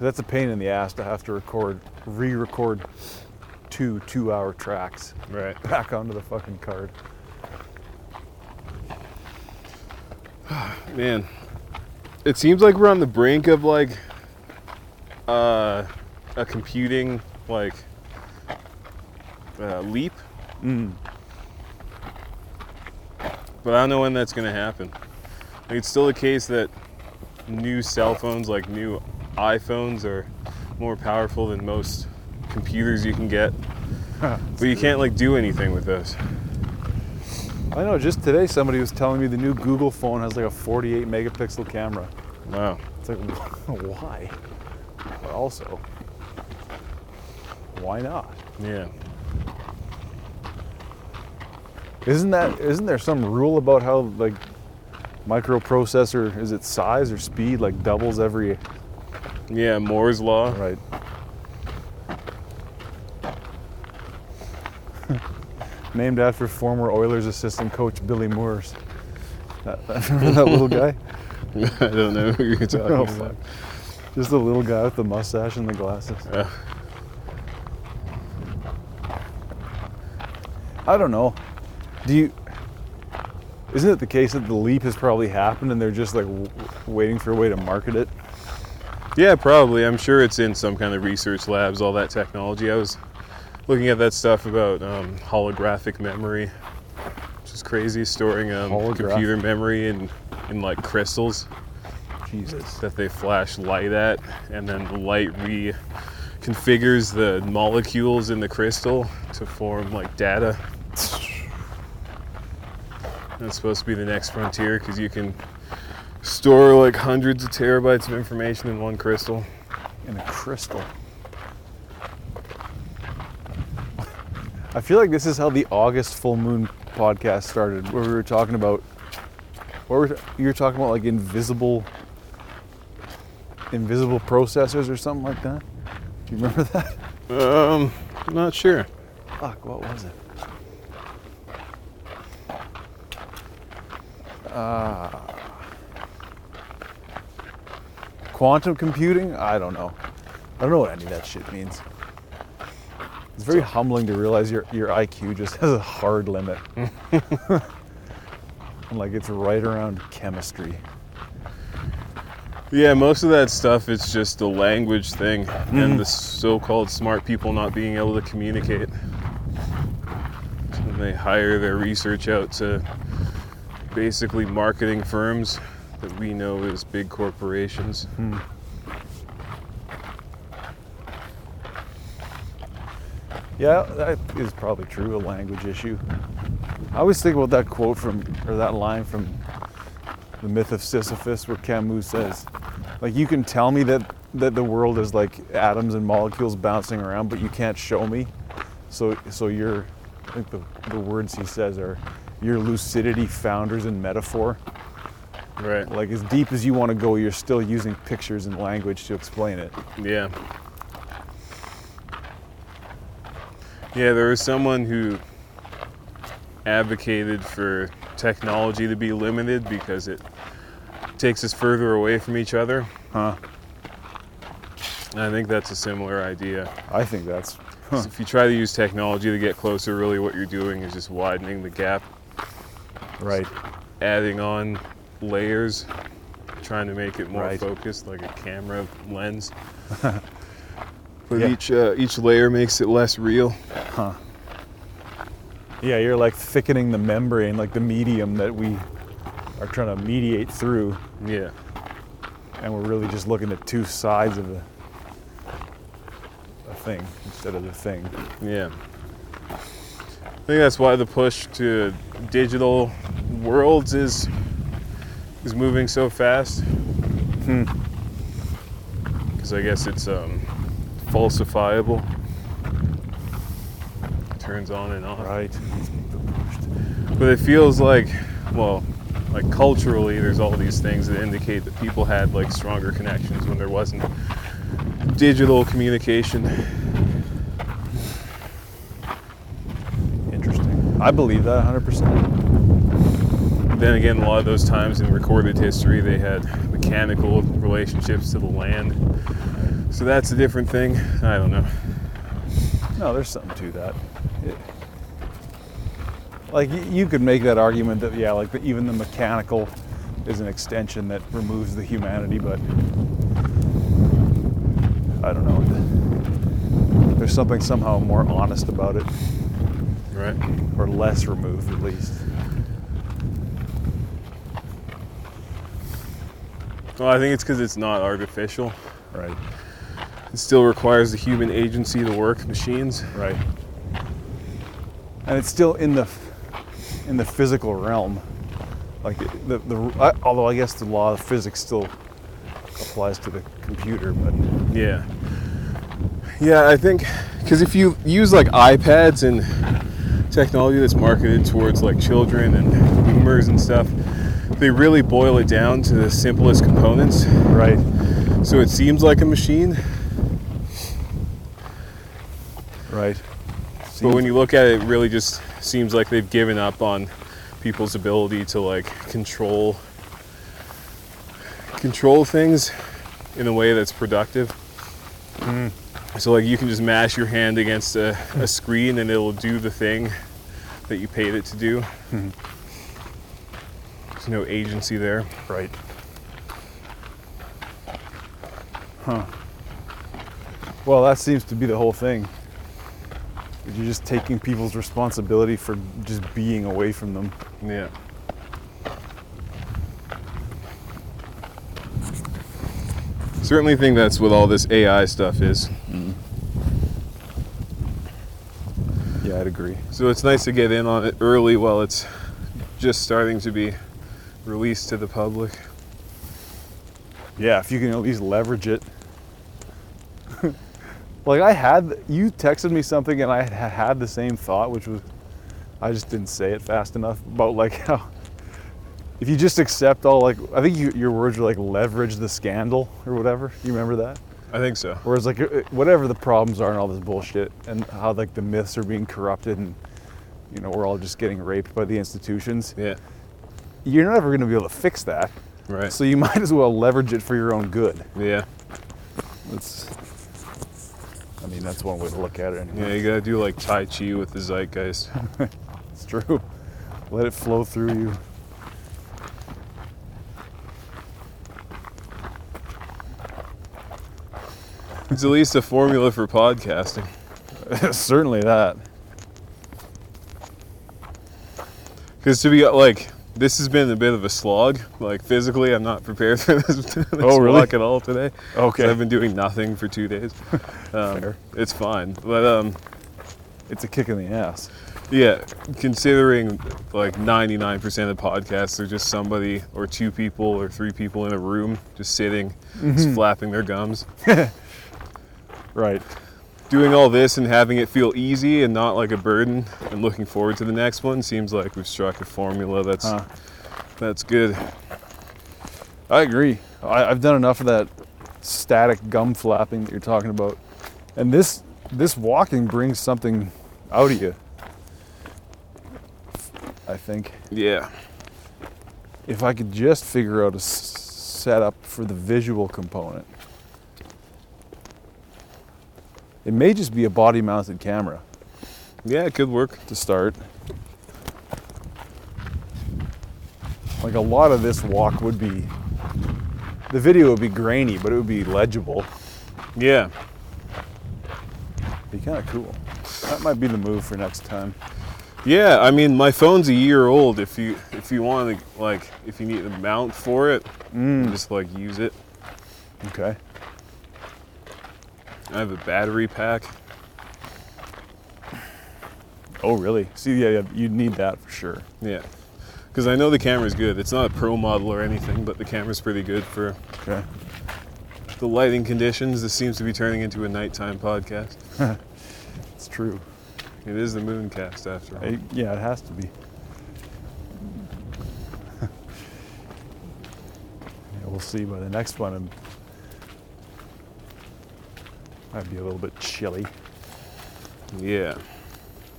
That's a pain in the ass to have to record, re-record two two-hour tracks Right. (laughs) back onto the fucking card. (sighs) Man, it seems like we're on the brink of like uh, a computing like uh, leap, Mm. But I don't know when that's gonna happen. Like, it's still the case that new cell phones, like new iPhones, are more powerful than most computers you can get, (laughs) but you can't like do anything with those. I know. Just today, somebody was telling me the new Google phone has like a 48 megapixel camera. Wow. It's like, (laughs) why? But also, Why not? Yeah. Isn't that isn't there some rule about how like microprocessor is it size or speed like doubles every Yeah, Moore's law. right? (laughs) Named after former Oilers assistant coach Billy Moores. That, that, (laughs) remember that little guy? (laughs) I don't know who you're talking Oh, about. Just the little guy with the mustache and the glasses. Uh, I don't know. Do you? Isn't it the case that the leap has probably happened and they're just like w- waiting for a way to market it? yeah, probably. I'm sure it's in some kind of research labs, all that technology. I was looking at that stuff about um, holographic memory, which is crazy, storing um, computer memory in, in like crystals Jesus. that they flash light at, and then the light reconfigures the molecules in the crystal to form like data. (laughs) That's supposed to be the next frontier because you can store like hundreds of terabytes of information in one crystal. In a crystal. (laughs) I feel like this is how the August full moon podcast started, where we were talking about, what were you were talking about like invisible, invisible processors or something like that. Do you remember that? Um, I'm not sure. Fuck, what was it? Uh, quantum computing? I don't know. I don't know what any of that shit means. It's very humbling to realize your, your IQ just has a hard limit. (laughs) like it's right around chemistry. Yeah, most of that stuff is just a language thing and the so-called smart people not being able to communicate. And they hire their research out to basically marketing firms that we know as big corporations. Hmm. Yeah, that is probably true, a language issue. I always think about that quote from, or that line from The Myth of Sisyphus, where Camus says, like, you can tell me that, that the world is like atoms and molecules bouncing around, but you can't show me. So, so your, I think the, the words he says are, your lucidity founders in metaphor. Right. Like, as deep as you want to go, you're still using pictures and language to explain it. Yeah. Yeah, there was someone who advocated for technology to be limited because it takes us further away from each other. Huh? And I think that's a similar idea. I think that's, 'Cause If you try to use technology to get closer, really what you're doing is just widening the gap, right. adding on layers, trying to make it more Right. focused, like a camera lens. (laughs) but Yeah. each uh, each layer makes it less real. Huh. Yeah, you're like thickening the membrane, like the medium that we are trying to mediate through, Yeah. and we're really just looking at two sides of a, a thing instead of the thing. Yeah. I think that's why the push to digital worlds is is moving so fast. Hmm. Because I guess it's um, falsifiable. Turns on and off. Right. But it feels like, well, like culturally, there's all these things that indicate that people had like stronger connections when there wasn't digital communication. Interesting. I believe that 100%. Then again, a lot of those times in recorded history, they had mechanical relationships to the land. So that's a different thing. I don't know. No, there's something to that. It- like you could make that argument that yeah, like the, even the mechanical is an extension that removes the humanity, but I don't know. There's something somehow more honest about it, Right? or less removed at least. Well, I think it's because it's not artificial. Right. It still requires the human agency to work machines. Right. And it's still in the in the physical realm. Like the the I- although I guess the law of physics still applies to the computer, but Yeah. Yeah, I think because if you use like iPads and technology that's marketed towards like children and boomers and stuff, they really boil it down to the simplest components. Right. So it seems like a machine, Right. but when you look at it, it really just seems like they've given up on people's ability to like control control things in a way that's productive. Hmm. So like you can just mash your hand against a, a screen and it'll do the thing that you paid it to do. There's no agency there. Right. Huh. Well, that seems to be the whole thing. You're just taking people's responsibility for just being away from them. Yeah. Certainly think that's what all this AI stuff is. So it's nice to get in on it early while it's just starting to be released to the public. Yeah, if you can at least leverage it. (laughs) like I had, you texted me something and I had had the same thought, which was, I just didn't say it fast enough about like (laughs) how, if you just accept all like, I think you, your words were like leverage the scandal or whatever. You remember that? I think so. Whereas like whatever the problems are and all this bullshit and how like the myths are being corrupted and you know we're all just getting raped by the institutions. Yeah. You're never going to be able to fix that. Right. So you (laughs) might as well leverage it for your own good. yeah. That's, I mean, that's one way to look at it. Yeah, you gotta do like Tai Chi with the zeitgeist. (laughs) It's true. Let it flow through you. It's at least a formula for podcasting. (laughs) Certainly that. Because to be like, this has been a bit of a slog. Like physically, I'm not prepared for (laughs) this, (laughs) this Oh, really? at all today. Okay. I've been doing nothing for two days. Um, it's fine, but um, It's a kick in the ass. yeah, considering like 99% of podcasts are just somebody or two people or three people in a room just sitting, just flapping their gums. Right. Doing all this and having it feel easy and not like a burden, and looking forward to the next one seems like we've struck a formula that's Huh. that's good. I agree. I, I've done enough of that static gum flapping that you're talking about, and this this walking brings something out of you. I think Yeah. if I could just figure out a s- setup for the visual component, it may just be a body-mounted camera Yeah, it could work. to start. Like a lot of this walk would be, the video would be grainy, but it would be legible. Yeah. Be kind of cool. That might be the move for next time. Yeah, I mean my phone's a year old. If you if you want to like if you need a mount for it, mm. just like use it. Okay. I have a battery pack. Oh, really? See, yeah, yeah you'd need that for sure. Yeah. Because I know the camera's good. It's not a pro model or anything, but the camera's pretty good for Okay. the lighting conditions. This seems to be turning into a nighttime podcast. (laughs) It's true. It is the Mooncast after all. I- yeah, it has to be. (laughs) yeah, we'll see by the next one. It might be a little bit chilly. Yeah.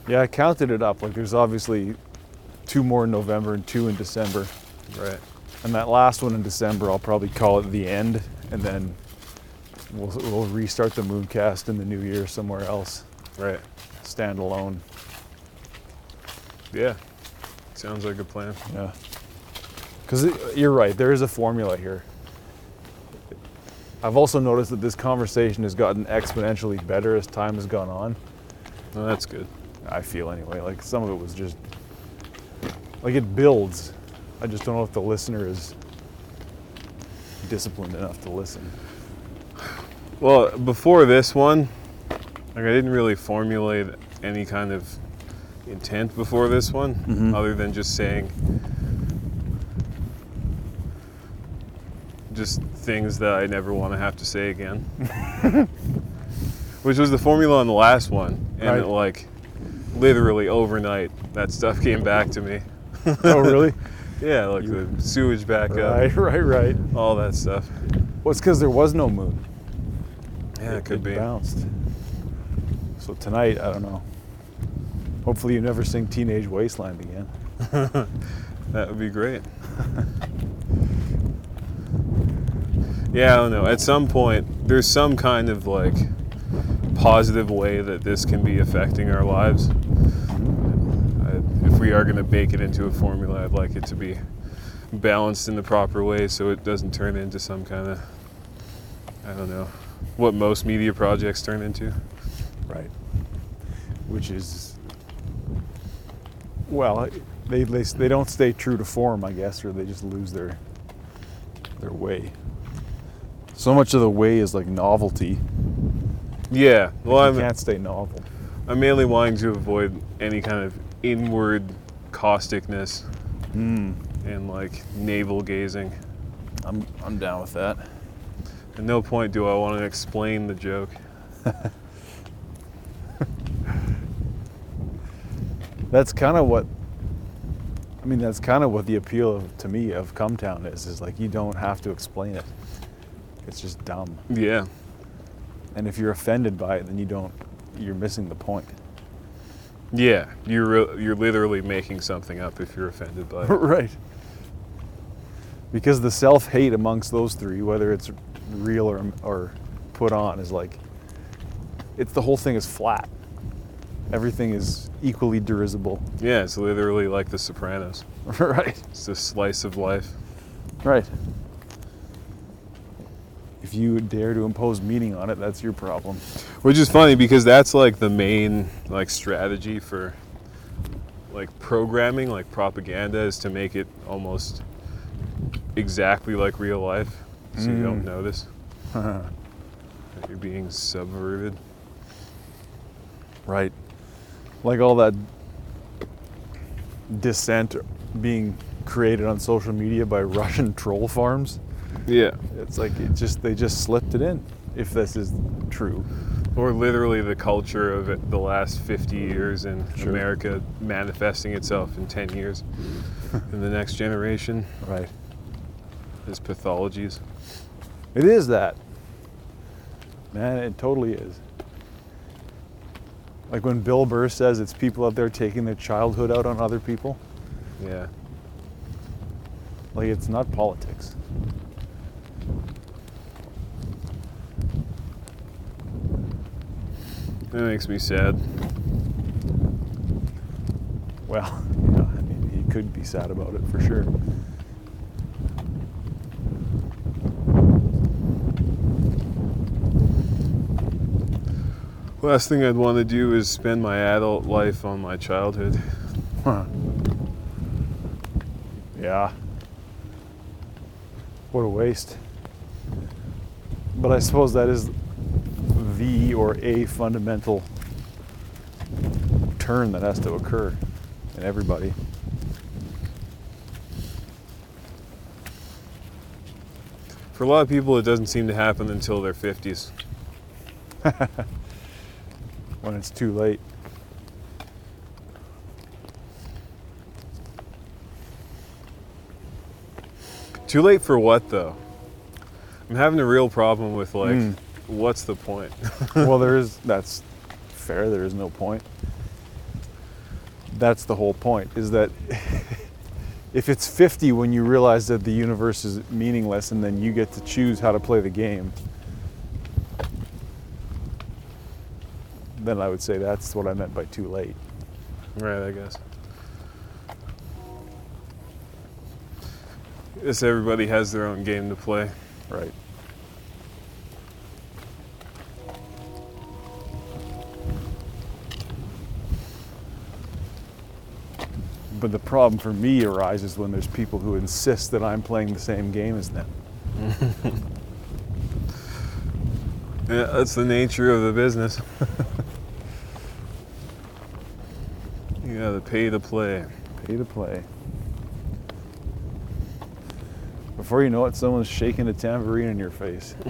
Yeah, I counted it up. Like, there's obviously two more in November and two in December. Right. And that last one in December, I'll probably call it the end, and then we'll, we'll restart the Mooncast in the new year somewhere else, Right. standalone. Yeah. Sounds like a plan. Yeah. Because you're right, there is a formula here. I've also noticed that this conversation has gotten exponentially better as time has gone on. Well, that's good. I feel anyway. Like some of it was just like it builds. I just don't know if the listener is disciplined enough to listen. Well, before this one, like I didn't really formulate any kind of intent before this one, Mhm. other than just saying just things that I never want to have to say again. (laughs) which was the formula on the last one, and Right. it, like literally overnight, that stuff came back to me. oh, really? (laughs) Yeah, like the sewage backup, right, right, right. all that stuff. Well, it's because there was no moon. Yeah, it could be. bounced. So tonight, I don't know. Hopefully, you never sing Teenage Wasteland again. (laughs) That would be great. Yeah, I don't know. At some point, there's some kind of like positive way that this can be affecting our lives. I, if we are going to bake it into a formula, I'd like it to be balanced in the proper way so it doesn't turn into some kind of, I don't know, what most media projects turn into. Right. Which is, well, they, they they don't stay true to form, I guess, or they just lose their their way. So much of the way is like novelty. Yeah, well, I'm, can't stay novel. I'm mainly wanting to avoid any kind of inward causticness Mm, and like navel gazing. I'm I'm down with that. At no point do I want to explain the joke. (laughs) That's kind of what. I mean, that's kind of what the appeal of, to me of Cum Town is. Is like you don't have to explain it. It's just dumb. Yeah, And if you're offended by it, then you don't. You're missing the point. yeah. You're re- you're literally making something up if you're offended by (laughs) it. right. Because the self hate amongst those three, whether it's real or or put on, is like. It's the whole thing is flat. Everything is equally derisible. Yeah, it's literally like The Sopranos. (laughs) right. It's a slice of life. Right. If you dare to impose meaning on it, that's your problem. Which is funny because that's like the main like strategy for like programming, like propaganda is to make it almost exactly like real life so you don't Mm. notice (laughs) that you're being subverted. Right. Like all that dissent being created on social media by (laughs) Russian troll farms. Yeah. It's like it just they just slipped it in. If this is true, Or literally the culture of it, the last 50 years in Sure. America manifesting itself in 10 years (laughs) in the next generation right? as pathologies. It is that. Man, it totally is. Like when Bill Burr says it's people out there taking their childhood out on other people. Yeah. Like it's not politics. That makes me sad. Well, (laughs) yeah, I mean, he could be sad about it for sure. Last thing I'd want to do is spend my adult life on my childhood. Huh. (laughs) Yeah. What a waste. But I suppose that is the or a fundamental turn that has to occur in everybody. For a lot of people, it doesn't seem to happen until their 50s. (laughs) when it's too late. Too late for what, though? I'm having a real problem with, like, Mm. What's the point? (laughs) well, there is, (laughs) that's fair, there is no point. That's the whole point, is that (laughs) if it's 50 when you realize that the universe is meaningless and then you get to choose how to play the game, then I would say that's what I meant by too late. right, I guess. Guess everybody has their own game to play. Right. But the problem for me arises when there's people who insist that I'm playing the same game as them. (laughs) Yeah, that's the nature of the business. (laughs) you gotta pay to play. Pay to play. Before you know it, someone's shaking a tambourine in your face. (laughs)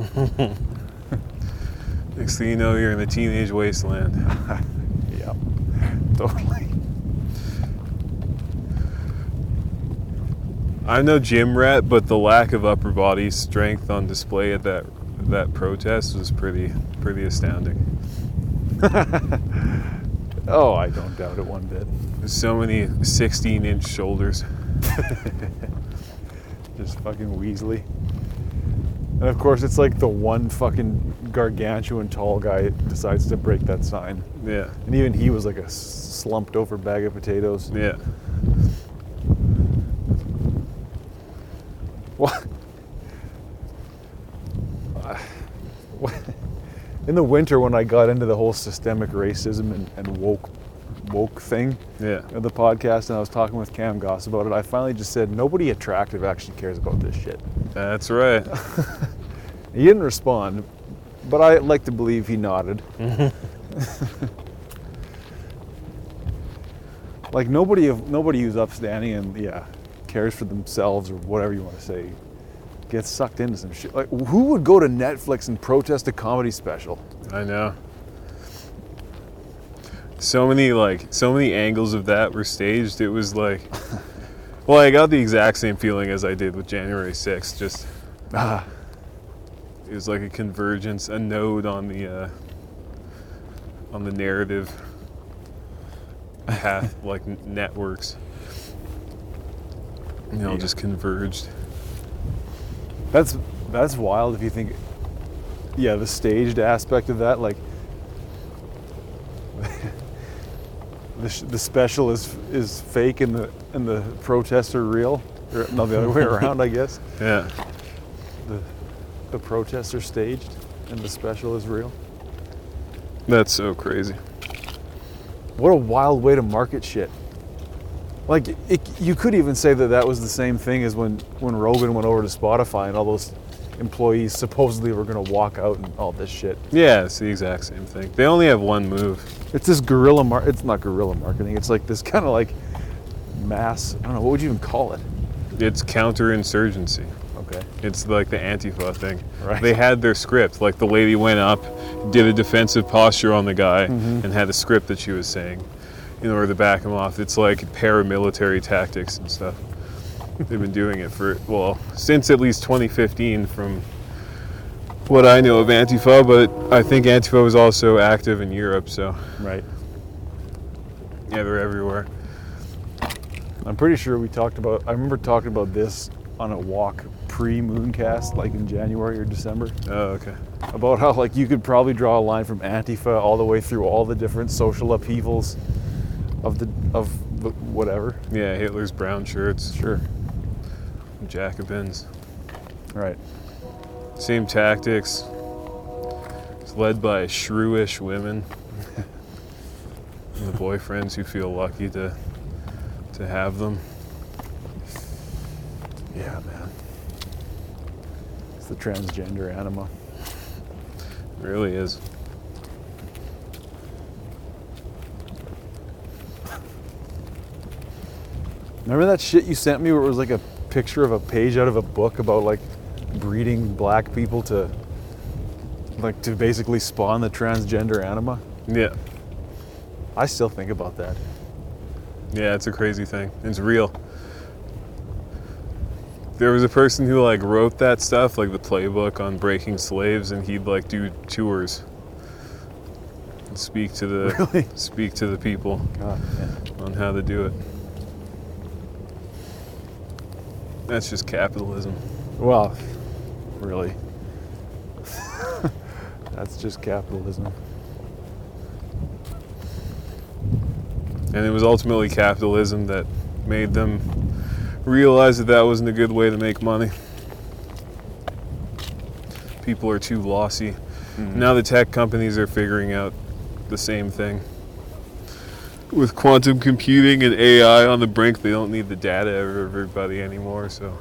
Next thing you know, you're in the teenage wasteland. yeah, totally. I'm no gym rat, but the lack of upper body strength on display at that that protest was pretty pretty astounding. (laughs) Oh, I don't doubt it one bit. So many 16 inch shoulders. (laughs) Just fucking Weasley. And of course, it's like the one fucking gargantuan tall guy decides to break that sign. Yeah, And even he was like a slumped over bag of potatoes. yeah. What? In the winter, when I got into the whole systemic racism and, and woke woke thing Yeah. of the podcast, and I was talking with Cam Goss about it, I finally just said nobody attractive actually cares about this shit. That's right. (laughs) He didn't respond, but I like to believe he nodded. (laughs) like nobody nobody who's upstanding and yeah cares for themselves or whatever you want to say gets sucked into some shit. Like who would go to Netflix and protest a comedy special? I know. So many like so many angles of that were staged. It was like (laughs) well, I got the exact same feeling as I did with January 6th. Just Ah, it was like a convergence, a node on the uh, on the narrative path, like n- networks. You know, Yeah. just converged. that's that's wild if you think. Yeah, the staged aspect of that, like (laughs) the, sh- the special is is fake and the and the protests are real. Or, no, the other way (laughs) around, I guess. Yeah. The the protests are staged and the special is real. That's so crazy. What a wild way to market shit. Like it, you could even say that that was the same thing as when when Rogan went over to Spotify and all those employees supposedly were going to walk out and all this shit. Yeah, it's the exact same thing. They only have one move. It's this guerrilla mar. It's not guerrilla marketing. It's like this kind of like mass. I don't know what would you even call it. It's counterinsurgency. Okay. It's like the Antifa thing. Right. They had their script. Like the lady went up, did a defensive posture on the guy, Mm-hmm. and had a script that she was saying in order to back him off. It's like paramilitary tactics and stuff. They've been doing it for, well, since at least 2015 from what I know of Antifa, but I think Antifa was also active in Europe, so Right. yeah, they're everywhere. I'm pretty sure we talked about. I remember talking about this on a walk pre-Mooncast, like in January or December, Oh, okay. about how like you could probably draw a line from Antifa all the way through all the different social upheavals of the of the whatever. Yeah, Hitler's brown shirts, Sure. Jacobins. Right. Same tactics. It's led by shrewish women. and (laughs) the boyfriends who feel lucky to to have them. Yeah, man. It's the transgender anima. It really is. Remember that shit you sent me where it was like a picture of a page out of a book about like breeding black people to like to basically spawn the transgender anima? Yeah. I still think about that. Yeah, it's a crazy thing. It's real. There was a person who like wrote that stuff, like the playbook on breaking slaves, and he'd like do tours. and Speak to the (laughs) Really? speak to the people God, on how to do it. That's just capitalism. Well, really. (laughs) That's just capitalism. And it was ultimately capitalism that made them realize that that wasn't a good way to make money. People are too lossy. Mm-hmm. Now the tech companies are figuring out the same thing. With quantum computing and AI on the brink, they don't need the data of everybody anymore, so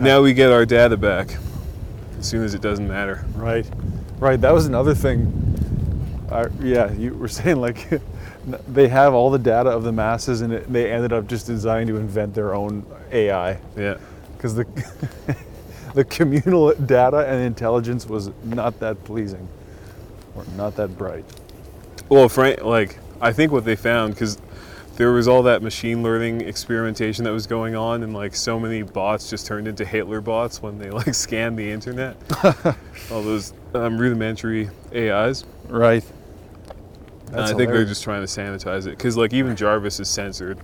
now we get our data back as soon as it doesn't matter. Right. Right. That was another thing. Uh, yeah, you were (laughs) saying like (laughs) they have all the data of the masses and it, they ended up just deciding to invent their own AI Yeah. because the (laughs) the communal data and intelligence was not that pleasing. We're not that bright. Well, Frank, like I think what they found because there was all that machine learning experimentation that was going on, and like so many bots just turned into Hitler bots when they (laughs) like scanned the internet. (laughs) all those um, rudimentary AIs. Right. I think they're just trying to sanitize it because like even Jarvis is censored.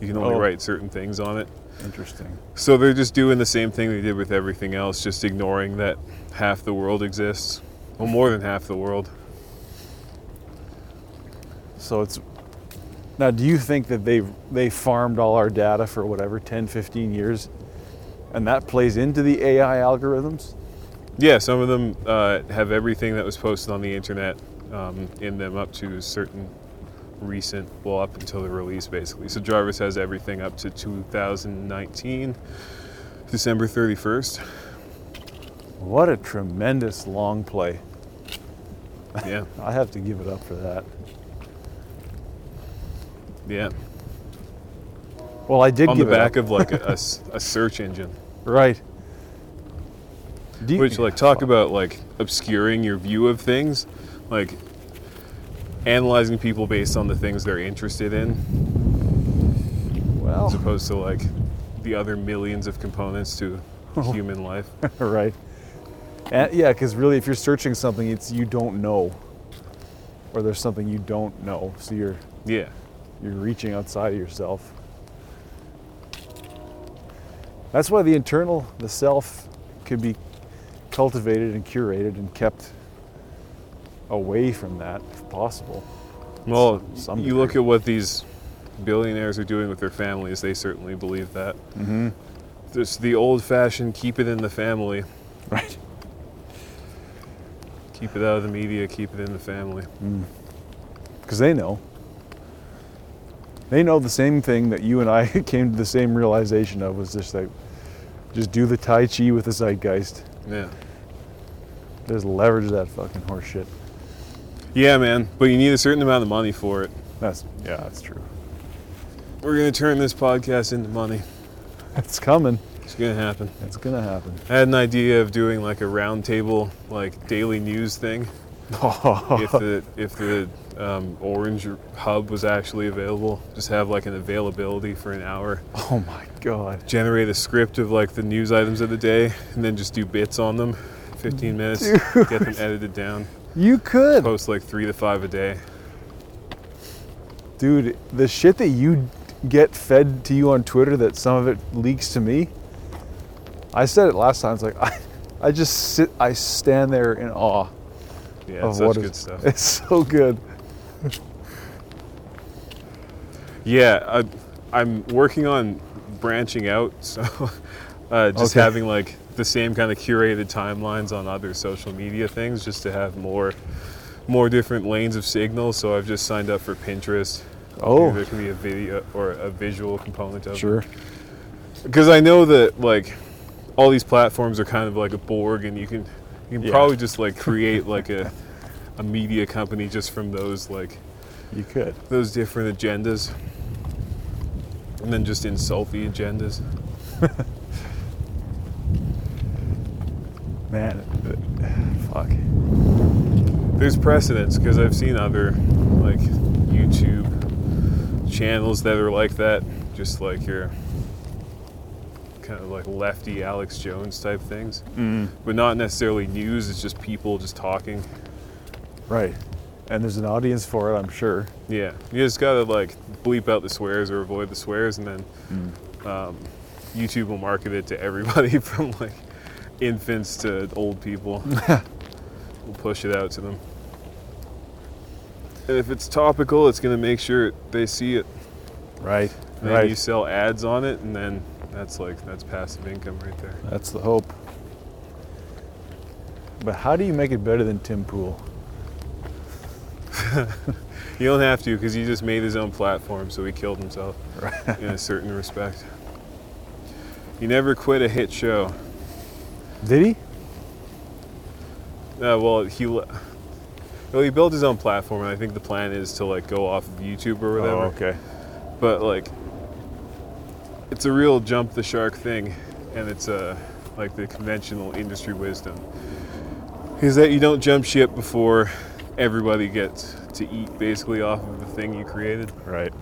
You can only Oh. write certain things on it. interesting. So they're just doing the same thing they did with everything else, just ignoring that half the world exists. Well, more than half the world. So it's now. Do you think that they they farmed all our data for whatever 10, 15 years, and that plays into the AI algorithms? Yeah, some of them uh, have everything that was posted on the internet um, in them up to a certain recent, well, up until the release basically. So Jarvis has everything up to 2019, December 31st. What a tremendous long play. Yeah, (laughs) I have to give it up for that. Yeah. Well, I did On the back of like a a (laughs) search engine. right. You- Which, like, talk about like obscuring your view of things, like analyzing people based on the things they're interested in, as opposed to like the other millions of components to (laughs) human life. right. And, yeah, because really, if you're searching something, it's you don't know, or there's something you don't know, so you're Yeah, you're reaching outside of yourself. That's why the internal, the self, could be cultivated and curated and kept away from that if possible. Well, you look at what these billionaires are doing with their families, they certainly believe that. Mm-hmm. There's the old fashioned keep it in the family, Right. keep it out of the media, keep it in the family. Because they know. They know the same thing that you and I (laughs) came to the same realization of was just like, just do the Tai Chi with the zeitgeist. Yeah. Just leverage that fucking horse shit. Yeah, man, but you need a certain amount of money for it. That's, yeah, that's true. We're going to turn this podcast into money. It's coming. It's going to happen. It's going to happen. I had an idea of doing like a roundtable, like daily news thing. (laughs) if the if the um, Orange hub was actually available, just have like an availability for an hour. oh my God. Generate a script of like the news items of the day, and then just do bits on them. 15 minutes, get them edited down. You could. Post like three to five a day. Dude, the shit that you get fed to you on Twitter that some of it leaks to me. I said it last time. It's like (laughs) I, I just sit, I stand there in awe Yeah, of it's what such is- good stuff. (laughs) It's so good. Yeah, I, I'm working on branching out, (laughs) so uh, just Okay. having like the same kind of curated timelines on other social media things, just to have more, more different lanes of signal. So I've just signed up for Pinterest. Oh. there can be a video or a visual component of Sure. Because I know that like all these platforms are kind of like a Borg, and you can you can Yeah. probably just like create like a (laughs) a media company just from those like You could. those different agendas and then just insult the agendas. (laughs) Man, (sighs) fuck. There's precedence because I've seen other like YouTube channels that are like that, just like your kind of like lefty Alex Jones type things, Mm. but not necessarily news. It's just people just talking. Right. And there's an audience for it, I'm sure. Yeah, you just gotta like bleep out the swears or avoid the swears, and then um, YouTube will market it to everybody (laughs) from like infants to old people. (laughs) we'll push it out to them. And if it's topical, it's gonna make sure they see it. Right. And then Right. you sell ads on it, and then that's like that's passive income right there. That's the hope. But how do you make it better than Tim Pool? (laughs) You don't have to because he just made his own platform, so he killed himself Right. in a certain respect. He never quit a hit show. Did he? Uh, well, he well he built his own platform, and I think the plan is to like go off of YouTube or whatever. Oh, okay. But like, it's a real jump the shark thing, and it's uh, like the conventional industry wisdom is that you don't jump ship before everybody gets to eat basically off of the thing you created. Right.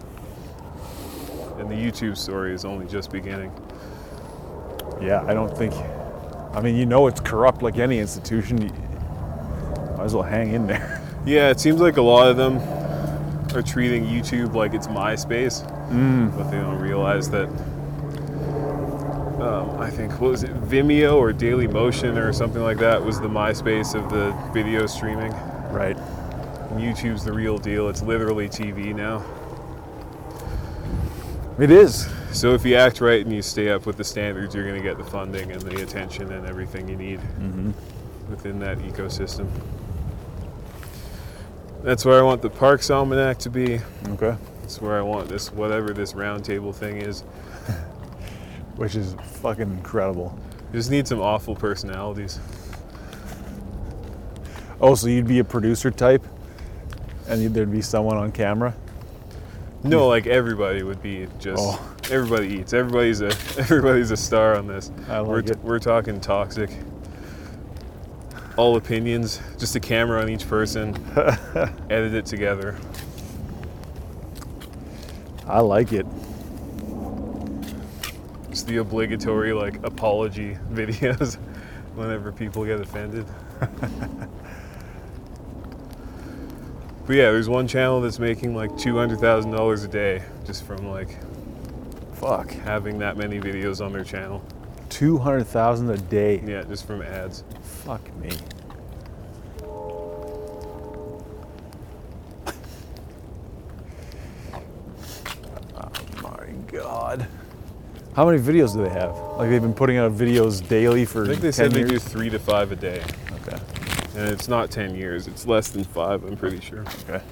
And the YouTube story is only just beginning. Yeah, I don't think. I mean, you know, it's corrupt like any institution. You might as well hang in there. (laughs) Yeah, it seems like a lot of them are treating YouTube like it's MySpace, but they don't realize that. Um, I think what was it, Vimeo or Daily Motion or something like that was the MySpace of the video streaming. Right. And YouTube's the real deal. It's literally TV now. It is. So if you act right and you stay up with the standards, you're going to get the funding and the attention and everything you need mm-hmm. within that ecosystem. That's where I want the Parks Almanac to be. Okay. That's where I want this, whatever this roundtable thing is. (laughs) Which is fucking incredible. You Just need some awful personalities. Oh, so you'd be a producer type, and there'd be someone on camera. No, like everybody would be just Oh. everybody eats. Everybody's a (laughs) everybody's a star on this. I like we're, it. we're talking toxic. All opinions, just a camera on each person. (laughs) edit it together. I like it. It's the obligatory like apology (laughs) videos whenever people get offended. But yeah, there's one channel that's making like two hundred thousand dollars a day just from like Fuck. having that many videos on their channel. Two hundred thousand a day. Yeah, just from ads. Fuck me. Oh my god. How many videos do they have? Like they've been putting out videos daily for I think 10 they said they do three to five a day, Okay. And it's not ten years. It's less than five. I'm pretty sure. Okay.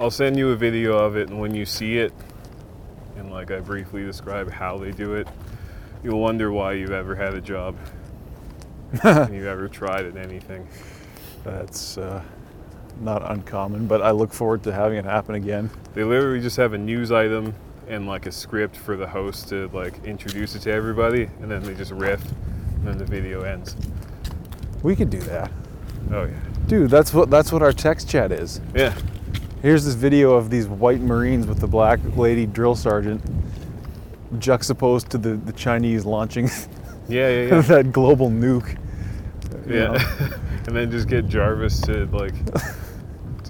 I'll send you a video of it, and when you see it, and like I briefly describe how they do it, you'll wonder why you've ever had a job and (laughs) you've ever tried at anything. That's uh, not uncommon, but I look forward to having it happen again. They literally just have a news item and like a script for the host to like introduce it to everybody, and then they just riff, and then the video ends. We could do that. Oh yeah, Dude, that's what that's what our text chat is. yeah. Here's this video of these white Marines with the black lady drill sergeant juxtaposed to the, the Chinese launching (laughs) Yeah, yeah, yeah. that global nuke. Yeah, (laughs) and then just get Jarvis to like (laughs)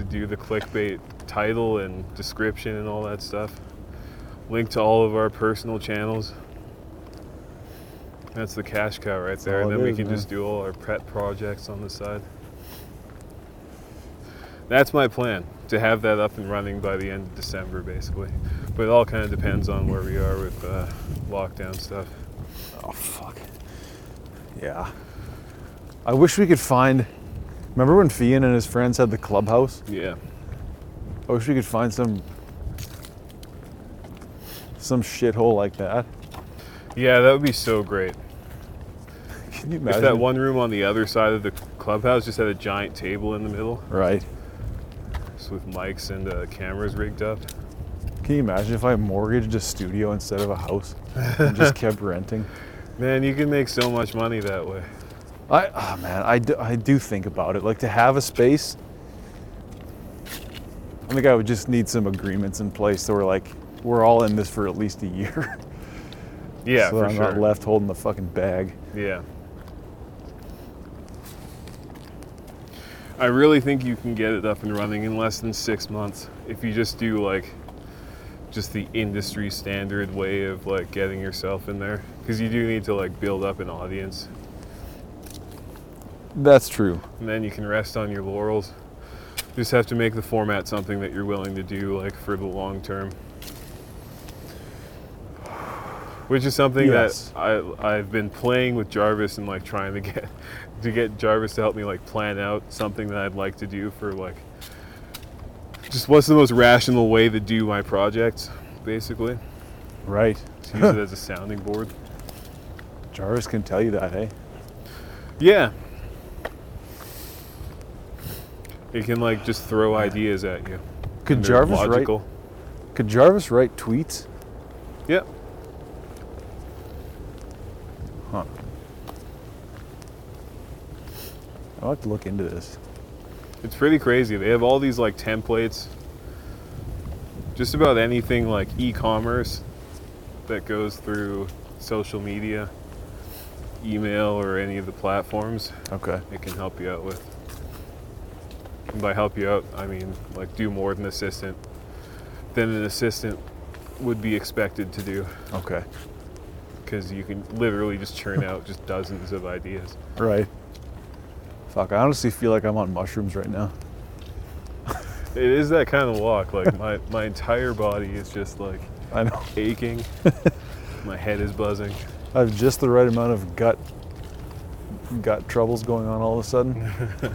do the clickbait title and description and all that stuff. Link to all of our personal channels. That's the cash cow right there, all and then we is, can man. just do all our pet projects on the side. That's my plan to have that up and running by the end of December, basically. But it all kind of depends on where we are with uh, lockdown stuff. Oh fuck. Yeah. I wish we could find. Remember when Fian and his friends had the clubhouse? Yeah. I wish we could find some some shithole like that. Yeah, that would be so great. (laughs) Can you If imagine? that one room on the other side of the clubhouse just had a giant table in the middle, Right. just with mics and uh, cameras rigged up. Can you imagine if I mortgaged a studio instead of a house and just (laughs) kept renting? Man, you can make so much money that way. I, oh man, I do, I do think about it. Like to have a space, I think I would just need some agreements in place so we're like, we're all in this for at least a year. (laughs) Yeah, so for I'm sure. not left holding the fucking bag. Yeah. I really think you can get it up and running in less than six months if you just do like just the industry standard way of like getting yourself in there because you do need to like build up an audience That's true. and then you can rest on your laurels. You just have to make the format something that you're willing to do like for the long term. Which is something Yes. that I I've been playing with Jarvis and like trying to get to get Jarvis to help me like plan out something that I'd like to do for like just what's the most rational way to do my projects, basically. Right. To use it (laughs) as a sounding board. Jarvis can tell you that, hey? Yeah. It can like just throw ideas at you. Could Jarvis logical. write? Could Jarvis write tweets? Yep. Huh. I'll have to look into this. It's pretty crazy. They have all these like templates. Just about anything like e-commerce that goes through social media, email, or any of the platforms. Okay. It can help you out with. And by help you out, I mean like do more than assistant than an assistant would be expected to do Okay. because you can literally just churn out just dozens of ideas. Right. Fuck, I honestly feel like I'm on mushrooms right now. It is that kind of walk. Like (laughs) my, my entire body is just like I know. aching. (laughs) my head is buzzing. I have just the right amount of gut gut troubles going on all of a sudden. (laughs)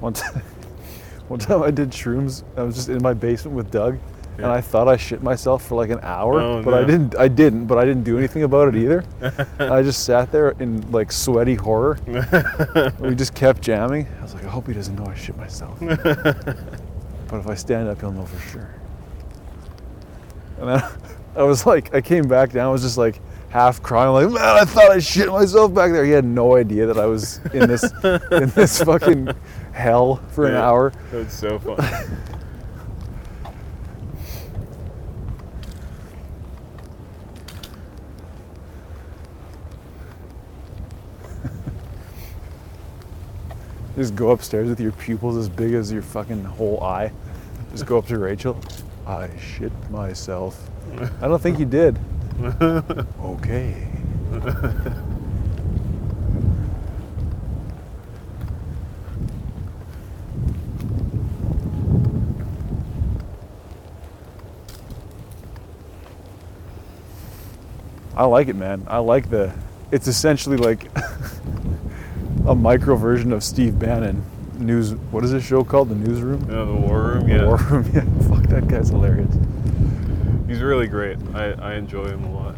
one time, (laughs) one time I did shrooms. I was just in my basement with Doug, and I thought I shit myself for like an hour, Oh, but I didn't. I didn't, but I didn't do anything about it either. (laughs) I just sat there in like sweaty horror. (laughs) we just kept jamming. I was like, I hope he doesn't know I shit myself. but if I stand up, he'll know for sure. And then I was like, I came back down. I was just like half crying, like, man, I thought I shit myself back there. He had no idea that I was in this in this fucking hell for an hour. That's so fun. (laughs) Just go upstairs with your pupils as big as your fucking whole eye. Just go up to Rachel. I shit myself. I don't think you did. (laughs) okay. (laughs) I like it, man. I like the. It's essentially like (laughs) a micro version of Steve Bannon news. What is this show called? The Newsroom. Yeah, the war room. Yeah, The War Room. Yeah. (laughs) Fuck that guy's hilarious. he's really great. I, I enjoy him a lot.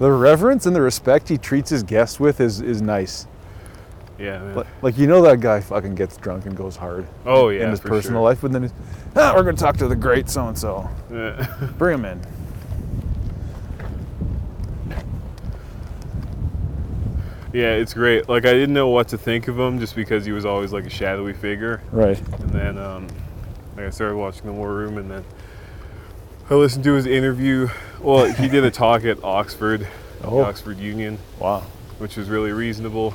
The reverence and the respect he treats his guests with is is nice. Yeah, man. Like, like you know that guy fucking gets drunk and goes hard oh yeah, in his personal sure. life, but then he's, ah, we're gonna talk to the great so and so. Yeah. (laughs) Bring him in. Yeah, it's great. Like I didn't know what to think of him just because he was always like a shadowy figure. Right. And then um, like I started watching the War Room, and then I listened to his interview. Well, he did a talk at Oxford, Oh. the Oxford Union, Wow. which was really reasonable.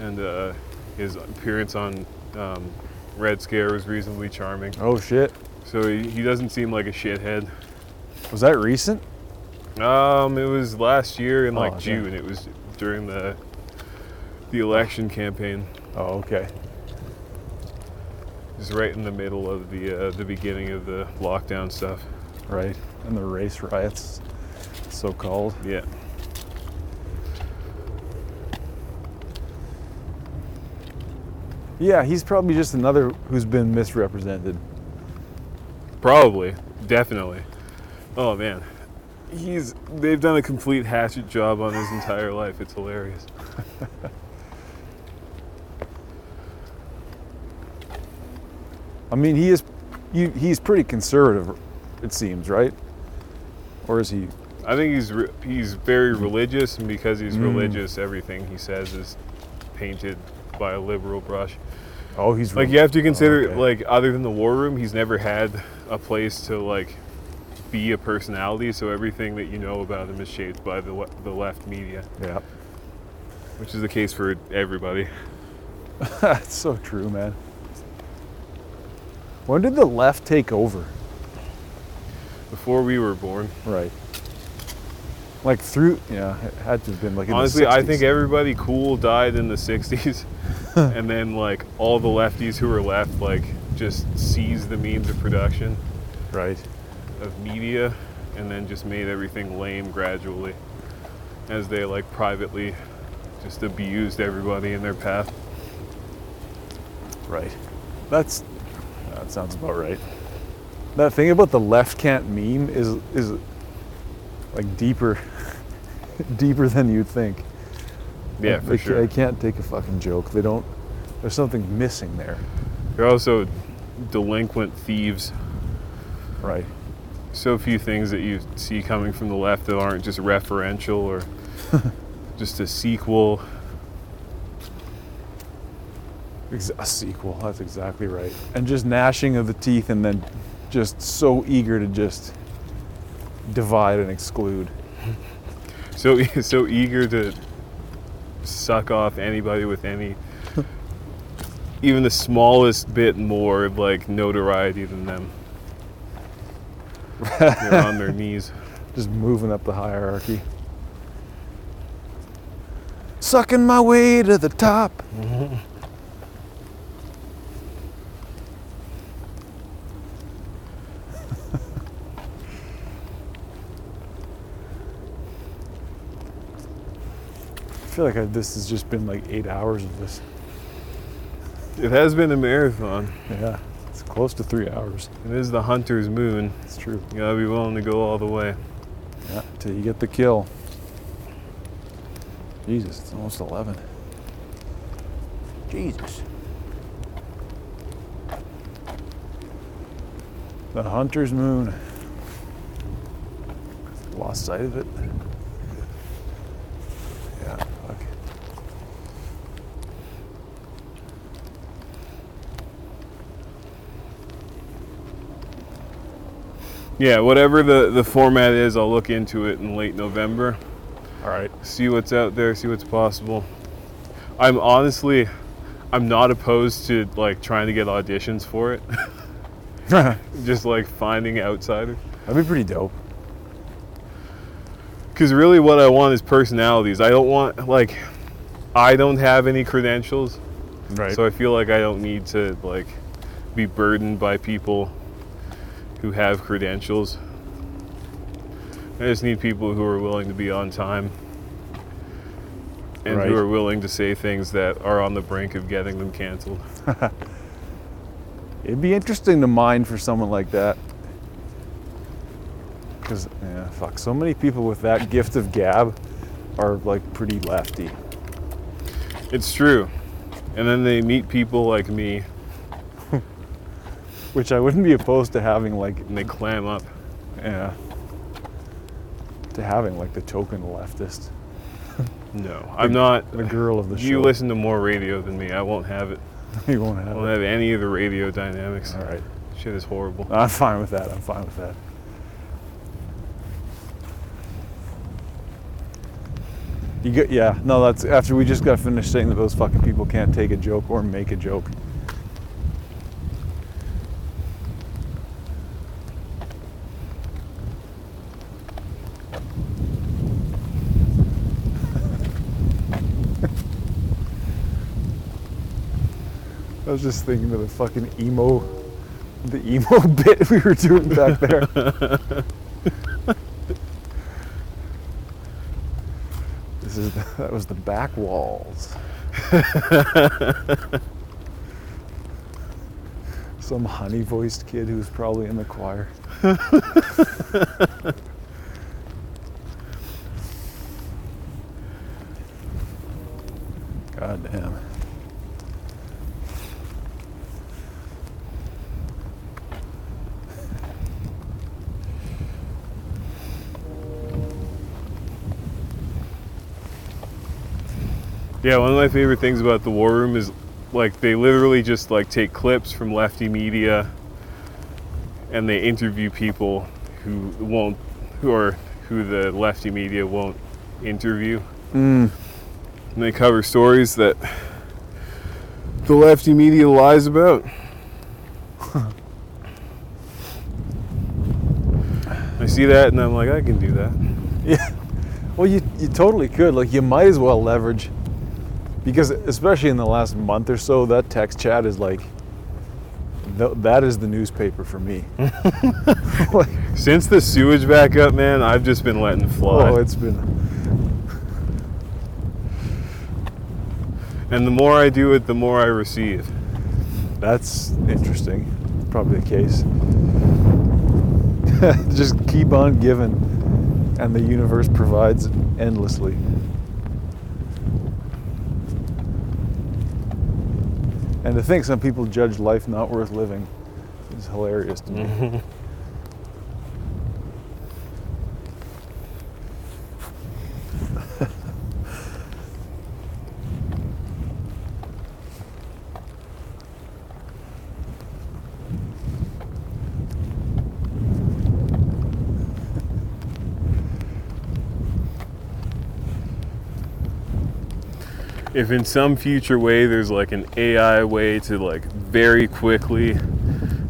And uh, his appearance on um, Red Scare was reasonably charming. Oh shit. So he, he doesn't seem like a shithead. Was that recent? Um, it was last year in Oh, like okay. June. It was during the the election campaign. Oh okay. Was right in the middle of the uh, the beginning of the lockdown stuff. Right. And the race riots, so called. Yeah. Yeah, he's probably just another who's been misrepresented. Probably, definitely. Oh man, he's they've done a complete hatchet job on his entire life. It's hilarious. (laughs) I mean, he is, you, he's pretty conservative, it seems, right? Or is he? I think he's re- he's very religious, and because he's Mm. religious, everything he says is painted by a liberal brush. Oh, he's Like you have to consider, okay. like other than the war room, he's never had a place to like be a personality. So everything that you know about him is shaped by the le- the left media, Yeah, which is the case for everybody. that's (laughs) so true, man. When did the left take over? Before we were born, Right. Like through, yeah, it had to have been like honestly, the 60s. I think everybody cool died in the '60s, (laughs) and then like all the lefties who were left, like just seized the means of production right. Of media, and then just made everything lame gradually, as they like privately just abused everybody in their path. Right. That's that sounds about right. That thing about the left can't meme is is like deeper (laughs) deeper than you'd think. Yeah, Like, for they, sure. They can't take a fucking joke. They don't. There's something missing there. They're also delinquent thieves. Right. So few things that you see coming from the left that aren't just referential or (laughs) just a sequel. A sequel. That's exactly right. And just gnashing of the teeth, and then just so eager to just divide and exclude. (laughs) So (laughs) so eager to suck off anybody with any even the smallest bit more of like notoriety than them. (laughs) They're on their (laughs) knees. Just moving up the hierarchy. Sucking my way to the top. (laughs) I feel like I, this has just been like eight hours of this. It has been a marathon. Yeah, close to three hours. It is the hunter's moon. It's true. You gotta be willing to go all the way. Yeah, till you get the kill. Jesus, it's almost 11. Jesus. The Hunter's Moon. Lost sight of it. Yeah, fuck. Yeah, whatever the, the format is, I'll look into it in late November. All right. see what's out there, see what's possible. I'm honestly, I'm not opposed to like trying to get auditions for it. (laughs) (laughs) Just like finding outsiders. That'd be pretty dope. Because really, what I want is personalities. I don't want like, I don't have any credentials, Right. so I feel like I don't need to like be burdened by people who have credentials. I just need people who are willing to be on time and Right. who are willing to say things that are on the brink of getting them canceled. (laughs) It'd be interesting to mine for someone like that. Because, yeah, fuck, so many people with that gift of gab are like pretty lefty. It's true. And then they meet people like me Which I wouldn't be opposed to having, like, and they clam up. yeah, to having like the token leftist, No, (laughs) I'm not. the girl of the show. You listen to more radio than me. I won't have it. (laughs) you won't have. I won't it. have any of the radio dynamics. All right, Shit is horrible. I'm fine with that. I'm fine with that. You get, yeah, no, that's after we just got finished saying that those fucking people can't take a joke or make a joke. Was just thinking of the fucking emo, the emo (laughs) bit we were doing back there. (laughs) this is that was the back walls. (laughs) Some honey-voiced kid who's probably in the choir. God damn. Yeah, one of my favorite things about the War Room is like they literally just like take clips from lefty media and they interview people who won't who are who the lefty media won't interview. Mm. And they cover stories that the lefty media lies about. (laughs) I see that and I'm like, I can do that. Yeah. Well, you, you totally could. Like, you might as well leverage, because especially in the last month or so, that text chat is like, th- that is the newspaper for me. (laughs) like, Since the sewage backup, man, I've just been letting fly. oh, it's been. and the more I do it, the more I receive. That's interesting. Probably the case. (laughs) Just keep on giving, and the universe provides endlessly. And to think some people judge life not worth living is hilarious to me. (laughs) if in some future way there's like an AI way to like very quickly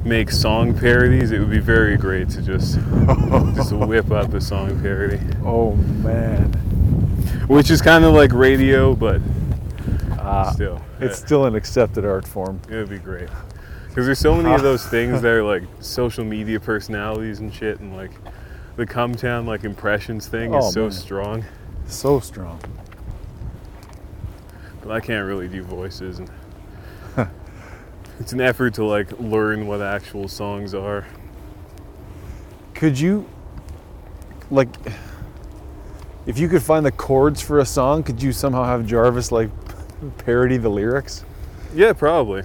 make song parodies, it would be very great to just (laughs) just whip up a song parody, Oh man. which is kind of like radio, but Ah, still, it's uh, still an accepted art form. it would be great. Because there's so many of those things that are like social media personalities and shit, and like the Cum Town like impressions thing Oh, is so man. strong. So strong. But I can't really do voices, and (laughs) it's an effort to like learn what actual songs are. Could you, like, if you could find the chords for a song, could you somehow have Jarvis like (laughs) parody the lyrics? Yeah, probably.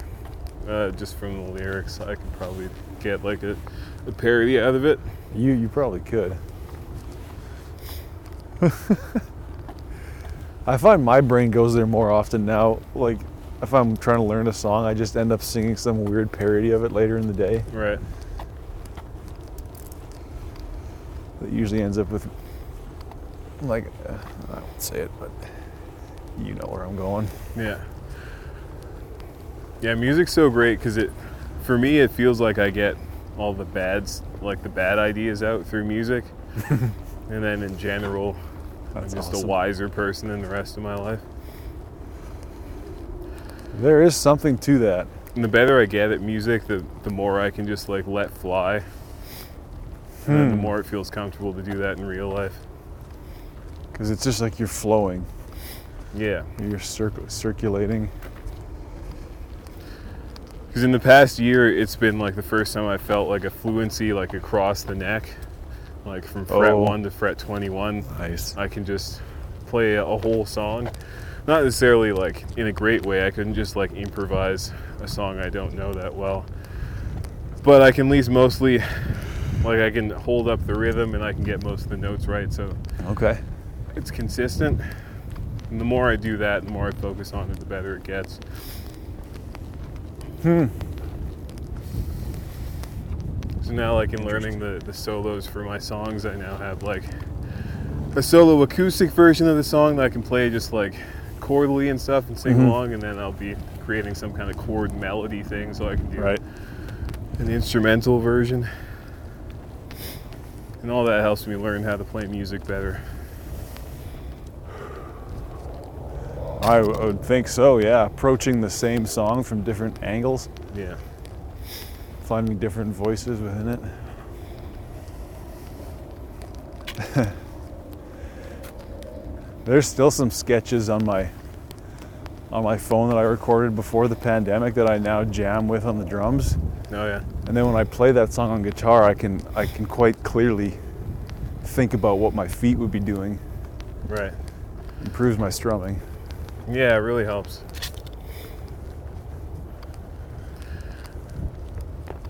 Uh, just from the lyrics, I could probably get like a, a parody out of it. You you probably could. (laughs) I find my brain goes there more often now. Like if I'm trying to learn a song, I just end up singing some weird parody of it later in the day. Right. That usually ends up with like uh, I won't say it, but you know where I'm going. Yeah. Yeah, music's so great because it, for me, it feels like I get all the bads, like the bad ideas out through music, (laughs) and then in general, That's I'm just awesome. a wiser person than the rest of my life. There is something to that. And the better I get at music, the the more I can just like let fly, and the Hmm. more it feels comfortable to do that in real life. Because it's just like you're flowing, Yeah. you're circ- circulating. Because in the past year, it's been like the first time I felt like a fluency like across the neck, like from fret Oh. one to fret twenty-one. Nice. I can just play a, a whole song, not necessarily like in a great way. I couldn't just like improvise a song I don't know that well, but I can at least mostly like I can hold up the rhythm and I can get most of the notes right. So Okay. it's consistent. And the more I do that, the more I focus on it, the better it gets. Hmm. So now, like in learning the, the solos for my songs, I now have like a solo acoustic version of the song that I can play just like chordally and stuff and sing Mhm. along, and then I'll be creating some kind of chord melody thing so I can do Right. an instrumental version. And all that helps me learn how to play music better. I would think so, yeah. Approaching the same song from different angles, Yeah. Finding different voices within it. (laughs) There's still some sketches on my on my phone that I recorded before the pandemic that I now jam with on the drums. Oh yeah. And then when I play that song on guitar, I can I can quite clearly think about what my feet would be doing. Right. Improves my strumming. Yeah, it really helps.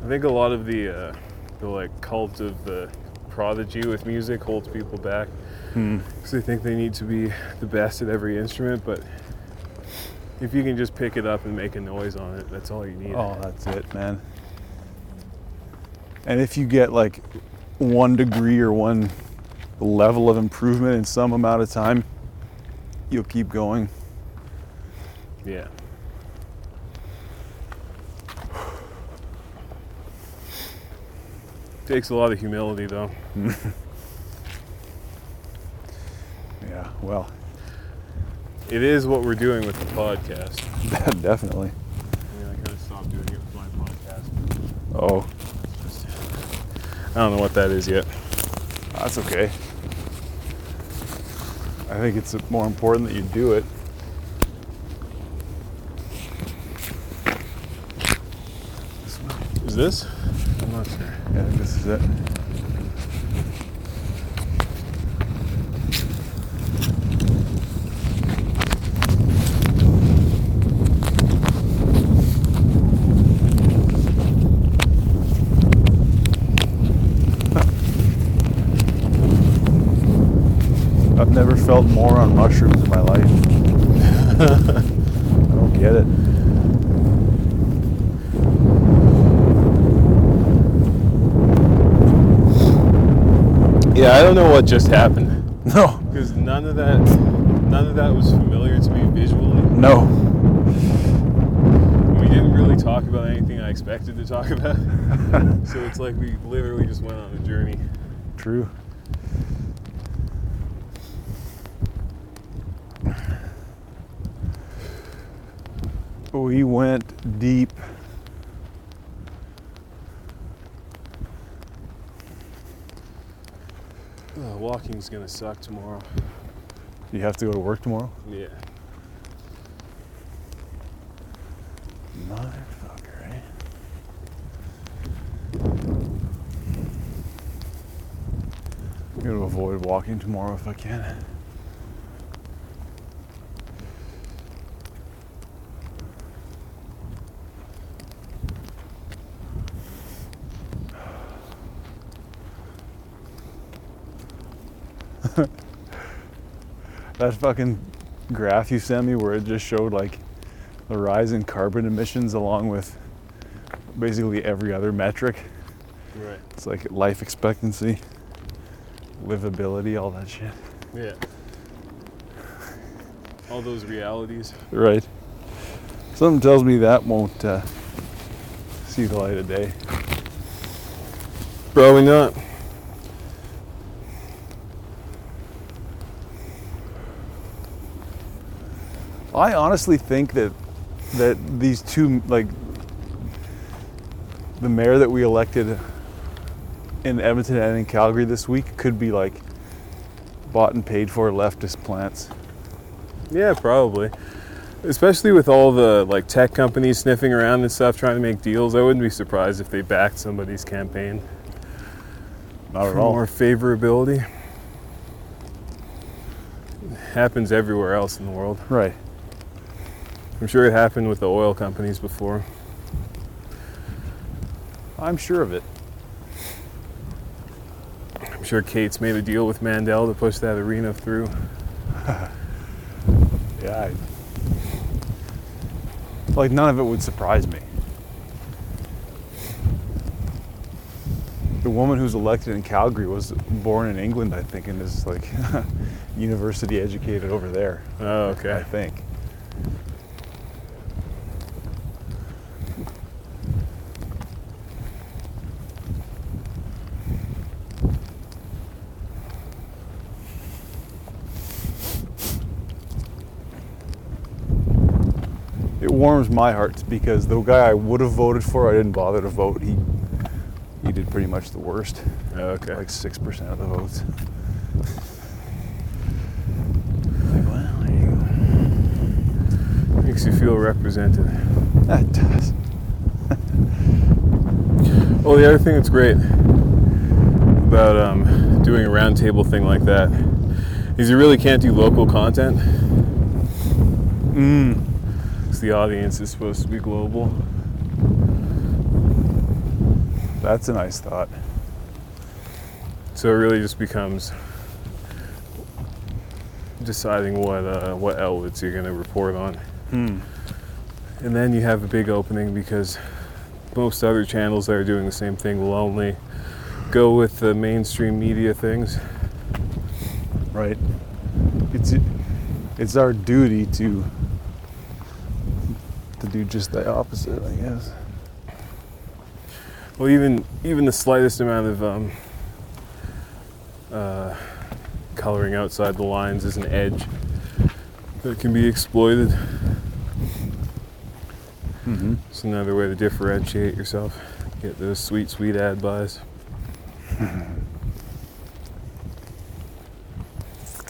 I think a lot of the uh, the like cult of the prodigy with music holds people back Hmm. because they think they need to be the best at every instrument. But if you can just pick it up and make a noise on it, that's all you need. Oh, that's it, man. And if you get like one degree or one level of improvement in some amount of time, you'll keep going. Yeah. Takes a lot of humility, though. (laughs) Yeah, well, It is what we're doing with the podcast. (laughs) definitely. I kind of stopped doing it with my podcast. Oh, I don't know what that is yet. that's okay. I think it's more important that you do it. Is this? I'm not sure. Yeah, this is it. I've never felt more on mushrooms in my life. (laughs) I don't get it. Yeah, I don't know what just happened (laughs) No. because none of that, none of that was familiar to me visually. No. We didn't really talk about anything I expected to talk about. (laughs) so it's like we literally just went on a journey. True. We went deep. Uh, walking's gonna suck tomorrow. You have to go to work tomorrow? Yeah. Motherfucker, eh? I'm gonna avoid walking tomorrow if I can. (laughs) that fucking graph you sent me where it just showed like the rise in carbon emissions along with basically every other metric. Right. It's like life expectancy, livability, all that shit. Yeah. All those realities. Right. Something tells me that won't uh, see the light of day. Probably not. I honestly think that that these two like the mayor that we elected in Edmonton and in Calgary this week could be like bought and paid for leftist plants. Yeah, probably. Especially with all the like tech companies sniffing around and stuff trying to make deals, I wouldn't be surprised if they backed somebody's campaign Not at for more favorability. happens everywhere else in the world. Right. I'm sure it happened with the oil companies before. I'm sure of it. I'm sure Katz made a deal with Mandel to push that arena through. (laughs) Yeah. I, like none of it would surprise me. The woman who's elected in Calgary was born in England, I think, and is like (laughs) university educated over there. Oh, okay. I think. It warms my heart because the guy I would have voted for, I didn't bother to vote. He he did pretty much the worst, Oh, okay. like six percent of the votes. Like, well, there you go. Makes you feel represented. That does. (laughs) Well, the other thing that's great about um, doing a roundtable thing like that is you really can't do local content. Mm. The audience is supposed to be global. That's a nice thought. So it really just becomes deciding what uh, what outlets you're going to report on, Hmm. and then you have a big opening because most other channels that are doing the same thing will only go with the mainstream media things. Right. It's it's our duty to to do just the opposite, I guess. Well, even even the slightest amount of um, uh, coloring outside the lines is an edge that can be exploited. Mm-hmm. It's another way to differentiate yourself. Get those sweet, sweet ad buys. (laughs)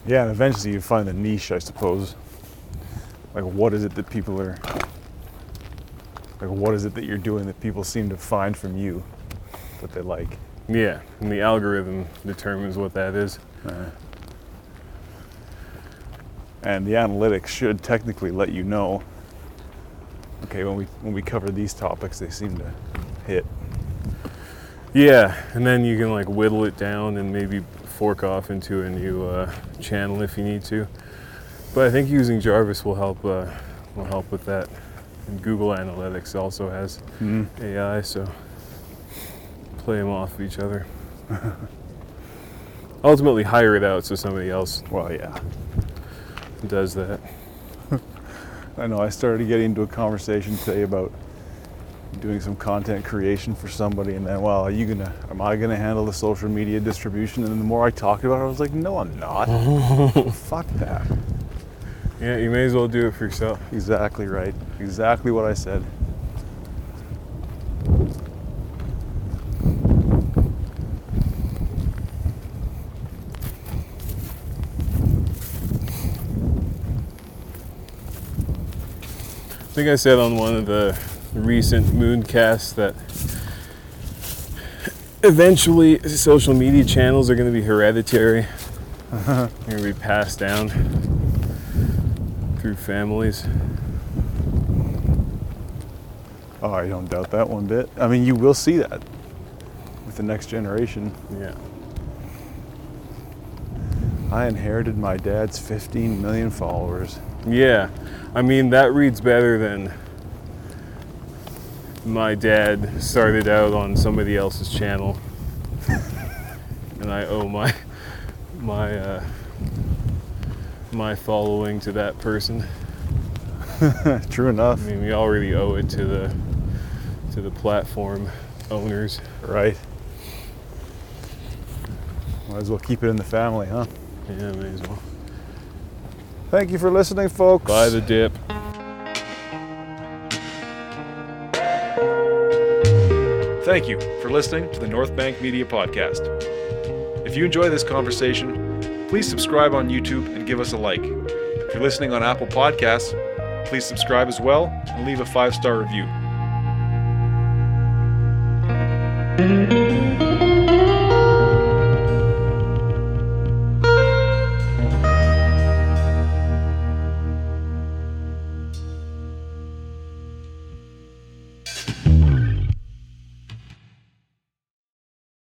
Yeah, and eventually you find a niche, I suppose. Like, what is it that people are. Like, what is it that you're doing that people seem to find from you that they like? Yeah, and the algorithm determines what that is. Uh, and the analytics should technically let you know. Okay, when we when we cover these topics, they seem to hit. Yeah, and then you can like whittle it down and maybe fork off into a new uh, channel if you need to. But I think using Jarvis will help uh, will help with that. And Google Analytics also has Mm. AI, so play them off of each other. (laughs) Ultimately, hire it out so somebody else Well, yeah. does that. (laughs) I know. I started getting into a conversation today about doing some content creation for somebody, and then, well, are you gonna? Am I gonna handle the social media distribution? And the more I talked about it, I was like, no, I'm not. (laughs) Fuck that. Yeah, you may as well do it for yourself. Exactly right. Exactly what I said. I think I said on one of the recent mooncasts that eventually social media channels are going to be hereditary. (laughs) They're going to be passed down through families. Oh, I don't doubt that one bit. I mean, you will see that with the next generation. Yeah. I inherited my dad's 15 million followers. Yeah. I mean, that reads better than my dad started out on somebody else's channel. (laughs) and I owe my my uh, my following to that person. (laughs) True enough, I mean, we already owe it to the to the platform owners. right? Might as well keep it in the family, huh? Yeah, may as well. Thank you for listening, folks. Buy the dip. Thank you for listening to the North Bank Media Podcast. If you enjoy this conversation, please subscribe on YouTube and give us a like. If you're listening on Apple Podcasts, please subscribe as well and leave a five star review.